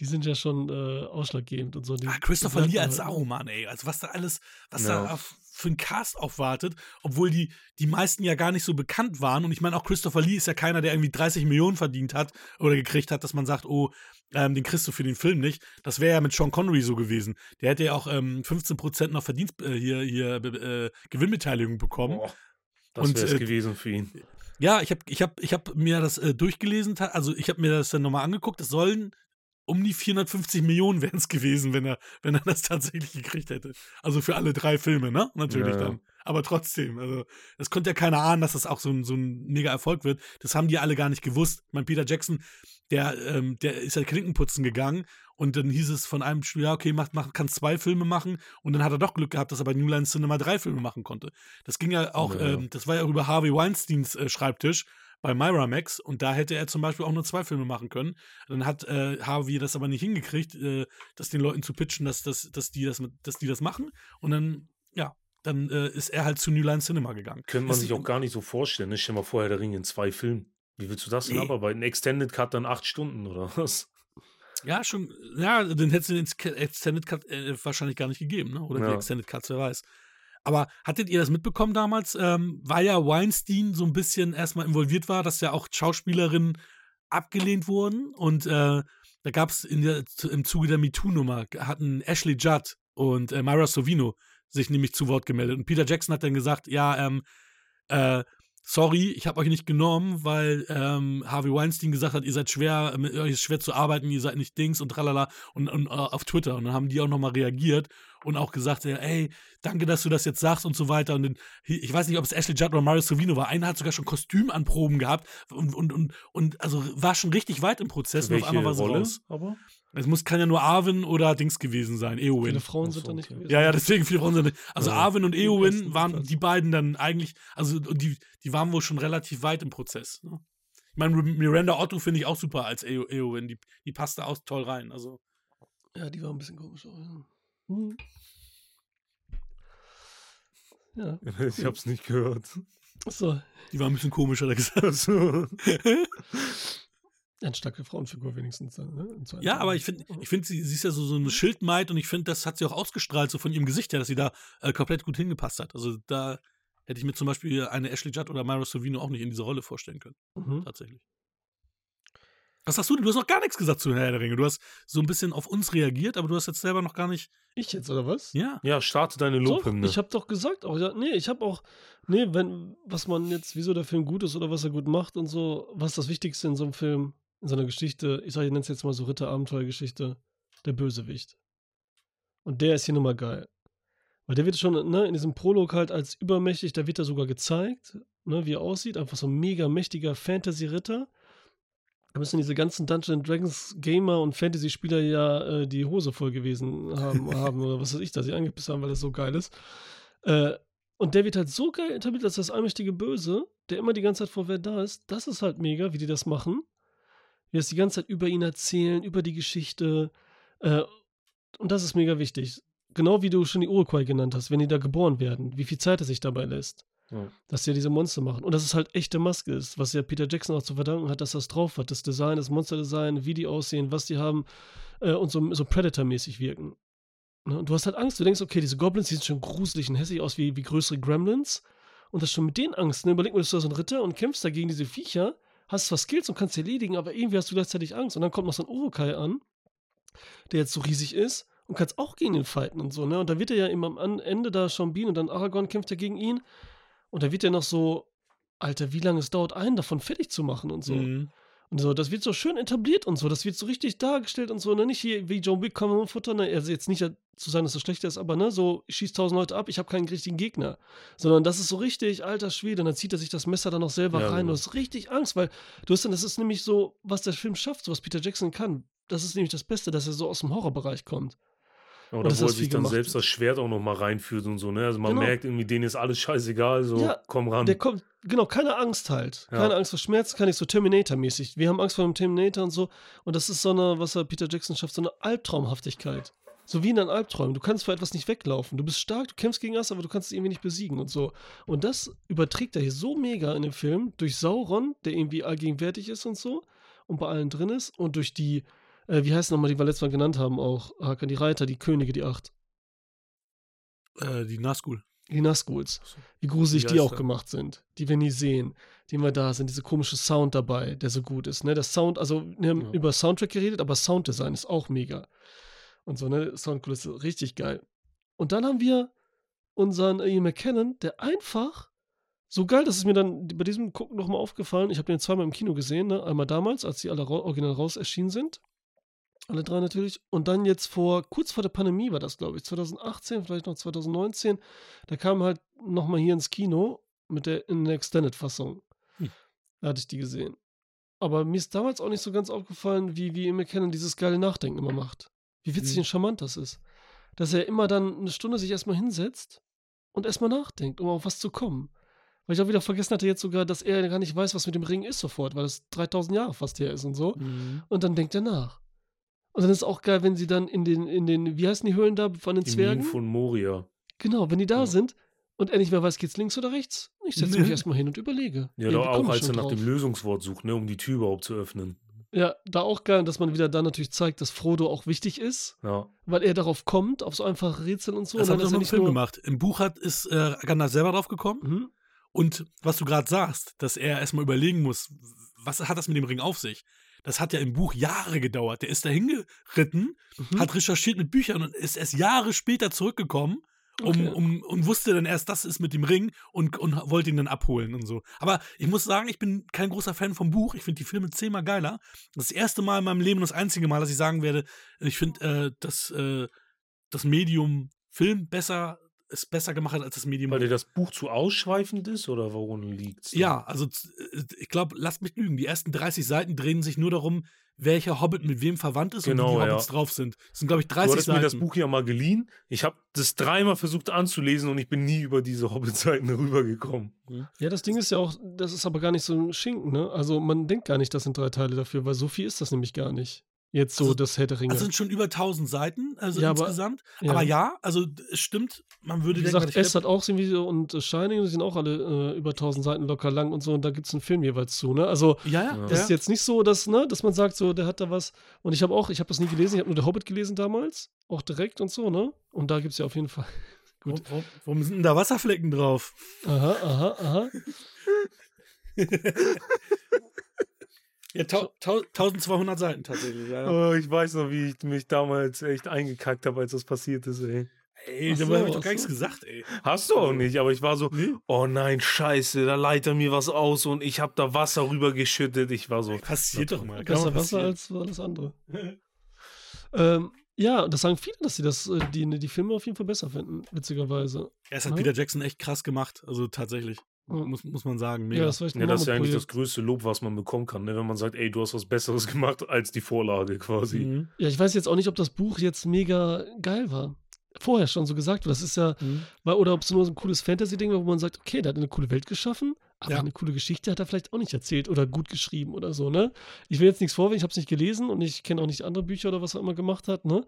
die sind ja schon äh, ausschlaggebend und so. Die, Ah, Christopher die Lee als halt- Saruman, ey. Also was da alles, was Ja. da auf, für ein Cast aufwartet, obwohl die, die meisten ja gar nicht so bekannt waren. Und ich meine, auch Christopher Lee ist ja keiner, der irgendwie 30 Millionen verdient hat oder gekriegt hat, dass man sagt, oh, ähm, den kriegst du für den Film nicht. Das wäre ja mit Sean Connery so gewesen. Der hätte ja auch ähm, 15% noch Verdienst, äh, hier, hier äh, Gewinnbeteiligung bekommen. Boah, das wäre es äh, gewesen für ihn. Ja, ich habe ich hab, ich hab mir das äh, durchgelesen, also ich habe mir das dann nochmal angeguckt. Es sollen um die 450 Millionen wären es gewesen, wenn er, wenn er das tatsächlich gekriegt hätte. Also für alle drei Filme, ne? Natürlich Ja, ja. dann. Aber trotzdem, also das konnte ja keiner ahnen, dass das auch so ein, so ein mega Erfolg wird. Das haben die alle gar nicht gewusst. Mein Peter Jackson, der, ähm, der ist halt Klinkenputzen gegangen und dann hieß es von einem Studio, ja, okay, mach, mach, kann zwei Filme machen und dann hat er doch Glück gehabt, dass er bei New Line Cinema drei Filme machen konnte. Das ging ja auch, Ja, ja. ähm, das war ja auch über Harvey Weinsteins äh, Schreibtisch bei Miramax und da hätte er zum Beispiel auch nur zwei Filme machen können. Dann hat äh, Harvey das aber nicht hingekriegt, äh, das den Leuten zu pitchen, dass, dass, dass, die das, dass die das machen. Und dann, ja, dann äh, ist er halt zu New Line Cinema gegangen. Könnte man sich auch gar nicht so vorstellen. Ne? Stell mal vor, Herr der Ringe in zwei Filmen. Wie willst du das denn Nee. abarbeiten? Extended Cut dann acht Stunden oder was? Ja, schon, ja, dann hätte es den Ex- Extended Cut äh, wahrscheinlich gar nicht gegeben, ne? Oder die Ja. Extended Cuts, wer weiß. Aber hattet ihr das mitbekommen damals? Ähm, weil ja Weinstein so ein bisschen erstmal involviert war, dass ja auch Schauspielerinnen abgelehnt wurden. Und äh, da gab es im Zuge der MeToo-Nummer, hatten Ashley Judd und äh, Myra Sorvino sich nämlich zu Wort gemeldet. Und Peter Jackson hat dann gesagt, ja, ähm, äh, sorry, ich habe euch nicht genommen, weil ähm, Harvey Weinstein gesagt hat, ihr seid schwer, mit euch ist schwer zu arbeiten, ihr seid nicht Dings und tralala und, und äh, auf Twitter. Und dann haben die auch nochmal reagiert und auch gesagt, ja, ey, danke, dass du das jetzt sagst und so weiter. Und dann, ich weiß nicht, ob es Ashley Judd oder Mario Sorvino war. Einer hat sogar schon Kostümanproben gehabt und, und, und, und also war schon richtig weit im Prozess. Und auf einmal war sie raus. Aber? Es muss, kann ja nur Arwen oder Dings gewesen sein, Eowyn. Viele Frauen sind so, da nicht gewesen. Ja, ja, deswegen viele Frauen sind. Also Ja. Arwen und Eowyn waren die beiden dann eigentlich, also die, die waren wohl schon relativ weit im Prozess. Ne? Ich meine, Miranda Otto finde ich auch super als Eo- Eowyn. Die, die passt da auch toll rein. Also Ja, die war ein bisschen komisch. auch, ja. Hm. Ja, Ich hab's nicht gehört. so. die war ein bisschen komisch, hat er gesagt. Also, Eine starke Frauenfigur wenigstens. dann, Ne? Ja, aber ich finde, ich find, sie, sie ist ja so, so eine Schildmaid und ich finde, das hat sie auch ausgestrahlt, so von ihrem Gesicht her, dass sie da äh, komplett gut hingepasst hat. Also da hätte ich mir zum Beispiel eine Ashley Judd oder Myra Sorvino auch nicht in dieser Rolle vorstellen können. Mhm. tatsächlich. Was hast du denn? Du hast noch gar nichts gesagt zu Herr der Ringe. Du hast so ein bisschen auf uns reagiert, aber du hast jetzt selber noch gar nicht. Ich jetzt, oder was? Ja. ja, starte deine Doch, Lobhymne. ich habe doch gesagt, auch, ja, nee, ich habe auch, nee, wenn, was man jetzt, wieso der Film gut ist oder was er gut macht und so, was das Wichtigste in so einem Film, in so einer Geschichte, ich sage, ich nenne es jetzt mal so Ritter-Abenteuer-Geschichte, der Bösewicht. Und der ist hier nun mal geil. Weil der wird schon, ne, in diesem Prolog halt als übermächtig, da wird er sogar gezeigt, ne, wie er aussieht, einfach so ein mega mächtiger Fantasy-Ritter. Da müssen diese ganzen Dungeons Dragons Gamer und Fantasy-Spieler ja äh, die Hose voll gewesen haben, haben oder was weiß ich, dass sie angepisst haben, weil das so geil ist. Äh, und der wird halt so geil etabliert als das allmächtige Böse, der immer die ganze Zeit vor wer da ist. Das ist halt mega, wie die das machen. Wie das die ganze Zeit über ihn erzählen, über die Geschichte. Äh, und das ist mega wichtig. Genau wie du schon die Uruguay genannt hast, wenn die da geboren werden, wie viel Zeit er sich dabei lässt. Ja. Dass die ja diese Monster machen. Und dass es halt echte Maske ist, was ja Peter Jackson auch zu verdanken hat, dass das drauf hat. Das Design, das Monsterdesign, wie die aussehen, was die haben äh, und so, so Predator-mäßig wirken. Ne? Und du hast halt Angst. Du denkst, okay, diese Goblins, die sehen schon gruselig und hässlich aus wie, wie größere Gremlins. Und das schon mit denen Angst. Ne? Überleg mal, du bist so ein Ritter und kämpfst dagegen diese Viecher, hast zwar Skills und kannst sie erledigen, aber irgendwie hast du gleichzeitig Angst. Und dann kommt noch so ein Urukai an, der jetzt so riesig ist und kannst auch gegen ihn fighten und so, ne? Und da wird er ja immer am Ende da schon Bean und dann Aragorn kämpft er gegen ihn. Und da wird er noch so, Alter, wie lange es dauert, einen davon fertig zu machen und so. Mhm. Und so, das wird so schön etabliert und so, das wird so richtig dargestellt und so, ne? Nicht hier wie John Wick Common Futter, ne? Also jetzt nicht zu sagen, dass das schlechter ist, aber ne, so, ich schieß tausend Leute ab, ich habe keinen richtigen Gegner. Sondern das ist so richtig, alter Schwede, und dann zieht er sich das Messer dann noch selber Ja, rein. genau. Du hast richtig Angst, weil du hast dann, das ist nämlich so, was der Film schafft, so was Peter Jackson kann. Das ist nämlich das Beste, dass er so aus dem Horrorbereich kommt. Oder dass wo er sich dann gemacht selbst das Schwert auch nochmal reinführt und so, ne? Also man Genau. merkt irgendwie, denen ist alles scheißegal, so Ja, komm ran. Der kommt, genau, keine Angst halt. Ja. Keine Angst vor Schmerz, kann ich so Terminator-mäßig. Wir haben Angst vor dem Terminator und so. Und das ist so eine, was er Peter Jackson schafft, so eine Albtraumhaftigkeit. So wie in einem Albtraum. Du kannst vor etwas nicht weglaufen. Du bist stark, du kämpfst gegen das, aber du kannst es irgendwie nicht besiegen und so. Und das überträgt er hier so mega in dem Film durch Sauron, der irgendwie allgegenwärtig ist und so und bei allen drin ist. Und durch die, äh, wie heißt nochmal, die wir letztes Mal genannt haben auch, Hakan, die Reiter, die Könige, die acht. Äh, die Nazgul. Die Nazguls. Wie gruselig die heißt auch der? gemacht sind. Die wir nie sehen. Die immer da sind. Diese komische Sound dabei, der so gut ist. Ne? Das Sound, also wir haben Ja. über Soundtrack geredet, aber Sounddesign ist auch mega. Und so, ne? Soundkulisse, richtig geil. Und dann haben wir unseren Ian McKellen, der einfach so geil, das ist mir dann bei diesem Gucken nochmal aufgefallen. Ich habe den zweimal im Kino gesehen, ne? Einmal damals, als die alle ra original raus erschienen sind. Alle drei natürlich. Und dann jetzt vor, kurz vor der Pandemie war das, glaube ich, 2018, vielleicht noch 2019. Da kam halt nochmal hier ins Kino mit der in der Extended-Fassung. Hm. Da hatte ich die gesehen. Aber mir ist damals auch nicht so ganz aufgefallen, wie, wie Ian McKellen dieses geile Nachdenken immer macht. Wie witzig Hm. und charmant das ist. Dass er immer dann eine Stunde sich erstmal hinsetzt und erstmal nachdenkt, um auf was zu kommen. Weil ich auch wieder vergessen hatte jetzt sogar, dass er gar nicht weiß, was mit dem Ring ist sofort, weil das 3000 Jahre fast her ist und so. Mhm. Und dann denkt er nach. Und dann ist es auch geil, wenn sie dann in den, in den, wie heißen die Höhlen da von den Die Zwergen? Minen von Moria. Genau, wenn die da Ja. sind und er nicht mehr weiß, geht's links oder rechts. Ich setze mich erstmal hin und überlege. Ja, da auch als er nach dem Lösungswort sucht, ne, um die Tür überhaupt zu öffnen. Ja, da auch geil, dass man wieder dann natürlich zeigt, dass Frodo auch wichtig ist, Ja. weil er darauf kommt, auf so einfache Rätsel und so. Das und doch er nicht Film nur, gemacht. Im Buch hat, ist äh, Gandalf selber drauf gekommen. Mhm. Und was du gerade sagst, dass er erstmal überlegen muss, was hat das mit dem Ring auf sich? Das hat ja im Buch Jahre gedauert. Der ist da hingeritten, Mhm. hat recherchiert mit Büchern und ist erst Jahre später zurückgekommen um, Okay. um, und wusste dann erst, das ist mit dem Ring und, und wollte ihn dann abholen und so. Aber ich muss sagen, ich bin kein großer Fan vom Buch. Ich finde die Filme zehnmal geiler. Das erste Mal in meinem Leben und das einzige Mal, dass ich sagen werde, ich finde äh, das, äh, das Medium Film besser, ist besser gemacht als das Medium Weil dir das Buch zu ausschweifend ist oder woran liegt's? denn? Ja, also äh, ich glaube, lasst mich lügen. Die ersten 30 Seiten drehen sich nur darum, welcher Hobbit mit wem verwandt ist und Genau, wie die ja. Hobbits drauf sind. Das sind, glaube ich, Du 30 hattest mir das Seiten. Buch ja mal geliehen. Ich habe das dreimal versucht anzulesen und ich bin nie über diese Hobbit-Seiten rübergekommen. Ja, das Ding ist ja auch, das ist aber gar nicht so ein Schinken, ne? Also man denkt gar nicht, das sind drei Teile dafür, weil so viel ist das nämlich gar nicht. Jetzt so Also- das Herr der Ringe. Das sind schon über 1000 Seiten, also Ja, aber- insgesamt. ja. Aber ja, also es stimmt, man würde Wie denken, gesagt, ich S hat auch irgendwie so und Shining, die sind auch alle äh, über 1000 Seiten locker lang und so und da gibt es einen Film jeweils zu, ne? Also ja, ja, das ist jetzt nicht so, dass, ne, dass man sagt, so, der hat da was. Und ich habe auch, ich habe das nie gelesen, ich habe nur der Hobbit gelesen damals, auch direkt und so, ne? Und da gibt es ja auf jeden Fall. Wo, wo, warum sind denn da Wasserflecken drauf? Aha, aha, aha. Ja, tau, tau, 1200 Seiten tatsächlich. Ja. Oh, ich weiß noch, wie ich mich damals echt eingekackt habe, als das passiert ist, ey. Ey, Ach da so, habe ich doch gar nichts so. gesagt, ey. Hast du auch nicht, aber ich war so, Nee. oh nein, scheiße, da leitet er mir was aus und ich habe da Wasser rübergeschüttet. Ich war so, Passiert doch mal. Besser Wasser als alles andere. ähm, ja, das sagen viele, dass sie das, äh, die, die Filme auf jeden Fall besser finden, witzigerweise. Ja, es hat Ja. Peter Jackson echt krass gemacht, also tatsächlich. Ja. Muss, muss man sagen, Ja, mega. das echt ein ja, das ist ja eigentlich das größte Lob, was man bekommen kann, ne? wenn man sagt, ey, du hast was Besseres gemacht als die Vorlage quasi. Mhm. Ja, ich weiß jetzt auch nicht, ob das Buch jetzt mega geil war. Vorher schon so gesagt, das ist ja, Mhm. weil, oder ob es nur so ein cooles Fantasy-Ding war, wo man sagt, okay, der hat eine coole Welt geschaffen, Aber Ja. eine coole Geschichte hat er vielleicht auch nicht erzählt oder gut geschrieben oder so, ne? Ich will jetzt nichts vorwählen, ich habe es nicht gelesen und ich kenne auch nicht andere Bücher oder was er immer gemacht hat, ne?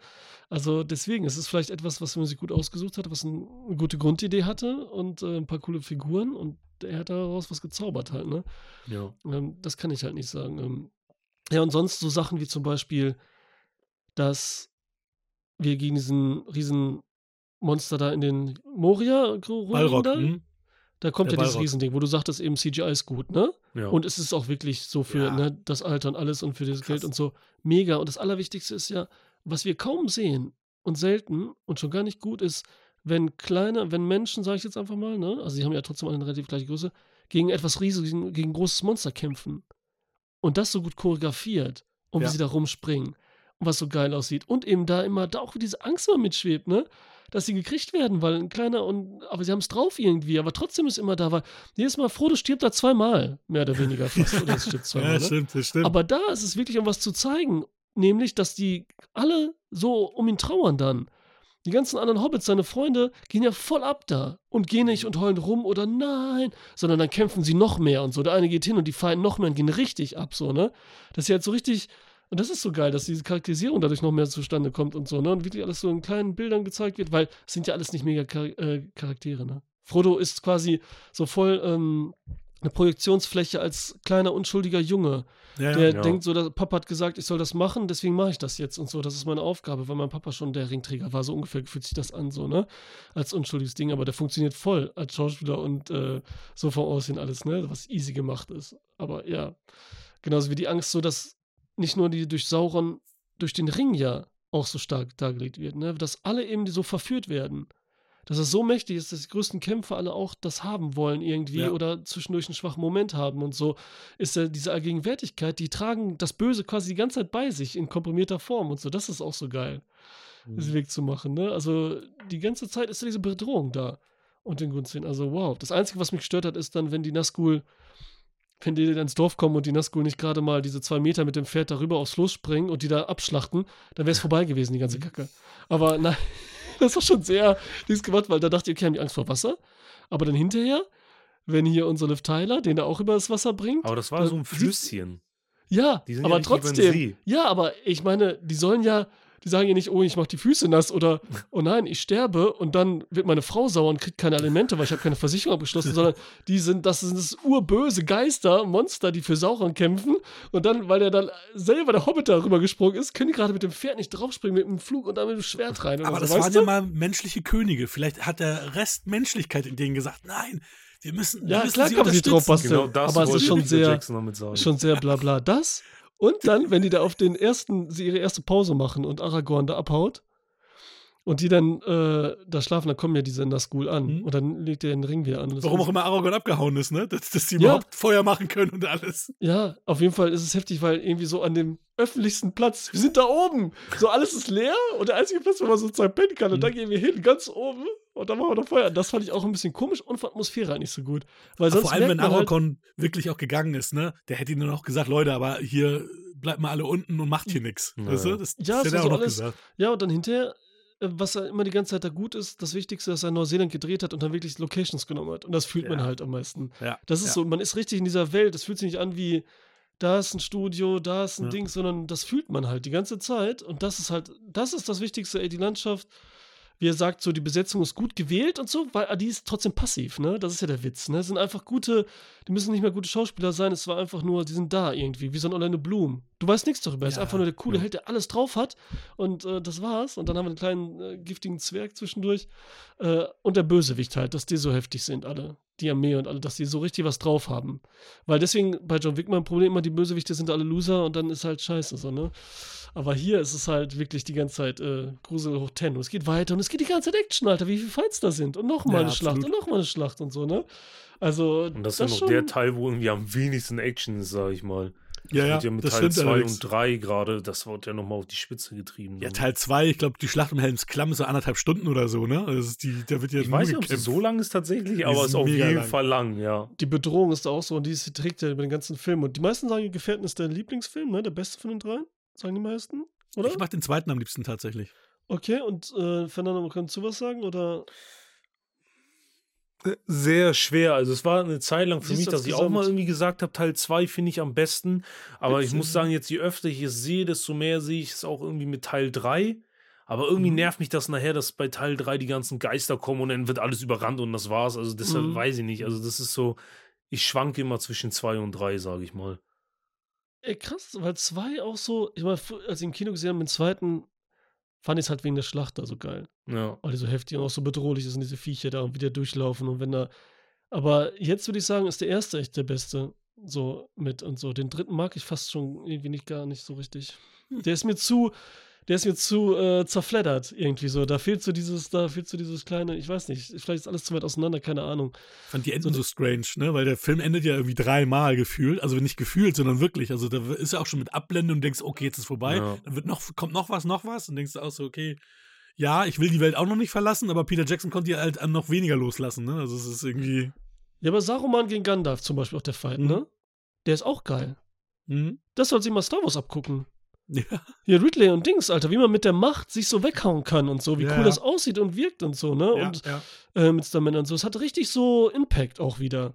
Also deswegen, es ist vielleicht etwas, was man sich gut ausgesucht hat, was ein, eine gute Grundidee hatte und äh, ein paar coole Figuren und er hat daraus was gezaubert halt, ne? Ja. Ähm, das kann ich halt nicht sagen. Ähm, ja, und sonst so Sachen wie zum Beispiel, dass wir gegen diesen riesen Monster da in den Moria Balrog. da, hm? da kommt Der ja dieses Balrog. Riesending, wo du sagtest, eben CGI ist gut, ne? ja. Und es ist auch wirklich so für Ja. ne, das Alter und alles und für das Krass. Geld und so mega. Und das Allerwichtigste ist ja, was wir kaum sehen und selten und schon gar nicht gut ist, wenn kleine, wenn Menschen, sage ich jetzt einfach mal, ne, also die haben ja trotzdem alle eine relativ gleiche Größe, gegen etwas riesiges, gegen ein großes Monster kämpfen. Und das so gut choreografiert und Ja. wie sie da rumspringen und was so geil aussieht. Und eben da immer, da auch diese Angst immer mitschwebt, ne? Dass sie gekriegt werden, weil ein kleiner und, aber sie haben es drauf irgendwie, aber trotzdem ist immer da, weil jedes Mal Frodo stirbt da zweimal, mehr oder weniger fast, oder es stirbt zweimal, Ja, ne? stimmt, das stimmt. Aber da ist es wirklich, um was zu zeigen. Nämlich, dass die alle so um ihn trauern dann. Die ganzen anderen Hobbits, seine Freunde, gehen ja voll ab da und gehen nicht und heulen rum oder nein, sondern dann kämpfen sie noch mehr und so. Der eine geht hin und die feiern noch mehr und gehen richtig ab, so, ne? Das ist ja jetzt so richtig, und das ist so geil, dass diese Charakterisierung dadurch noch mehr zustande kommt und so, ne? Und wirklich alles so in kleinen Bildern gezeigt wird, weil es sind ja alles nicht mega Char äh, Charaktere, ne? Frodo ist quasi so voll ähm, eine Projektionsfläche als kleiner, unschuldiger Junge ja, der ja. Denkt so, der Papa hat gesagt, ich soll das machen, deswegen mache ich das jetzt und so. Das ist meine Aufgabe, weil mein Papa schon der Ringträger war. So ungefähr fühlt sich das an, so, ne? Als unschuldiges Ding, aber der funktioniert voll als Schauspieler und äh, so vom Aussehen alles, ne? Was easy gemacht ist. Aber ja, genauso wie die Angst, so dass nicht nur die durch Sauron, durch den Ring ja auch so stark dargelegt wird, ne? Dass alle eben so verführt werden. Dass es so mächtig ist, dass die größten Kämpfer alle auch das haben wollen irgendwie Ja. oder zwischendurch einen schwachen Moment haben und so ist ja diese Allgegenwärtigkeit, die tragen das Böse quasi die ganze Zeit bei sich in komprimierter Form und so. Das ist auch so geil, Mhm. diesen Weg zu machen. Ne? Also die ganze Zeit ist ja diese Bedrohung da und den Grundsinn. Also wow. Das Einzige, was mich gestört hat, ist dann, wenn die Nazgul, wenn die dann ins Dorf kommen und die Nazgul nicht gerade mal diese zwei Meter mit dem Pferd darüber aufs Floß springen und die da abschlachten, dann wäre es vorbei gewesen, die ganze Kacke. Aber nein, das war schon sehr dies gemacht, weil da dachte ich, okay, haben die Angst vor Wasser. Aber dann hinterher, wenn hier unser Liv Tyler, den er auch über das Wasser bringt, Aber das war so ein sieht- Flüsschen. ja, ja aber den trotzdem. Ja, aber ich meine, die sollen ja, die sagen ja nicht, oh, ich mach die Füße nass oder oh nein, ich sterbe und dann wird meine Frau sauer und kriegt keine Alimente, weil ich habe keine Versicherung abgeschlossen, sondern die sind, das sind das urböse Geister, Monster, die für Sauron kämpfen und dann, weil der dann selber der Hobbit darüber gesprungen ist, können die gerade mit dem Pferd nicht draufspringen, mit dem Flug und dann mit dem Schwert rein. Aber so, das waren du? ja mal menschliche Könige. Vielleicht hat der Rest Menschlichkeit in denen gesagt, nein, wir müssen, Ja, wir müssen klar sie kann man sich drauf basteln. Genau das aber es ist schon sehr, schon sehr bla bla. Das und dann, wenn die da auf den ersten, sie ihre erste Pause machen und Aragorn da abhaut und die dann äh, da schlafen, dann kommen ja diese Nazgul an Mhm. und dann legt er den Ring wieder an. das Warum ist- auch immer Aragorn abgehauen ist, ne? Dass, dass die Ja. überhaupt Feuer machen können und alles. Ja, auf jeden Fall ist es heftig, weil irgendwie so an dem öffentlichsten Platz, wir sind da oben, so alles ist leer und der einzige Platz, wo man sozusagen pennen kann und Mhm. dann gehen wir hin, ganz oben und dann machen wir noch Feuer. Das fand ich auch ein bisschen komisch und von Atmosphäre halt nicht so gut. Weil sonst Vor allem, wenn halt, Aragorn wirklich auch gegangen ist, ne? Der hätte ihnen dann auch gesagt, Leute, aber hier bleibt mal alle unten und macht hier nichts. Ja, Weißt du? ja. Das, Ja, das er so auch noch alles- gesagt. Ja, und dann hinterher, was er immer die ganze Zeit da gut ist, das Wichtigste, dass er in Neuseeland gedreht hat und dann wirklich Locations genommen hat. Und das fühlt man Ja. halt am meisten. Ja. Das ist ja. so, man ist richtig in dieser Welt. Das fühlt sich nicht an wie, da ist ein Studio, da ist ein. Ding, sondern das fühlt man halt die ganze Zeit. Und das ist halt, das ist das Wichtigste, ey, die Landschaft. Wie er sagt, so die Besetzung ist gut gewählt und so, weil die ist trotzdem passiv, ne? Das ist ja der Witz, ne? Es sind einfach gute, die müssen nicht mehr gute Schauspieler sein, es war einfach nur, die sind da irgendwie, wie so ein Orlando Bloom. Du weißt nichts darüber, er ist Ja, einfach nur der coole ja. Held, der alles drauf hat und äh, das war's. Und dann haben wir einen kleinen äh, giftigen Zwerg zwischendurch äh, und der Bösewicht halt, dass die so heftig sind alle, die Armee und alle, dass die so richtig was drauf haben. Weil deswegen bei John Wick mein Problem immer, die Bösewichte sind alle Loser und dann ist halt scheiße so, ne? Aber hier ist es halt wirklich die ganze Zeit äh, Grusel hoch 10 und es geht weiter und es geht die ganze Zeit Action, Alter, wie viele Fights da sind und nochmal Ja, eine Schlacht absolut. und nochmal eine Schlacht und so, ne? Also, Und das ist ja noch der Teil, wo irgendwie am wenigsten Action ist, sag ich mal. Ja, ja, Wird ja mit das Teil stimmt 2 allerdings. und 3 gerade, das wird ja nochmal auf die Spitze getrieben. Ja. Teil 2, ich glaube, die Schlacht um Helms Klamm ist so anderthalb Stunden oder so, ne? Also das ist die, da wird ja ich weiß nicht, ob es so lang ist tatsächlich, Die aber es ist auf jeden lang. Fall lang, ja. die Bedrohung ist da auch so und die ist- die trägt ja über den ganzen Film. Und die meisten sagen, Gefährten ist der Lieblingsfilm, ne? Der beste von den dreien, sagen die meisten, oder? Ich mag den zweiten am liebsten tatsächlich. Okay, und äh, Fernando, kannst du was sagen? Oder sehr schwer. Also es war eine Zeit lang für Siehst mich, dass ich auch mal irgendwie gesagt habe, Teil 2 finde ich am besten. Aber ich Witzig. muss sagen, jetzt je öfter ich es sehe, desto mehr sehe ich es auch irgendwie mit Teil 3. Aber irgendwie Mhm. nervt mich das nachher, dass bei Teil 3 die ganzen Geister kommen und dann wird alles überrannt und das war's. Also deshalb Mhm. weiß ich nicht. Also das ist so, ich schwanke immer zwischen 2 und 3, sage ich mal. Ey, krass, weil zwei auch so, ich meine, als ich im Kino gesehen habe, den zweiten, fand ich es halt wegen der Schlacht da so geil. Ja. Weil die so heftig und auch so bedrohlich ist und diese Viecher da und wieder durchlaufen und wenn da. Aber jetzt würde ich sagen, ist der erste echt der beste. So mit und so. Den dritten mag ich fast schon irgendwie nicht gar nicht so richtig. Hm. Der ist mir zu, der ist mir zu äh, zerfleddert irgendwie so. Da fehlt so dieses, da fehlt so dieses kleine, ich weiß nicht, vielleicht ist alles zu weit auseinander, keine Ahnung. Ich fand die Enden so strange, ne? Weil der Film endet ja irgendwie dreimal gefühlt. Also nicht gefühlt, sondern wirklich. Also da ist ja auch schon mit Abblenden und denkst, okay, jetzt ist vorbei. Ja. Dann wird noch, kommt noch was, noch was. Und denkst du auch so, okay, ja, ich will die Welt auch noch nicht verlassen, aber Peter Jackson konnte ja halt noch weniger loslassen, ne? Also es ist irgendwie. Ja, aber Saruman gegen Gandalf zum Beispiel auch der Fight, Mhm. ne? Der ist auch geil. Hm? Das soll sich mal Star Wars abgucken. Ja. Hier Ridley und Dings, Alter, wie man mit der Macht sich so weghauen kann und so, wie Ja, cool das aussieht und wirkt und so, ne? ja, und ja. äh, mit Starman und so. Es hat richtig so Impact auch wieder.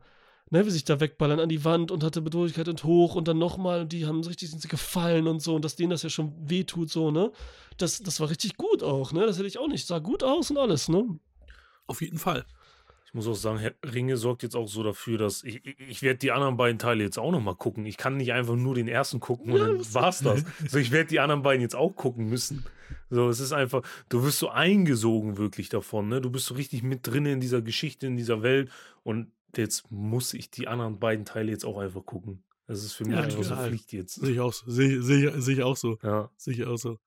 Ne, wie sich da wegballern an die Wand und hatte Bedrohlichkeit und hoch und dann nochmal und die haben so richtig sind sie gefallen und so und dass denen das ja schon wehtut, so, ne? Das, das war richtig gut auch, ne? Das hätte ich auch nicht. Sah gut aus und alles, ne? Auf jeden Fall. Ich muss auch sagen, Herr Ringe sorgt jetzt auch so dafür, dass ich, ich, ich werde die anderen beiden Teile jetzt auch noch mal gucken. Ich kann nicht einfach nur den ersten gucken und Ja, dann war's das. So, ich werde die anderen beiden jetzt auch gucken müssen. So, es ist einfach, du wirst so eingesogen wirklich davon, ne? Du bist so richtig mit drin in dieser Geschichte, in dieser Welt und jetzt muss ich die anderen beiden Teile jetzt auch einfach gucken. Das ist für mich Ja, einfach so. Pflicht jetzt. Sehe ich auch so. Sehe sehe- sehe ich auch so. Ja. Sehe ich auch so.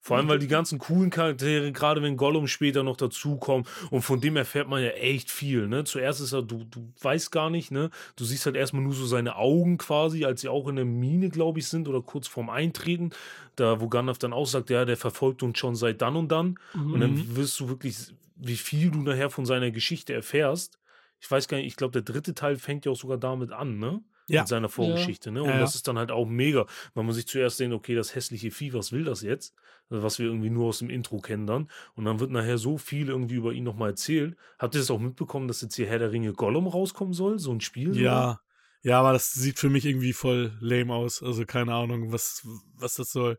Vor allem, weil die ganzen coolen Charaktere, gerade wenn Gollum später noch dazukommt, und von dem erfährt man ja echt viel, ne? Zuerst ist er, du, du weißt gar nicht, ne? Du siehst halt erstmal nur so seine Augen quasi, als sie auch in der Mine, glaube ich, sind oder kurz vorm Eintreten, da wo Gandalf dann auch sagt, ja, der verfolgt uns schon seit dann und dann. Und Mhm. dann wirst du wirklich, wie viel du nachher von seiner Geschichte erfährst. Ich weiß gar nicht, ich glaube, der dritte Teil fängt ja auch sogar damit an, ne? Ja. Mit seiner Vorgeschichte, ne? Und Ja, das ist dann halt auch mega, weil man sich zuerst denkt, okay, das hässliche Vieh, was will das jetzt? Was wir irgendwie nur aus dem Intro kennen dann. Und dann wird nachher so viel irgendwie über ihn nochmal erzählt. Habt ihr das auch mitbekommen, dass jetzt hier Herr der Ringe Gollum rauskommen soll? So ein Spiel? Ja. Ja, aber das sieht für mich irgendwie voll lame aus. Also keine Ahnung, was, was das soll.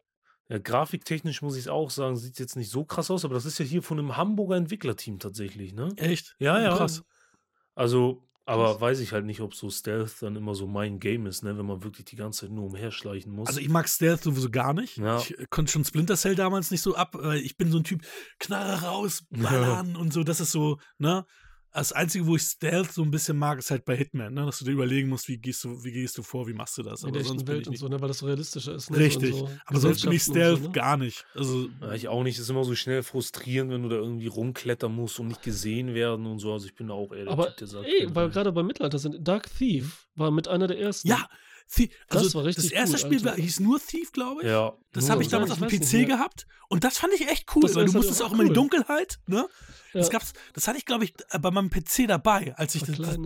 Ja, grafiktechnisch muss ich es auch sagen, sieht jetzt nicht so krass aus, aber das ist ja hier von einem Hamburger Entwicklerteam tatsächlich, ne? Echt? Ja, ja. Krass. Also, aber weiß ich halt nicht, ob so Stealth dann immer so mein Game ist, ne? Wenn man wirklich die ganze Zeit nur umherschleichen muss. Also ich mag Stealth sowieso gar nicht. Ja. Ich äh, konnte schon Splinter Cell damals nicht so ab. weil Ich bin so ein Typ, Knarre raus, ballern und so. Das ist so, ne? Das Einzige, wo ich Stealth so ein bisschen mag, ist halt bei Hitman, ne? Dass du dir überlegen musst, wie gehst du, wie gehst du vor, wie machst du das. in Aber der sonst Welt und so, ne? Weil das so realistischer ist. Ne? Richtig. So, Aber sonst bin ich Stealth so, ne? gar nicht. Also, Ja, ich auch nicht. Ist immer so schnell frustrierend, wenn du da irgendwie rumklettern musst und nicht gesehen werden und so. Also ich bin da auch eher der Aber Typ, der sagt. ey, weil gerade beim Mittelalter sind, Dark Thief war mit einer der ersten. ja, Thie- Das also war richtig das erste cool, Spiel war, hieß nur Thief, glaube ich. ja. Das habe ich damals auf dem PC nicht gehabt und das fand ich echt cool, Das- weil das du musstest auch auch immer in die cool. Dunkelheit, ne? Das, Ja. gab's, das hatte ich, glaube ich, äh, bei meinem PC dabei, als ich das, das,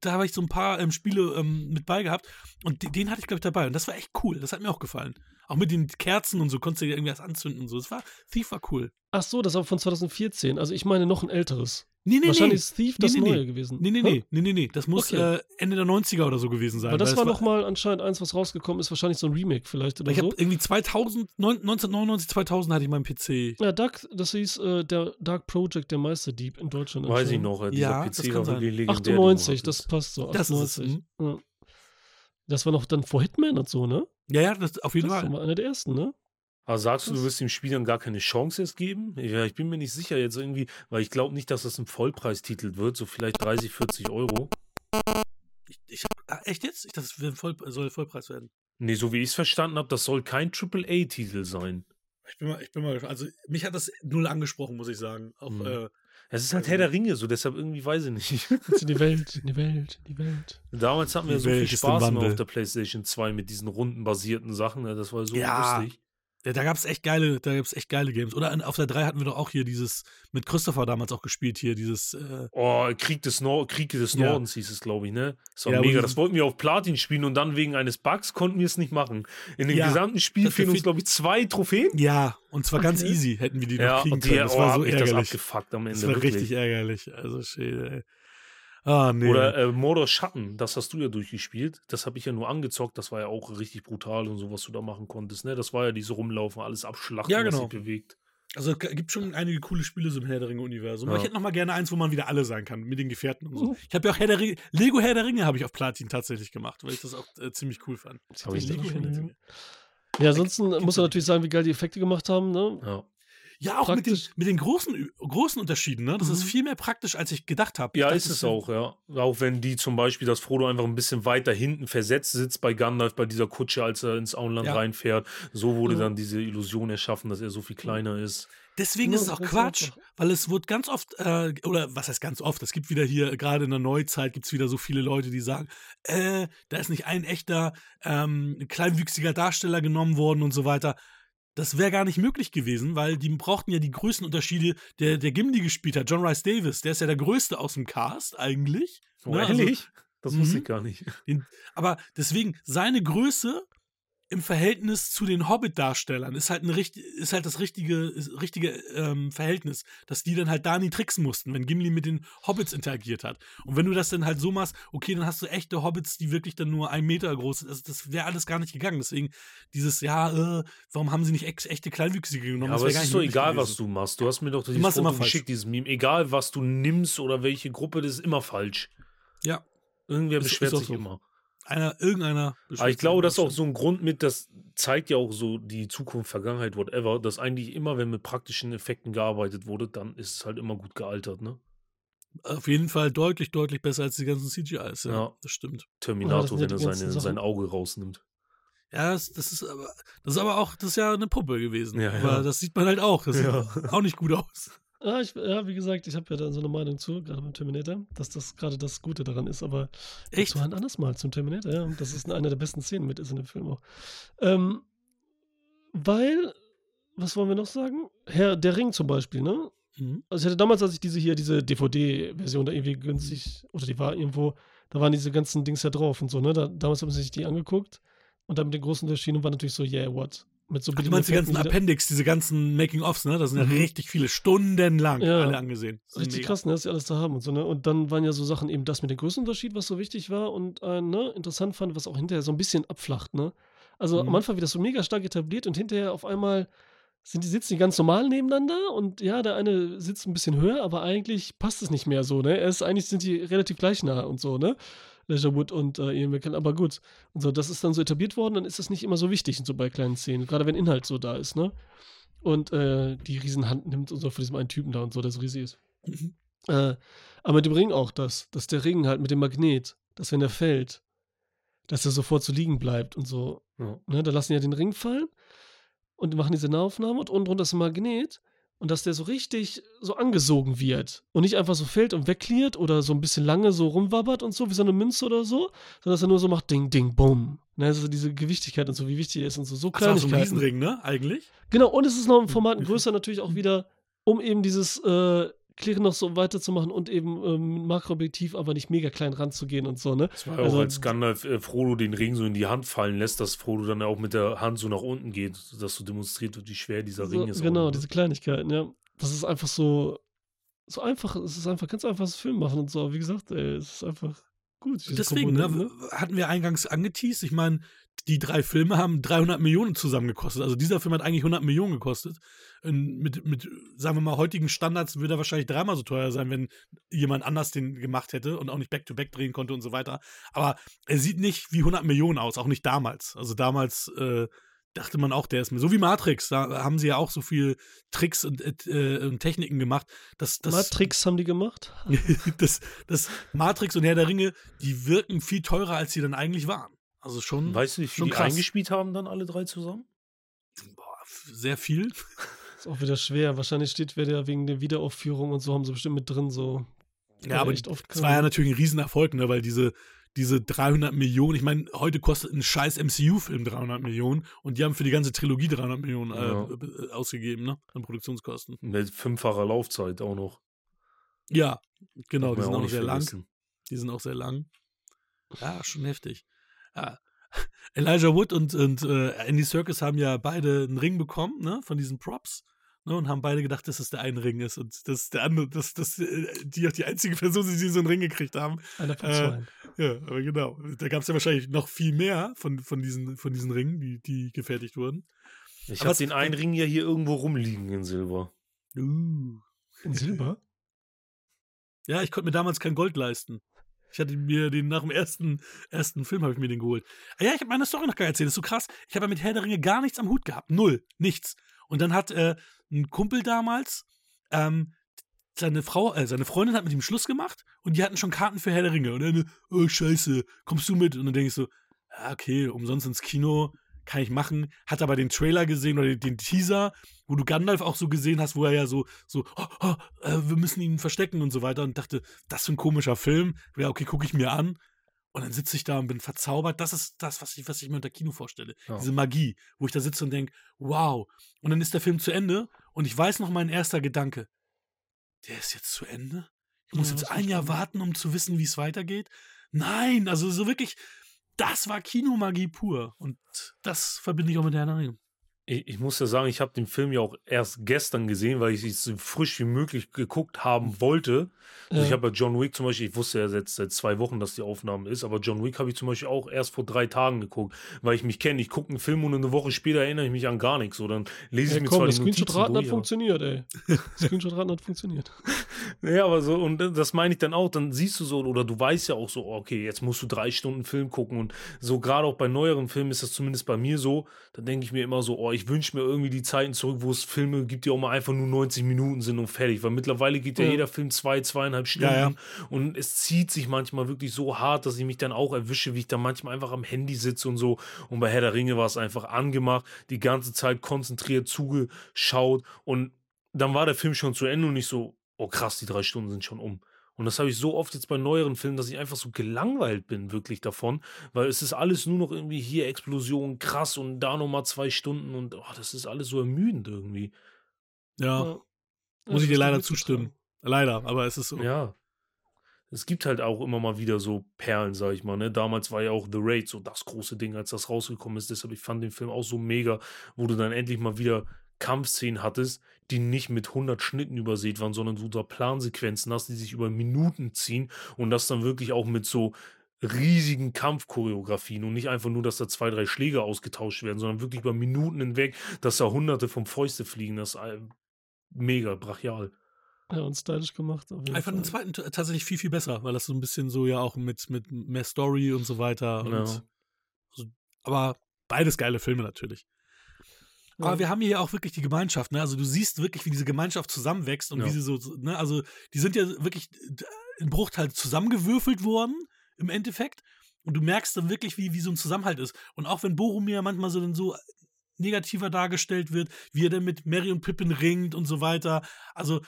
da habe ich so ein paar ähm, Spiele ähm, mit bei gehabt und die- den hatte ich, glaube ich, dabei und das war echt cool. Das hat mir auch gefallen. Auch mit den Kerzen und so konntest du dir irgendwas anzünden und so. Das war, Thief war cool. Ach so, das war von 2014. Also ich meine noch ein älteres. Nee, nee, Wahrscheinlich nee. ist Thief das nee, Neue nee. gewesen. Nee, nee, Hä? nee, nee, nee, nee. Das muss Okay. äh, Ende der 90er oder so gewesen sein. Weil das war es noch mal anscheinend eins, was rausgekommen ist. Wahrscheinlich so ein Remake vielleicht oder Ich habe so. irgendwie 2000, neun- 1999, 2000 hatte ich meinen PC. Ja, Dark, das hieß äh, der Dark Project, der Meisterdieb in Deutschland. Weiß ich noch. äh, Dieser Ja, das PC kann war sein. wirklich legendär. den du 98, das passt so. Das ist 98. ja. Das war noch dann vor Hitman und so, ne? Ja, ja, das auf jeden Das Fall. war einer der ersten, ne? Aber sagst du, du wirst dem Spiel dann gar keine Chance jetzt geben? Ja, ich bin mir nicht sicher jetzt irgendwie, weil ich glaube nicht, dass das ein Vollpreistitel wird, so vielleicht 30, 40 Euro. Ich, ich hab, ah, echt jetzt? Ich dachte, wird voll, soll Vollpreis werden. Nee, so wie ich es verstanden habe, das soll kein AAA-Titel sein. Ich bin mal, ich bin mal gespannt. Also, mich hat das null angesprochen, muss ich sagen. Auch, Mhm. äh, Es ist halt Herr der Ringe, so deshalb irgendwie weiß ich nicht. Die Welt, in die Welt, in die Welt. Damals hatten wir Die so viel Welt im Spaß immer auf der PlayStation 2 mit diesen rundenbasierten Sachen. ja, Das war so Ja. lustig. Ja, da gab es echt geile, da gab's echt geile Games. Oder auf der 3 hatten wir doch auch hier dieses, mit Christopher damals auch gespielt, hier, dieses, äh, Oh, Krieg des, Nor Krieg des Ja. Nordens hieß es, glaube ich, ne? Das war Ja, mega. Das wollten wir auf Platin spielen und dann wegen eines Bugs konnten wir es nicht machen. In dem Ja, gesamten Spiel das fehlen uns, glaube ich, zwei Trophäen. ja, und zwar ganz easy hätten wir die noch Ja, kriegen können. Das oh, war so das ärgerlich. abgefuckt am Ende. Das war wirklich. richtig ärgerlich. Also, shit, ey. Ah, nee. Oder äh, Mordor Schatten, das hast du ja durchgespielt. Das habe ich ja nur angezockt. Das war ja auch richtig brutal und so, was du da machen konntest. Ne? Das war ja diese Rumlaufen, alles abschlachten, Ja, was genau. sich bewegt. Also es gibt schon einige coole Spiele so im Herr der Ringe-Universum. Aber Ja. ich hätte noch mal gerne eins, wo man wieder alle sein kann, mit den Gefährten und so. Mhm. Ich habe ja auch Herr der Ringe, Lego Herr der Ringe habe ich auf Platin tatsächlich gemacht, weil ich das auch äh, ziemlich cool fand. Hab ich Lego nicht. Herr der Ringe. Ja, ansonsten muss man natürlich sagen, wie geil die Effekte gemacht haben. Ne? Ja. Ja, auch mit den, mit den großen, großen Unterschieden. Ne? Das ist Mhm. viel mehr praktisch, als ich gedacht habe. Ja, ist es auch, ja. Auch wenn die zum Beispiel, dass Frodo einfach ein bisschen weiter hinten versetzt sitzt bei Gandalf, bei dieser Kutsche, als er ins Auenland Ja. reinfährt. So wurde Ja. dann diese Illusion erschaffen, dass er so viel kleiner ist. Deswegen Ja, ist es auch ist Quatsch, weil es wird ganz oft, äh, oder was heißt ganz oft, es gibt wieder hier, gerade in der Neuzeit gibt es wieder so viele Leute, die sagen, äh, da ist nicht ein echter ähm, kleinwüchsiger Darsteller genommen worden und so weiter. Das wäre gar nicht möglich gewesen, weil die brauchten ja die Größenunterschiede, der, der Gimli gespielt hat, John Rice Davis, der ist ja der Größte aus dem Cast eigentlich. Oh, ne? Also, ehrlich? das wusste Mhm. ich gar nicht. den, aber deswegen, seine Größe im Verhältnis zu den Hobbit-Darstellern ist halt, ein, richt- ist halt das richtige, richtige ähm, Verhältnis, dass die dann halt da nie tricksen mussten, wenn Gimli mit den Hobbits interagiert hat. Und wenn du das dann halt so machst, okay, dann hast du echte Hobbits, die wirklich dann nur ein Meter groß sind. Also das wäre alles gar nicht gegangen. Deswegen dieses, ja, äh, warum haben sie nicht echte Kleinwüchsige genommen? Ja, aber es ist nicht doch egal, gewesen. was du machst. Du hast mir doch dieses Foto immer falsch. geschickt, dieses Meme. Egal, was du nimmst oder welche Gruppe, das ist immer falsch. Ja, Irgendwer beschwert sich so. immer. Einer, irgendeiner. Aber ich glaube, das ist auch so ein Grund mit, das zeigt ja auch so die Zukunft, Vergangenheit, whatever, dass eigentlich immer, wenn mit praktischen Effekten gearbeitet wurde, dann ist es halt immer gut gealtert, ne? Auf jeden Fall deutlich, deutlich besser als die ganzen CGIs. Ja, Ja. das stimmt. Terminator, ja wenn er seine, sein Auge rausnimmt. Ja, das, das ist aber, das ist aber auch, das ist ja eine Puppe gewesen. Ja, aber ja. das sieht man halt auch. Das Ja. sieht auch nicht gut aus. Ja, ich, ja, wie gesagt, ich habe ja da so eine Meinung zu, gerade beim Terminator, dass das gerade das Gute daran ist, aber Echt? dazu ein anderes Mal zum Terminator, ja. und Das ist eine der besten Szenen mit ist in dem Film auch. Ähm, weil, was wollen wir noch sagen? Herr der Ring zum Beispiel, ne? Mhm. Also ich hatte damals, als ich diese hier, diese DVD-Version da irgendwie günstig, oder die war irgendwo, da waren diese ganzen Dings ja drauf und so, ne? Da, damals haben sie sich die angeguckt und dann mit den großen Unterschieden war natürlich so, yeah, what? Mit so Ach, du meinst die ganzen Appendix, diese ganzen Making-ofs, ne? Da sind ja Mhm. richtig viele, stundenlang Ja. alle angesehen. Das ist Richtig mega. krass, ne, dass sie alles da haben und so, ne? Und dann waren ja so Sachen eben das mit dem Größenunterschied, was so wichtig war und äh, ne, interessant fand, was auch hinterher so ein bisschen abflacht, ne? Also Mhm. am Anfang wird das so mega stark etabliert und hinterher auf einmal sind die sitzen die ganz normal nebeneinander und ja, der eine sitzt ein bisschen höher, aber eigentlich passt es nicht mehr so, ne? Er ist, eigentlich sind die relativ gleich nah und so, ne? Leisure Wood und äh, Ian McKellen, aber gut. Und so, das ist dann so etabliert worden, dann ist das nicht immer so wichtig, so bei kleinen Szenen, gerade wenn Inhalt so da ist, ne? Und äh, die Riesenhand nimmt und so von diesem einen Typen da und so, der so riesig ist. Mhm. Äh, aber mit dem Ring auch das, dass der Ring halt mit dem Magnet, dass wenn er fällt, dass er sofort so liegen bleibt und so. Ja. Ne, da lassen die ja den Ring fallen und machen diese Nahaufnahme und unten drunter ist ein Magnet und dass der so richtig so angesogen wird und nicht einfach so fällt und wegklärt oder so ein bisschen lange so rumwabbert und so, wie so eine Münze oder so, sondern dass er nur so macht, ding, ding, bumm. Ne, also diese Gewichtigkeit und so, wie wichtig er ist und so, so Das ist auch so ein. Riesenring, ne? Eigentlich. Genau, und es ist noch ein Format größer natürlich auch wieder, um eben dieses äh, Klirren noch so weiterzumachen und eben ähm, mit Makroobjektiv, aber nicht mega klein ranzugehen und so, ne? Das war ja Also- auch, als Gandalf äh, Frodo den Ring so in die Hand fallen lässt, dass Frodo dann ja auch mit der Hand so nach unten geht, dass so demonstriert wird, wie schwer dieser So, Ring ist. genau, ne? diese Kleinigkeiten, ja. Das ist einfach so, so einfach, es ist einfach ganz einfaches Film machen und so. Wie gesagt, ey, es ist einfach gut. Deswegen, ne, Komponenten, hatten wir eingangs angeteased. Ich meine, die drei Filme haben 300 Millionen zusammen gekostet. Also dieser Film hat eigentlich 100 Millionen gekostet. Und mit, mit, sagen wir mal, heutigen Standards würde er wahrscheinlich dreimal so teuer sein, wenn jemand anders den gemacht hätte und auch nicht Back-to-Back drehen konnte und so weiter. Aber er sieht nicht wie 100 Millionen aus, auch nicht damals. Also damals äh, dachte man auch, der ist mir so wie Matrix. Da haben sie ja auch so viel Tricks und, äh, und Techniken gemacht. Dass, das, Matrix haben die gemacht. das, das Matrix und Herr der Ringe, die wirken viel teurer, als sie dann eigentlich waren. Also schon, Weißt du, wie viel schon die krass. eingespielt haben dann alle drei zusammen? boah, sehr viel. Ist auch wieder schwer. Wahrscheinlich steht wieder wegen der Wiederaufführung und so, haben sie bestimmt mit drin so. Ja, aber echt oft es war ja natürlich ein Riesenerfolg, ne, weil diese, diese 300 Millionen, ich meine, heute kostet ein scheiß MCU-Film 300 Millionen und die haben für die ganze Trilogie 300 Millionen äh, Ja. ausgegeben, ne, an Produktionskosten. Mit fünffacher Laufzeit auch noch. Ja, genau, die sind auch nicht sehr lang. vergessen. Die sind auch sehr lang. Ja, schon heftig. Ja. Elijah Wood und, und äh, Andy Serkis haben ja beide einen Ring bekommen, ne, von diesen Props. Ne, und haben beide gedacht, dass es der eine Ring ist und dass der andere, dass, dass äh, die auch die einzige Person sind, die so einen Ring gekriegt haben. Einer von Äh, zwei. Ja, aber genau. Da gab es ja wahrscheinlich noch viel mehr von, von, diesen, von diesen Ringen, die, die gefertigt wurden. Ich habe den einen Ring ja hier irgendwo rumliegen in Silber. Uh. In Silber? Ja, ich konnte mir damals kein Gold leisten. Ich hatte mir den nach dem ersten, ersten Film habe ich mir den geholt. Ah ja, ich habe meine Story noch gar nicht erzählt. Das ist so krass. Ich habe ja mit Herr der Ringe gar nichts am Hut gehabt. Null. Nichts. Und dann hat äh, ein Kumpel damals, ähm, seine Frau, äh, seine Freundin hat mit ihm Schluss gemacht und die hatten schon Karten für Herr der Ringe. Und dann, oh Scheiße, kommst du mit? Und dann denke ich so, ja, okay, umsonst ins Kino, kann ich machen. Hat aber den Trailer gesehen oder den, den Teaser, wo du Gandalf auch so gesehen hast, wo er ja so, so, oh, oh, äh, wir müssen ihn verstecken und so weiter und dachte, das ist ein komischer Film. Ja, okay, gucke ich mir an. Und dann sitze ich da und bin verzaubert. Das ist das, was ich, was ich mir unter Kino vorstelle. Ja. Diese Magie, wo ich da sitze und denke, wow. Und dann ist der Film zu Ende und ich weiß noch mein erster Gedanke. Der ist jetzt zu Ende? Ich muss Ja, jetzt ein Jahr warten, um zu wissen, wie es weitergeht? Nein, also so wirklich, das war Kinomagie pur. Und das verbinde ich auch mit der Ringe. Ich, ich muss ja sagen, ich habe den Film ja auch erst gestern gesehen, weil ich es so frisch wie möglich geguckt haben wollte. Also ich Ja. habe bei John Wick zum Beispiel, ich wusste ja jetzt seit zwei Wochen, dass die Aufnahme ist, aber John Wick habe ich zum Beispiel auch erst vor drei Tagen geguckt, weil ich mich kenne. Ich gucke einen Film und eine Woche später erinnere ich mich an gar nichts. So, dann lese ich Ja, mir komm, zwar das Screenshot-Raten hat funktioniert, ey. Screenshot-Raten hat funktioniert. Ja, aber so, und das meine ich dann auch, dann siehst du so, oder du weißt ja auch so, okay, jetzt musst du drei Stunden Film gucken und so, gerade auch bei neueren Filmen ist das zumindest bei mir so, da denke ich mir immer so, oh, ich wünsche mir irgendwie die Zeiten zurück, wo es Filme gibt, die auch mal einfach nur 90 Minuten sind und fertig, weil mittlerweile geht ja, Ja. jeder Film zwei, zweieinhalb Stunden Ja, ja. und es zieht sich manchmal wirklich so hart, dass ich mich dann auch erwische, wie ich dann manchmal einfach am Handy sitze und so und bei Herr der Ringe war es einfach angemacht, die ganze Zeit konzentriert zugeschaut und dann war der Film schon zu Ende und ich so, oh krass, die drei Stunden sind schon um. Und das habe ich so oft jetzt bei neueren Filmen, dass ich einfach so gelangweilt bin, wirklich davon, weil es ist alles nur noch irgendwie hier Explosion, krass und da nochmal zwei Stunden und oh, das ist alles so ermüdend irgendwie. Ja, Ja. muss ich dir leider zustimmen. Leider, aber es ist so. Ja. Es gibt halt auch immer mal wieder so Perlen, sag ich mal. Ne? Damals war ja auch The Raid so das große Ding, als das rausgekommen ist. Deshalb, ich fand den Film auch so mega, wo du dann endlich mal wieder Kampfszenen hattest, die nicht mit 100 Schnitten übersät waren, sondern du da Plansequenzen hast, die sich über Minuten ziehen und das dann wirklich auch mit so riesigen Kampfchoreografien und nicht einfach nur, dass da zwei, drei Schläge ausgetauscht werden, sondern wirklich über Minuten hinweg, dass da hunderte vom Fäuste fliegen. Das ist äh, mega brachial. Ja, und stylisch gemacht. den Fall. zweiten tatsächlich viel, viel besser, weil das so ein bisschen so ja auch mit, mit mehr Story und so weiter. Und Ja. so, aber beides geile Filme natürlich. Aber Ja. wir haben hier auch wirklich die Gemeinschaft, ne? Also du siehst wirklich, wie diese Gemeinschaft zusammenwächst und Ja. wie sie so, ne? Also die sind ja wirklich d- in Bruchteil zusammengewürfelt worden, im Endeffekt. Und du merkst dann wirklich, wie, wie so ein Zusammenhalt ist. Und auch wenn Boromir manchmal so dann so negativer dargestellt wird, wie er dann mit Mary und Pippin ringt und so weiter. Also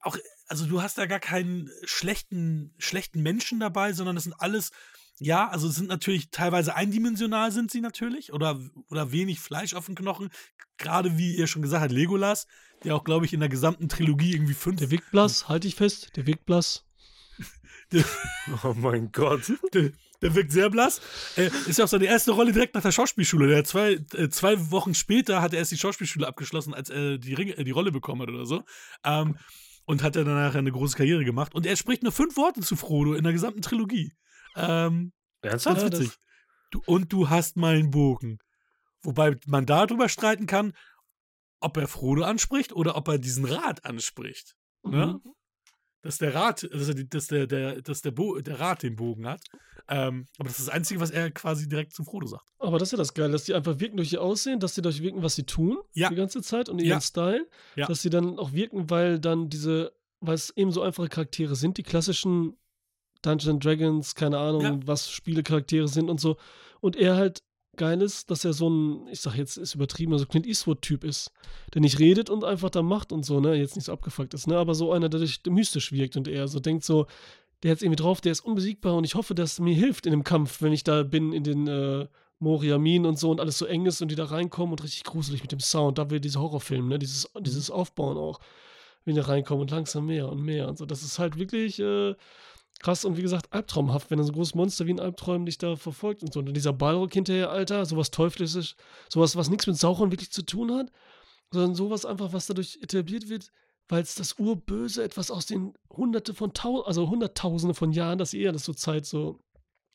auch, also du hast da gar keinen schlechten, schlechten Menschen dabei, sondern das sind alles, ja, also es sind natürlich teilweise eindimensional sind sie natürlich oder, oder wenig Fleisch auf den Knochen. Gerade wie ihr schon gesagt habt, Legolas, der auch, glaube ich, in der gesamten Trilogie irgendwie fünf. Der wirkt blass, halte ich fest, der wirkt blass. Oh mein Gott. Der, der wirkt sehr blass. Äh, ist ja auch seine erste Rolle direkt nach der Schauspielschule. Der hat zwei, äh, zwei Wochen später hat er erst die Schauspielschule abgeschlossen, als er die, Ring, äh, die Rolle bekommen hat oder so. Ähm, und hat er danach eine große Karriere gemacht. Und er spricht nur fünf Worte zu Frodo in der gesamten Trilogie. Ähm, Ernsthaft? Ja, witzig. Du, und du hast meinen Bogen. Wobei man darüber streiten kann, ob er Frodo anspricht oder ob er diesen Rat anspricht. Ne? Mhm. dass der Rat, dass, er dass, der, der, dass der, Bo der Rat den Bogen hat. Ähm, aber das ist das Einzige, was er quasi direkt zu Frodo sagt. Aber das ist ja das Geile, dass die einfach wirken durch ihr Aussehen, dass sie durch wirken, was sie tun, Ja. die ganze Zeit und ihren Ja. Style, Ja. dass sie dann auch wirken, weil dann diese, weil es eben so einfache Charaktere sind, die klassischen Dungeons Dragons, keine Ahnung, Ja. was Spielecharaktere sind und so. Und er halt geil ist, dass er so ein, ich sag jetzt, ist übertrieben, also Clint Eastwood-Typ ist, der nicht redet und einfach da macht und so, ne, jetzt nicht so abgefuckt ist, ne, aber so einer, der durch mystisch wirkt und er so denkt so, der hat irgendwie drauf, der ist unbesiegbar und ich hoffe, dass es mir hilft in dem Kampf, wenn ich da bin in den äh, Moria-Minen und so und alles so eng ist und die da reinkommen und richtig gruselig mit dem Sound. Da will diese Horrorfilm, ne? Dieses, dieses Aufbauen auch, wenn die reinkommen und langsam mehr und mehr und so. Das ist halt wirklich äh, krass und wie gesagt, albtraumhaft, wenn ein so großes Monster wie ein Albtraum dich da verfolgt und so. Und dieser Balrog hinterher, Alter, sowas Teuflisches, sowas, was nichts mit Sauron wirklich zu tun hat. sondern sowas einfach, was dadurch etabliert wird, weil es das Urböse etwas aus den Hunderte von Tausenden, also Hunderttausende von Jahren, dass sie eher das so Zeit so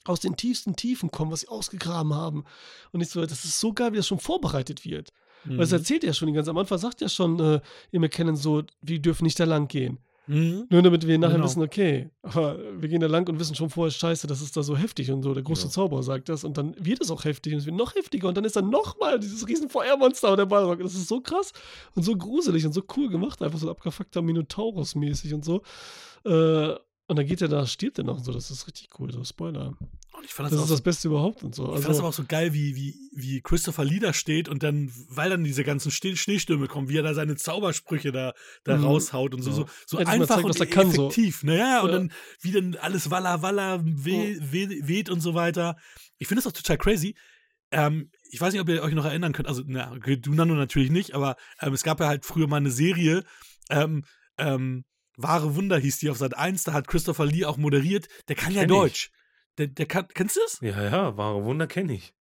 aus den tiefsten Tiefen kommen, was sie ausgegraben haben. Und ich so, das ist so geil, wie das schon vorbereitet wird. Weil es Mhm. erzählt ja schon, die ganz am Anfang sagt ja schon, äh, ihr McKinnon so, wir dürfen nicht da lang gehen. Mhm. Nur damit wir nachher Genau. wissen, okay, aber wir gehen da lang und wissen schon vorher, scheiße, das ist da so heftig und so. Der große Ja. Zauberer sagt das und dann wird es auch heftig und es wird noch heftiger und dann ist da nochmal dieses riesen Feuermonster und der Balrog. Das ist so krass und so gruselig und so cool gemacht, einfach so abgefuckter Minotaurus-mäßig und so. Äh, und dann geht er da, stirbt er noch und so. Das ist richtig cool, so Spoiler. Und ich fand Das, das, ist so das Beste überhaupt und so. Ich fand das Also, aber auch so geil, wie, wie, wie Christopher Lee da steht und dann, weil dann diese ganzen Schnee Schneestürme kommen, wie er da seine Zaubersprüche da, da Mhm. raushaut und so, Ja. so, so einfach zeigt, und was kann, so. effektiv. Naja, und Ja. dann, wie dann alles Walla Walla weh, weh, weht und so weiter. Ich finde das auch total crazy. Ähm, ich weiß nicht, ob ihr euch noch erinnern könnt, also, na, du Nano natürlich nicht, aber ähm, es gab ja halt früher mal eine Serie, ähm, ähm, Wahre Wunder hieß die auf Sat 1, da hat Christopher Lee auch moderiert. Der kann ja Kenn. Deutsch. Der, der kann, kennst du das? Ja, ja, wahre Wunder kenne ich.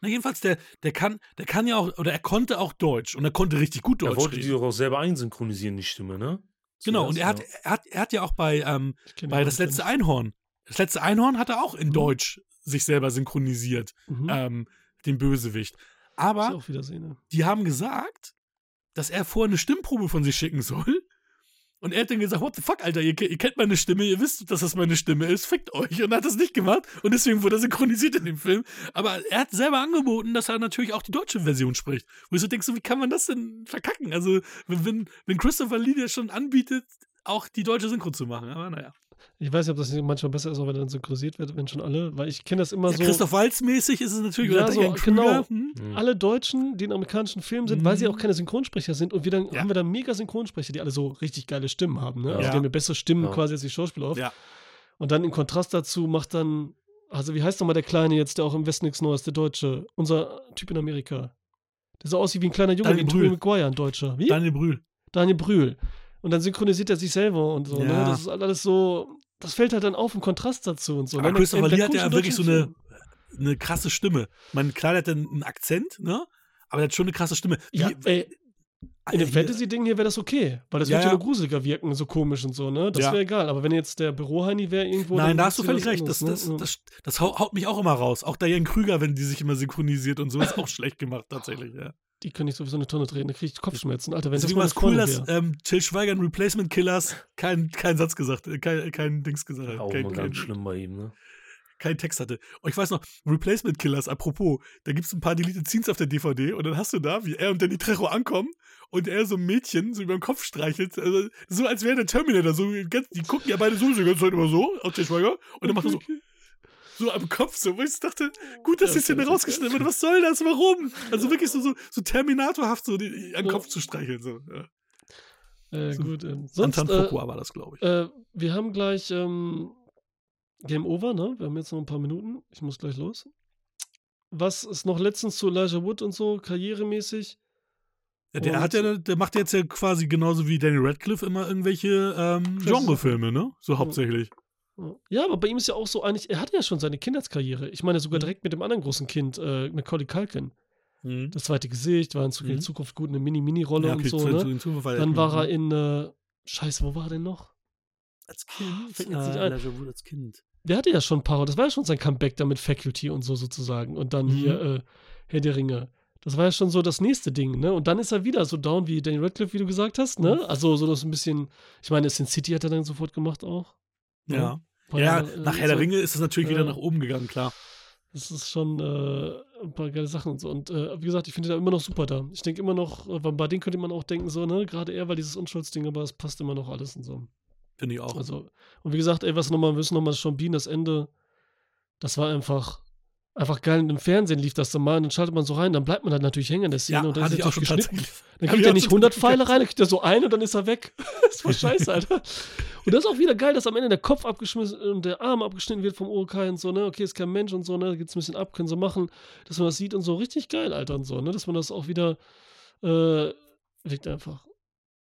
Na, jedenfalls, der, der kann, der kann ja auch, oder er konnte auch Deutsch und er konnte richtig gut Er Deutsch wollte die reden. doch auch selber einsynchronisieren, die Stimme, ne? Genau, und er hat, er hat, er hat ja auch bei, ähm, bei Das letzte Einhorn. Das letzte Einhorn hat er auch in Mhm. Deutsch sich selber synchronisiert, Mhm. ähm, den Bösewicht. Aber ne? die haben gesagt, dass er vorher eine Stimmprobe von sich schicken soll. Und er hat dann gesagt, what the fuck, Alter, ihr, ihr kennt meine Stimme, ihr wisst, dass das meine Stimme ist, fickt euch. Und er hat das nicht gemacht und deswegen wurde er synchronisiert in dem Film. Aber er hat selber angeboten, dass er natürlich auch die deutsche Version spricht. Wo ich so denke, so, wie kann man das denn verkacken? Also, wenn, wenn, Christopher Lee dir schon anbietet, auch die deutsche Synchro zu machen. Aber naja. Ich weiß nicht, ob das nicht manchmal besser ist, auch wenn dann synchronisiert wird, wenn schon alle, weil ich kenne das immer Ja, so. Christoph Waltz-mäßig ist es natürlich, Ja, so, genau. Hm? Mhm. alle Deutschen, die in amerikanischen Filmen sind, weil sie Mhm. auch keine Synchronsprecher sind und wir dann Ja. haben wir dann mega Synchronsprecher, die alle so richtig geile Stimmen haben, ne? Also Ja. die haben ja bessere Stimmen Ja. quasi als die Schauspieler oft. Ja. Und dann im Kontrast dazu macht dann, also wie heißt nochmal der Kleine jetzt, der auch im Westen nichts Neues, der Deutsche, unser Typ in Amerika. Der so aussieht wie ein kleiner Junge, Daniel wie Brühl. Maguire, ein Deutscher. Wie? Daniel Brühl. Daniel Brühl. Und dann synchronisiert er sich selber und so. Ne? Ja. Das ist alles so, das fällt halt dann auf im Kontrast dazu und so. Aber ne? Christopher Der- der Lee hat ja wirklich so eine, eine krasse Stimme. Man, klar, der hat dann einen Akzent, ne? Aber er hat schon eine krasse Stimme. Ja, Wie- ey, in dem Fantasy-Ding hier wäre das okay, weil das Ja, wird ja ja. nur gruseliger wirken, so komisch und so, ne? Das Ja. wäre egal. Aber wenn jetzt der Büroheini wäre irgendwo. Nein, da hast du völlig recht. Das, das, ne? das, das hau- haut mich auch immer raus. Auch Diane Krüger, wenn die sich immer synchronisiert und so, ist auch schlecht gemacht, tatsächlich. Ja. Die kann ich sowieso eine Tonne drehen, da kriege ich Kopfschmerzen. Alter, wenn Deswegen das war cool, dass ähm, Till Schweiger in Replacement Killers keinen kein Satz gesagt, äh, kein, kein Dings gesagt hat. Auch Kein, mal kein, ganz schlimm bei ihm, ne? keinen Text hatte. Und ich weiß noch, Replacement Killers, apropos, da gibt es ein paar Deleted Scenes auf der DVD und dann hast du da, wie er und Danny Trejo ankommen und er so ein Mädchen so über den Kopf streichelt, also, so als wäre der Terminator, so ganz, die gucken ja beide so die ganze Zeit immer so, auf den Schweiger, und dann macht er so, so am Kopf, so, wo ich dachte, gut, dass Ja, die Szene das ist rausgeschnitten wird, was soll das, warum? Also wirklich so, so, so Terminatorhaft so die, an den. Kopf zu streicheln, so. Ja. Äh, so- gut, ähm, sonst. Anton Äh, war das, glaube ich. äh, wir haben gleich ähm, Game Over, ne? Wir haben jetzt noch ein paar Minuten. Ich muss gleich los. Was ist noch letztens zu Elijah Wood und so, karrieremäßig? Ja, der, und- hat ja, der macht jetzt ja quasi genauso wie Danny Radcliffe immer irgendwelche ähm, Genrefilme, ne? So hauptsächlich. Ja, aber bei ihm ist ja auch so eigentlich, er hatte ja schon seine Kindheitskarriere. Ich meine sogar Mhm. direkt mit dem anderen großen Kind, äh, Macaulay Culkin. Mhm. Das zweite Gesicht, war in Mhm. Zukunft gut eine Mini-Mini-Rolle Ja, und okay, so, zu- ne? zu- Dann mhm. war er in, äh, scheiße, wo war er denn noch? als Ah, Kind. fällt mir jetzt nicht äh, ein. Wood als Kind. Der hatte ja schon ein paar, das war ja schon sein Comeback da mit Faculty und so sozusagen. Und dann Mhm. hier äh, Herr der Ringe. Das war ja schon so das nächste Ding, ne? Und dann ist er wieder so down wie Danny Radcliffe, wie du gesagt hast, Mhm. ne? Also so das ein bisschen, ich meine, Sin City hat er dann sofort gemacht auch. Ja. Ja. Paar Ja, Jahre, äh, nach Herr der. Ringe ist es natürlich wieder Ja. nach oben gegangen, klar. Das ist schon äh, ein paar geile Sachen und so. Und äh, wie gesagt, ich finde da immer noch super da. Ich denke immer noch, äh, bei denen könnte man auch denken, so, ne, gerade er, weil dieses Unschuldsding, aber es passt immer noch alles und so. Finde ich auch. Also, und wie gesagt, ey, was nochmal, wir müssen nochmal Sean Bean, das Ende, das war einfach, einfach geil. Im Fernsehen lief das dann mal und dann schaltet man so rein, dann bleibt man halt natürlich hängen in der Szene ja, und dann ist er auch schon geschnitten. Dann kriegt er nicht schon 100 tatsächlich Pfeile rein, dann kriegt er so ein und dann ist er weg. das ist voll scheiße, Alter. Und das ist auch wieder geil, dass am Ende der Kopf abgeschmissen und der Arm abgeschnitten wird vom Urukai und so, ne? Okay, ist kein Mensch und so, ne? Gibt's ein bisschen ab, können sie machen, dass man das sieht und so. Richtig geil, Alter, und so, ne? Dass man das auch wieder, äh, wirkt einfach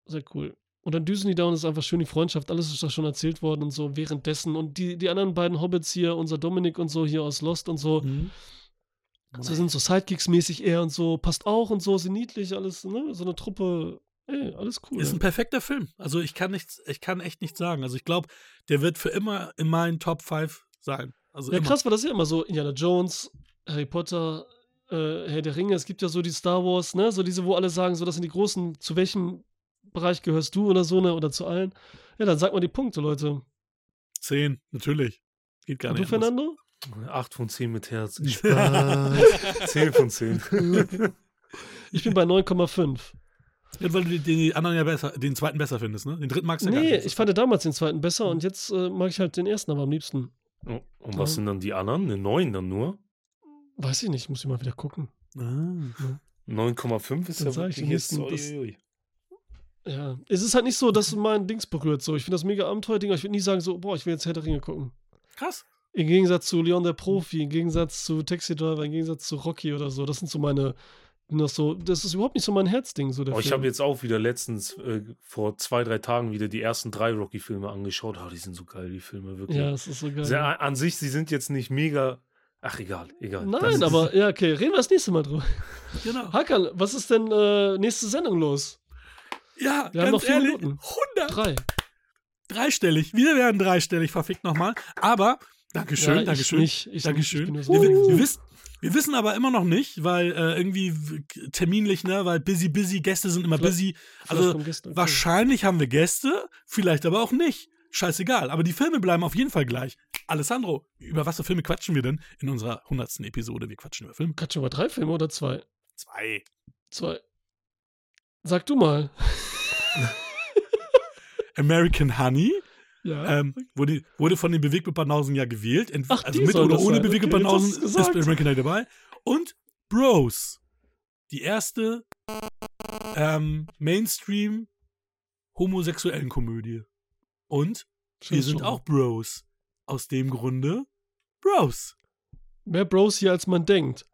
sehr cool. Und dann düsen die da und es ist einfach schön die Freundschaft, alles ist da schon erzählt worden und so währenddessen. Und die, die anderen beiden Hobbits hier, unser Dominik und so hier aus Lost und so, Mhm. So sind so Sidekicks-mäßig eher und so, passt auch und so, sind niedlich, alles, ne? So eine Truppe, ey, alles cool. Ist ein perfekter Film. Also ich kann nichts, ich kann echt nichts sagen. Also ich glaube, der wird für immer in meinen Top 5 sein. Also ja, immer. krass war das ja immer so, Indiana Jones, Harry Potter, äh, Herr der Ringe, es gibt ja so die Star Wars, ne? So diese, wo alle sagen, so das sind die großen, zu welchem Bereich gehörst du oder so, ne? Oder zu allen. Ja, dann sag mal die Punkte, Leute. 10, natürlich. Geht gar Und du, nicht. anders. Fernando? 8 von 10 mit Herz. Spaß. 10 von 10. Ich bin bei 9,5. Ja, weil du die, die anderen ja besser, den zweiten besser findest, ne? Den dritten magst du ja gar Nee, nicht. ich fand damals den zweiten besser und jetzt äh, mag ich halt den ersten aber am liebsten. Oh, Und was sind dann die anderen? Eine 9 dann nur? Weiß ich nicht, muss ich mal wieder gucken. Ah. 9,5 ist Dann ja wirklich jetzt. das- uiuiui. Ja, es ist halt nicht so, dass mein Dings berührt. So, ich finde das mega Abenteuerding, aber ich würde nie sagen, so, boah, ich will jetzt Herr der Ringe gucken. Krass. Im Gegensatz zu Leon der Profi, im Gegensatz zu Taxi Driver, im Gegensatz zu Rocky oder so. Das sind so meine, noch so, das ist überhaupt nicht so mein Herzding, so der Aber ich habe jetzt auch wieder letztens äh, vor zwei, drei Tagen wieder die ersten drei Rocky-Filme angeschaut. Ah, die sind so geil, die Filme, wirklich. Ja, es ist so geil. Sie, an sich, sie sind jetzt nicht mega. Ach, egal, egal. Das Nein, aber, ja, okay, reden wir das nächste Mal drüber. Genau. Hakan, was ist denn äh, nächste Sendung los? Ja, Wir haben ganz noch vier ehrlich, Minuten. 100. Drei. Dreistellig. Wir werden dreistellig, verfickt nochmal. Aber, Dankeschön, Ja, Dankeschön. nicht, ich Dankeschön. nicht, ich wir, wir, wissen, wir wissen aber immer noch nicht, weil äh, irgendwie terminlich, ne, weil busy, busy, Gäste sind immer Vielleicht- busy. Also wahrscheinlich haben wir Gäste, vielleicht aber auch nicht. Scheißegal. Aber die Filme bleiben auf jeden Fall gleich. Alessandro, über was für Filme quatschen wir denn in unserer hundertsten Episode? Wir quatschen über Filme. Quatsch, über drei Filme oder zwei? Zwei. Zwei. Sag du mal. American Honey Ja. ähm, wurde, wurde von den Bewegtbildbanausen ja gewählt. Ent Ach, also mit oder ohne. Okay, Bewegtbildbanausen hast ist. American Honey dabei. Und Bros. Die erste ähm, Mainstream homosexuellen Komödie. Und wir Schönes sind Genre. auch Bros. Aus dem Grunde Bros. Mehr Bros hier, als man denkt.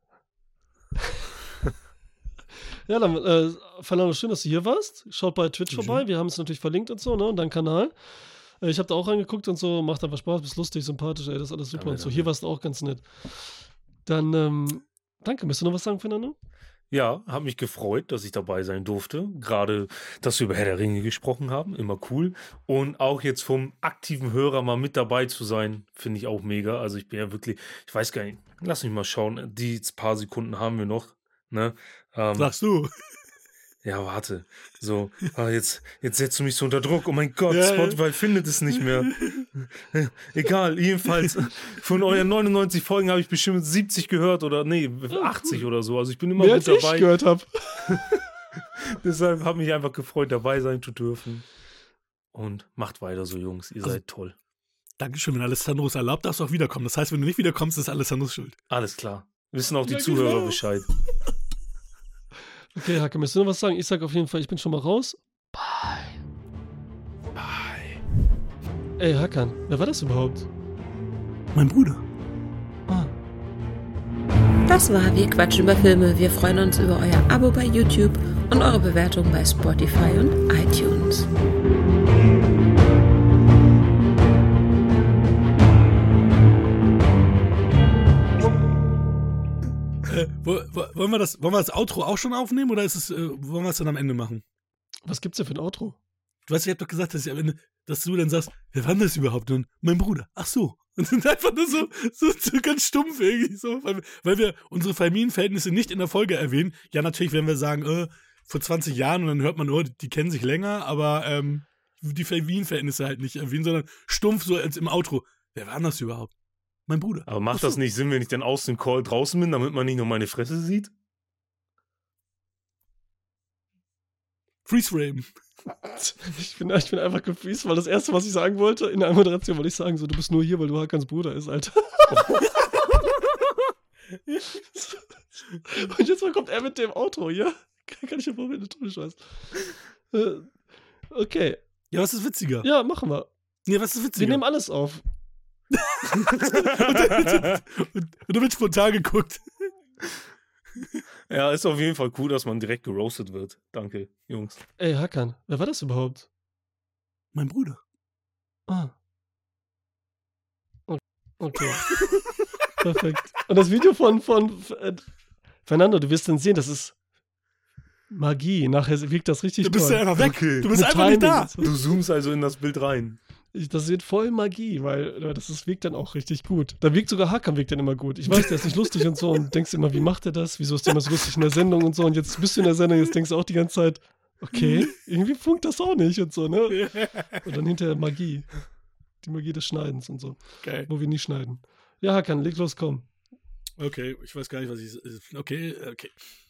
Ja, dann, äh, Fernando, schön, dass du hier warst. Schaut bei Twitch Bitte vorbei. schön. Wir haben es natürlich verlinkt und so, ne? Und deinen Kanal. Äh, ich habe da auch reingeguckt und so. Macht einfach Spaß, bist lustig, sympathisch, ey. Das ist alles super Danke, und so. danke. Hier warst du auch ganz nett. Dann, ähm, danke. Möchtest du noch was sagen, Fernando? Ja, habe mich gefreut, dass ich dabei sein durfte. Gerade, dass wir über Herr der Ringe gesprochen haben, immer cool. Und auch jetzt vom aktiven Hörer mal mit dabei zu sein, finde ich auch mega. Also ich bin ja wirklich, ich weiß gar nicht, lass mich mal schauen. Die paar Sekunden haben wir noch. Ne? Ähm, Sagst du. ja, warte. So, ah, jetzt, jetzt setzt du mich so unter Druck. Oh mein Gott, Ja, ja. Spotify findet es nicht mehr. Egal, jedenfalls, von euren 99 Folgen habe ich bestimmt 70 gehört oder nee, 80 oder so. Also ich bin immer Mehr gut als ich dabei. gehört habe. Deshalb habe mich einfach gefreut, dabei sein zu dürfen. Und macht weiter so, Jungs. Ihr Also- seid toll. Dankeschön, wenn Alessandro es erlaubt, darfst du auch wiederkommen. Das heißt, wenn du nicht wiederkommst, ist Alessandros Schuld. Alles klar. Wissen auch die Ja, Zuhörer genau. Bescheid. Okay, Hacke, möchtest du noch was sagen? Ich sag auf jeden Fall, ich bin schon mal raus. Bye. Ey, Hakan, wer war das überhaupt? Mein Bruder. Ah. Das war Wir quatschen über Filme. Wir freuen uns über euer Abo bei YouTube und eure Bewertung bei Spotify und iTunes. Äh, wo, wo, wollen, wir das, wollen wir das Outro auch schon aufnehmen oder ist es, äh, wollen wir es dann am Ende machen? Was gibt's denn für ein Outro? Du weißt, ich hab doch gesagt, dass ich am Ende, dass du dann sagst, wer war denn das überhaupt? Und mein Bruder. Ach so. Und dann einfach nur so, so, so ganz stumpf irgendwie so, weil, wir- weil wir unsere Familienverhältnisse nicht in der Folge erwähnen. Ja, natürlich werden wir sagen, äh, vor 20 Jahren und dann hört man, oh, die kennen sich länger, aber ähm, die Familienverhältnisse halt nicht erwähnen, sondern stumpf so als im Outro. Wer war denn das überhaupt? Mein Bruder. Aber macht das nicht Sinn, wenn ich dann aus dem Call draußen bin, damit man nicht nur meine Fresse sieht? Freeze Frame. Ich bin, ich bin einfach gefreezed, weil das erste, was ich sagen wollte in der Moderation, wollte ich sagen, so, du bist nur hier, weil du Hakans Bruder ist, Alter. Und jetzt mal kommt er mit dem Outro, ja? Kann ich ja mal mit der Tunnelscheiß. Äh, okay. Ja, was ist witziger? Ja, machen wir. Nee, was ist Wir witziger? nehmen alles auf. Und, und da wird spontan geguckt. Ja, ist auf jeden Fall cool, dass man direkt geroastet wird. Danke, Jungs. Ey, Hakan, wer war das überhaupt? Mein Bruder. Ah. Okay. perfekt. Und das Video von, von äh, Fernando, du wirst dann sehen, das ist Magie. Nachher wirkt das richtig Du bist toll. ja einfach weg. Okay. Du bist Mit einfach nicht Timing da. und so. Du zoomst also in das Bild rein. Das wird voll Magie, weil äh, das ist, wirkt dann auch richtig gut. Da wirkt sogar Hakan wirkt dann immer gut. Ich weiß, der ist nicht lustig und so und denkst immer, wie macht er das? Wieso ist der immer so lustig in der Sendung und so? Und jetzt bist du in der Sendung, jetzt denkst du auch die ganze Zeit, okay, irgendwie funkt das auch nicht und so, ne? Und dann hinterher Magie. Die Magie des Schneidens und so, Geil. wo wir nie schneiden. Ja, Hakan, leg los, komm. Okay, ich weiß gar nicht, was ich. Okay, okay.